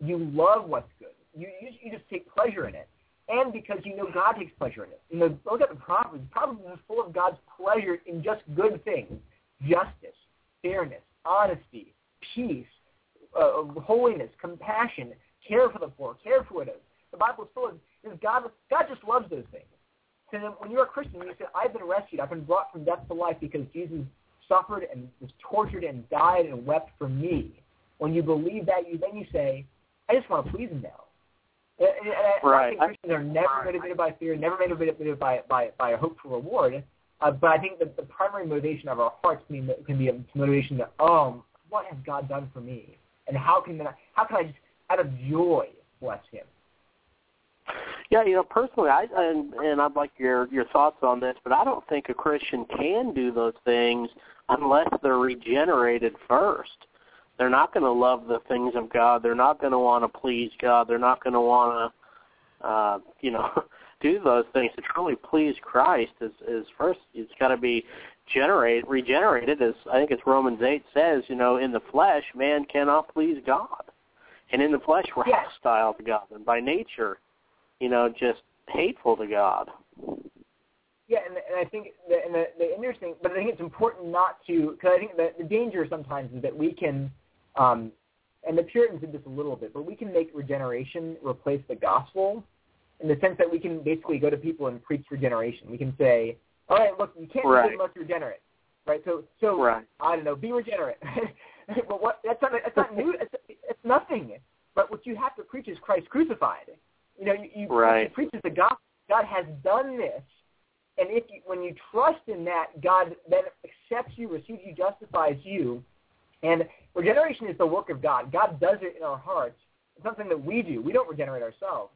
H: you love what's good. You, you, you just take pleasure in it and because you know God takes pleasure in it. You know, look at the Proverbs. Proverbs is full of God's pleasure in just good things: justice, fairness, honesty, peace, uh, holiness, compassion, care for the poor, care for widows. The Bible is full of is God. God just loves those things. So then, when you're a Christian, you say, "I've been rescued. I've been brought from death to life because Jesus suffered and was tortured and died and wept for me." When you believe that, you then you say, "I just want to please Him now." And,
A: right.
H: I think Christians are never motivated by fear, never motivated by by by a hope for reward. Uh, but I think that the primary motivation of our hearts can be, can be a motivation that, oh, what has God done for me, and how can I, how can I just out of joy bless Him?
A: Yeah, you know, personally, I and, and I'd like your your thoughts on this, but I don't think a Christian can do those things unless they're regenerated first. They're not going to love the things of God. They're not going to want to please God. They're not going to want to, uh, you know, do those things to truly please Christ. Is is first, it's got to be generate regenerated. As I think it's Romans eight says, you know, in the flesh, man cannot please God, and in the flesh we're
H: Yes.
A: hostile to God, and by nature, you know, just hateful to God.
H: Yeah, and, and I think the, and the, the interesting, but I think it's important not to, because I think the, the danger sometimes is that we can, um, and the Puritans did this a little bit, but we can make regeneration replace the gospel in the sense that we can basically go to people and preach regeneration. We can say, all right, look, you can't
A: Right.
H: be unless you're regenerate, right? So, so
A: Right.
H: I don't know, be regenerate. but what? That's not. That's not new. It's, it's nothing. But what you have to preach is Christ crucified. You know, you, you,
A: Right.
H: you preach is the gospel. God has done this, and if you, when you trust in that, God then accepts you, receives you, justifies you, And regeneration is the work of God. God does it in our hearts. It's something that we do. We don't regenerate ourselves.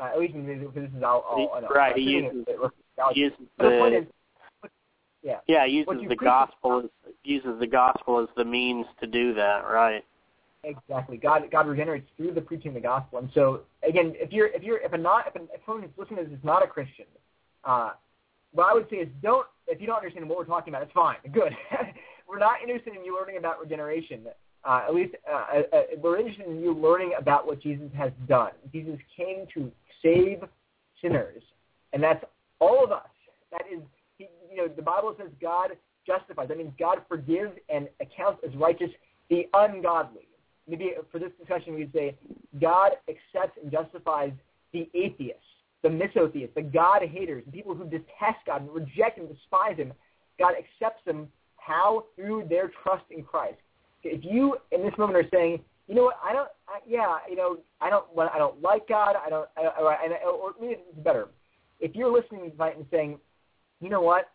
H: Uh, at least because this is all, all
A: right. He uses, he uses the, the point is,
H: yeah.
A: Yeah, uses the gospel as uses the gospel as the means to do that, right?
H: Exactly. God God regenerates through the preaching of the gospel. And so again, if you're if you're if a not if, a, if someone who's listening to this is not a Christian, uh, what I would say is don't if you don't understand what we're talking about, it's fine. Good. We're not interested in you learning about regeneration. Uh, at least uh, uh, uh, we're interested in you learning about what Jesus has done. Jesus came to save sinners, and that's all of us. That is, he, you know, the Bible says God justifies. That means God forgives and accounts as righteous the ungodly maybe for this discussion we'd say God accepts and justifies the atheists, the misotheists, the God haters, the people who detest God and reject and despise Him. God accepts them how through their trust in Christ. If you in this moment are saying, you know what, I don't, I, yeah, you know, I don't, I don't like God, I don't, I, or, or, or maybe it's better. If you're listening tonight and saying, you know what,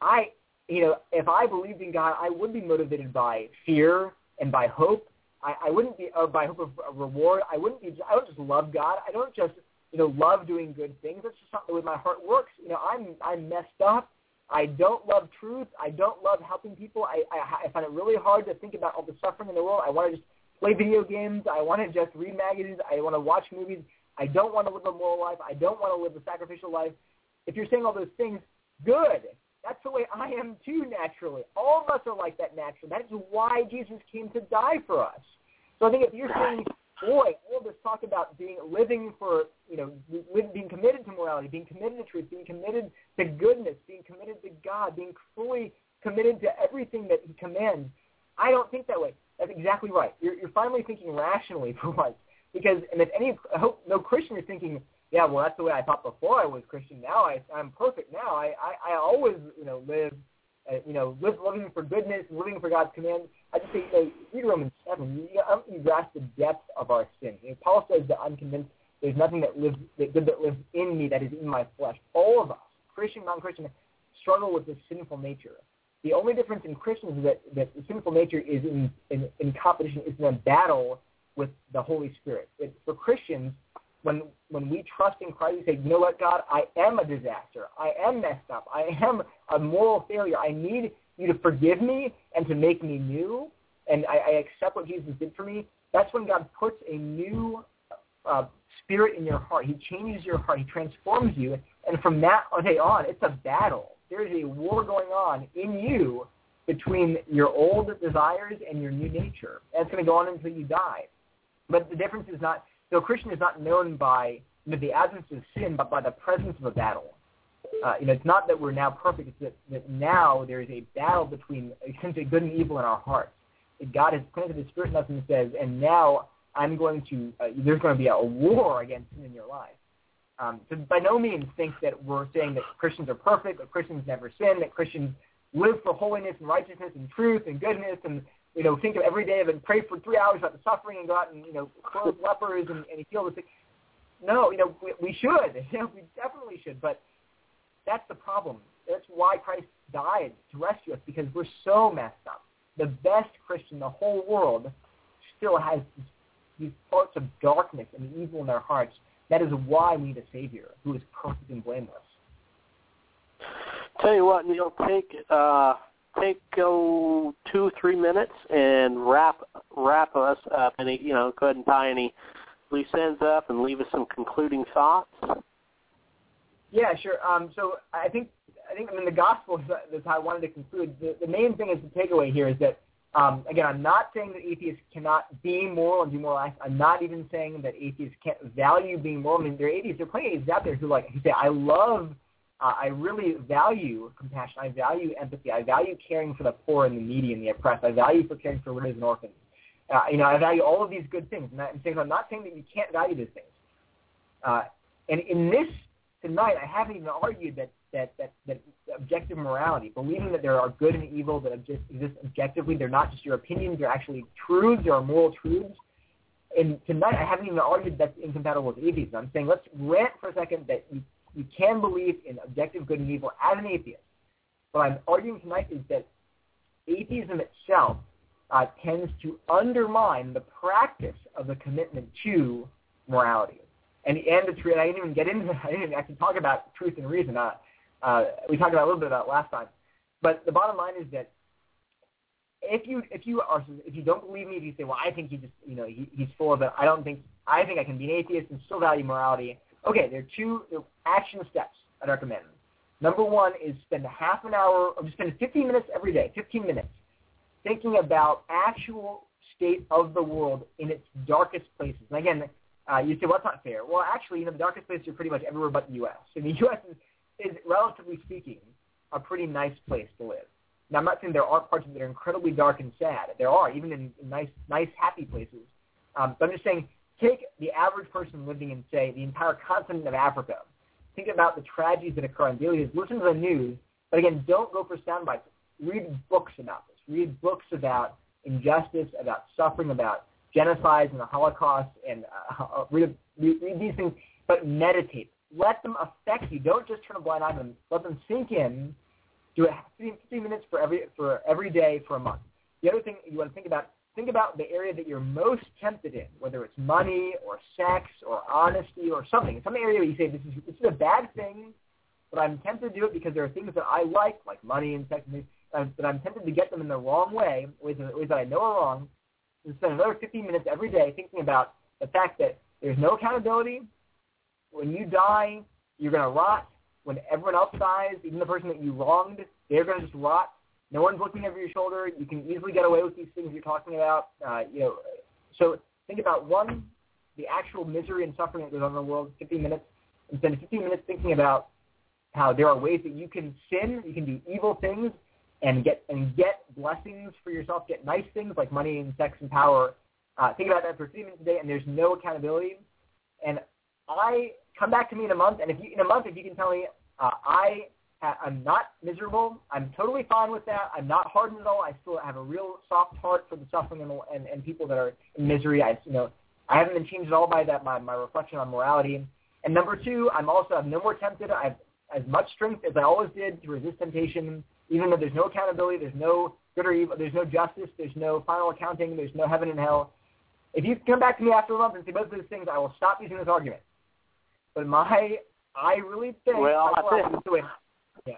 H: I, you know, if I believed in God, I would be motivated by fear and by hope I, I wouldn't be uh, by hope of a reward. I wouldn't be. I don't just love God. I don't just you know love doing good things. That's just not the way my heart works. You know, I'm I'm messed up. I don't love truth. I don't love helping people. I, I I find it really hard to think about all the suffering in the world. I want to just play video games. I want to just read magazines. I want to watch movies. I don't want to live a moral life. I don't want to live a sacrificial life. If you're saying all those things, good. That's the way I am too naturally. All of us are like that naturally. That is why Jesus came to die for us. So I think if you're saying, boy, all this talk about being living for, you know, being committed to morality, being committed to truth, being committed to goodness, being committed to God, being fully committed to everything that He commands, I don't think that way. That's exactly right. You're, you're finally thinking rationally for once. Because, and if any, I hope no Christian is thinking, yeah, well, that's the way I thought before I was Christian. Now I, I'm perfect. Now I, I, I always, you know, live, Uh, you know, living for goodness, living for God's command. I just say, know, read Romans seven. You, you, you grasp the depth of our sin. You know, Paul says that I'm convinced there's nothing that lives that good that lives in me that is in my flesh. All of us, Christian, non-Christian, struggle with this sinful nature. The only difference in Christians is that, that the sinful nature is in, in, in competition, is in a battle with the Holy Spirit. It, for Christians, when when we trust in Christ, we say, you know what, God, I am a disaster. I am messed up. I am a moral failure. I need you to forgive me and to make me new, and I, I accept what Jesus did for me. That's when God puts a new uh, spirit in your heart. He changes your heart. He transforms you, and from that day on, it's a battle. There is a war going on in you between your old desires and your new nature. And it's going to go on until you die. But the difference is not so a Christian is not known by you know, the absence of sin, but by the presence of a battle. Uh, you know, it's not that we're now perfect; it's that, that now there is a battle between essentially good and evil in our hearts. God has planted His Spirit in us and says, and now I'm going to. Uh, there's going to be a war against sin in your life. Um, so by no means think that we're saying that Christians are perfect, that Christians never sin, that Christians live for holiness and righteousness and truth and goodness and you know, think of every day of and pray for three hours about the suffering and go out and, you know, clothe lepers and, and heal the sick. No, you know, we, we should. You know, we definitely should. But that's the problem. That's why Christ died to rescue us because we're so messed up. The best Christian in the whole world still has these parts of darkness and evil in their hearts. That is why we need a Savior who is perfect and blameless.
A: Tell you what, Neil, take uh, take go two three minutes and wrap wrap us up and you know go ahead and tie any loose ends up and leave us some concluding thoughts.
H: Yeah, sure. Um, so I think I think I mean the gospel is how I wanted to conclude. The, the main thing is the takeaway here is that um, again I'm not saying that atheists cannot be moral and do moral acts. I'm not even saying that atheists can't value being moral. I mean, there are atheists. There are plenty of atheists out there who like who say I love uh, I really value compassion. I value empathy. I value caring for the poor and the needy and the oppressed. I value for caring for widows and orphans. Uh, you know, I value all of these good things. And I'm, saying, I'm not saying that you can't value these things. Uh, and in this tonight, I haven't even argued that, that, that, that objective morality, believing that there are good and evil that exist objectively, they're not just your opinions, they're actually truths, they are moral truths. And tonight, I haven't even argued that's incompatible with atheism. I'm saying let's rant for a second that you you can believe in objective good and evil as an atheist. What I'm arguing tonight is that atheism itself uh, tends to undermine the practice of the commitment to morality. And, the and the truth, I didn't even get into, I didn't actually talk about truth and reason. Uh, uh, we talked about a little bit about last time. But the bottom line is that if you if you are if you don't believe me, if you say, well, I think he just you know he, he's full of it. I don't think I think I can be an atheist and still value morality. Okay, there are two action steps I recommend. Number one is spend a half an hour or just spend 15 minutes every day, 15 minutes, thinking about actual state of the world in its darkest places. And again, uh, you say, well, that's not fair. Well, actually, you know, the darkest places are pretty much everywhere but the U.S. And the U.S. is, is, relatively speaking, a pretty nice place to live. Now, I'm not saying there aren't parts that are incredibly dark and sad. There are, even in nice, nice, happy places. Um, but I'm just saying, take the average person living in, say, the entire continent of Africa. Think about the tragedies that occur on daily basis. Listen to the news. But again, don't go for sound bites. Read books about this. Read books about injustice, about suffering, about genocides and the Holocaust, and uh, read, read, read these things. But meditate. Let them affect you. Don't just turn a blind eye to them. Let them sink in do it 15 minutes for every for every day for a month. The other thing you want to think about think about the area that you're most tempted in, whether it's money or sex or honesty or something. Some area where you say this is this is a bad thing, but I'm tempted to do it because there are things that I like, like money and sex, and uh, but I'm tempted to get them in the wrong way, ways that, ways that I know are wrong. And spend another 15 minutes every day thinking about the fact that there's no accountability. When you die, you're going to rot when everyone else dies, even the person that you wronged, they're going to just rot. No one's looking over your shoulder. You can easily get away with these things you're talking about. Uh, you know, so think about one, the actual misery and suffering that goes on in the world. 15 minutes, and spend 15 minutes thinking about how there are ways that you can sin, you can do evil things, and get and get blessings for yourself, get nice things like money and sex and power. Uh, think about that for 15 minutes a day, and there's no accountability. And I come back to me in a month, and if you in a month, if you can tell me uh, I I'm not miserable. I'm totally fine with that. I'm not hardened at all. I still have a real soft heart for the suffering and, and, and people that are in misery. I you know I haven't been changed at all by that my my reflection on morality. And number two, I'm also I'm no more tempted. I have as much strength as I always did to resist temptation, even though there's no accountability, there's no good or evil, there's no justice, there's no final accounting, there's no heaven and hell. If you come back to me after a month and say both of those things, I will stop using this argument. But my I really think.
A: Well, I think.
H: Yeah.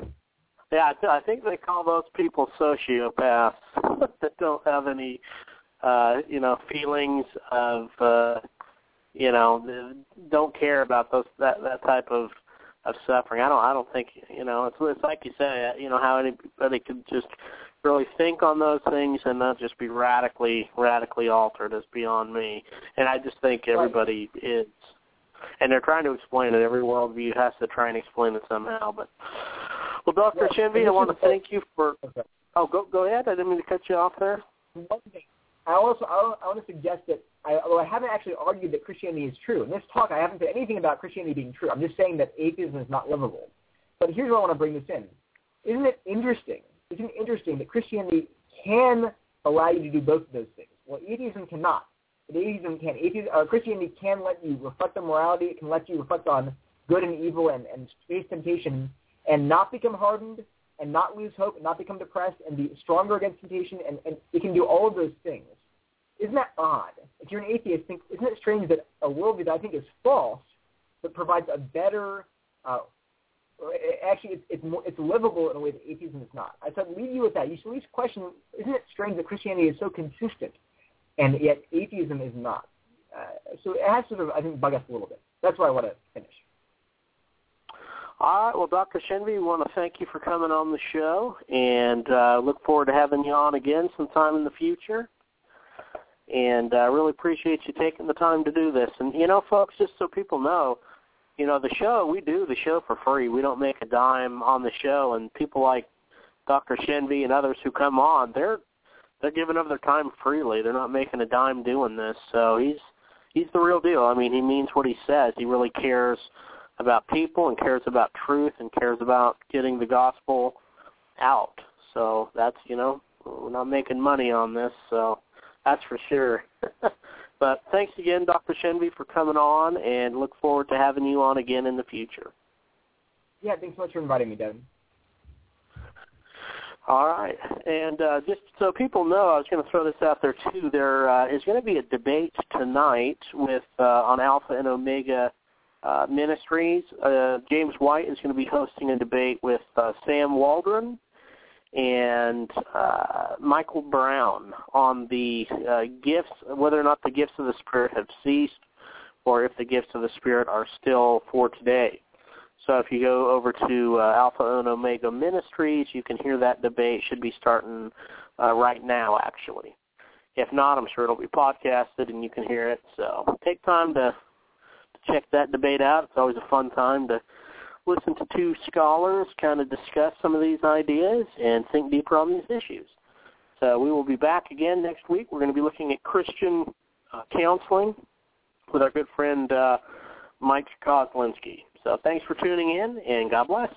A: Yeah, I, think they call those people sociopaths that don't have any, uh, you know, feelings of, uh, you know, don't care about those that that type of of suffering. I don't. I don't think you know. It's it's like you say. You know how anybody could just really think on those things and not just be radically radically altered is beyond me. And I just think everybody is and they're trying to explain it. Every worldview has to try and explain it somehow. But well, Dr.
H: Yeah,
A: I want to thank you for.
H: Okay.
A: Oh, go go ahead. I didn't mean to cut you off there.
H: One thing, I also I, I want to suggest that I, although I haven't actually argued that Christianity is true in this talk, I haven't said anything about Christianity being true. I'm just saying that atheism is not livable. But here's where I want to bring this in. Isn't it interesting? Isn't it interesting that Christianity can allow you to do both of those things? Well, atheism cannot. Atheism can. Atheism, uh, Christianity can let you reflect on morality. It can let you reflect on good and evil and, and face temptation and not become hardened and not lose hope and not become depressed and be stronger against temptation. And, and it can do all of those things. Isn't that odd? If you're an atheist, think, isn't it strange that a worldview that I think is false but provides a better uh, actually it's it's, more, it's livable in a way that atheism is not. I said leave you with that. You should at least question: Isn't it strange that Christianity is so consistent and yet atheism is not. Uh, so it has sort of, I think, bug us a little bit. That's where I want to finish.
A: All right. Well, Dr. Shenvi, we want to thank you for coming on the show, and uh, look forward to having you on again sometime in the future. And I uh, really appreciate you taking the time to do this. And you know, folks, just so people know, you know, the show we do the show for free. We don't make a dime on the show, and people like Dr. Shenvi and others who come on, they're they're giving up their time freely. They're not making a dime doing this. So he's he's the real deal. I mean, he means what he says. He really cares about people and cares about truth and cares about getting the gospel out. So that's you know we're not making money on this. So that's for sure. but thanks again, Dr. Shenvi, for coming on, and look forward to having you on again in the future.
H: Yeah, thanks so much for inviting me, Devin.
A: All right, and uh, just so people know, I was going to throw this out there too. There uh, is going to be a debate tonight with uh, on Alpha and Omega uh, Ministries. Uh, James White is going to be hosting a debate with uh, Sam Waldron and uh, Michael Brown on the uh, gifts, whether or not the gifts of the Spirit have ceased, or if the gifts of the Spirit are still for today. So if you go over to uh, Alpha and Omega Ministries, you can hear that debate. Should be starting uh, right now, actually. If not, I'm sure it'll be podcasted and you can hear it. So take time to, to check that debate out. It's always a fun time to listen to two scholars kind of discuss some of these ideas and think deeper on these issues. So we will be back again next week. We're going to be looking at Christian uh, counseling with our good friend uh, Mike Kozlinski. So thanks for tuning in, and God bless.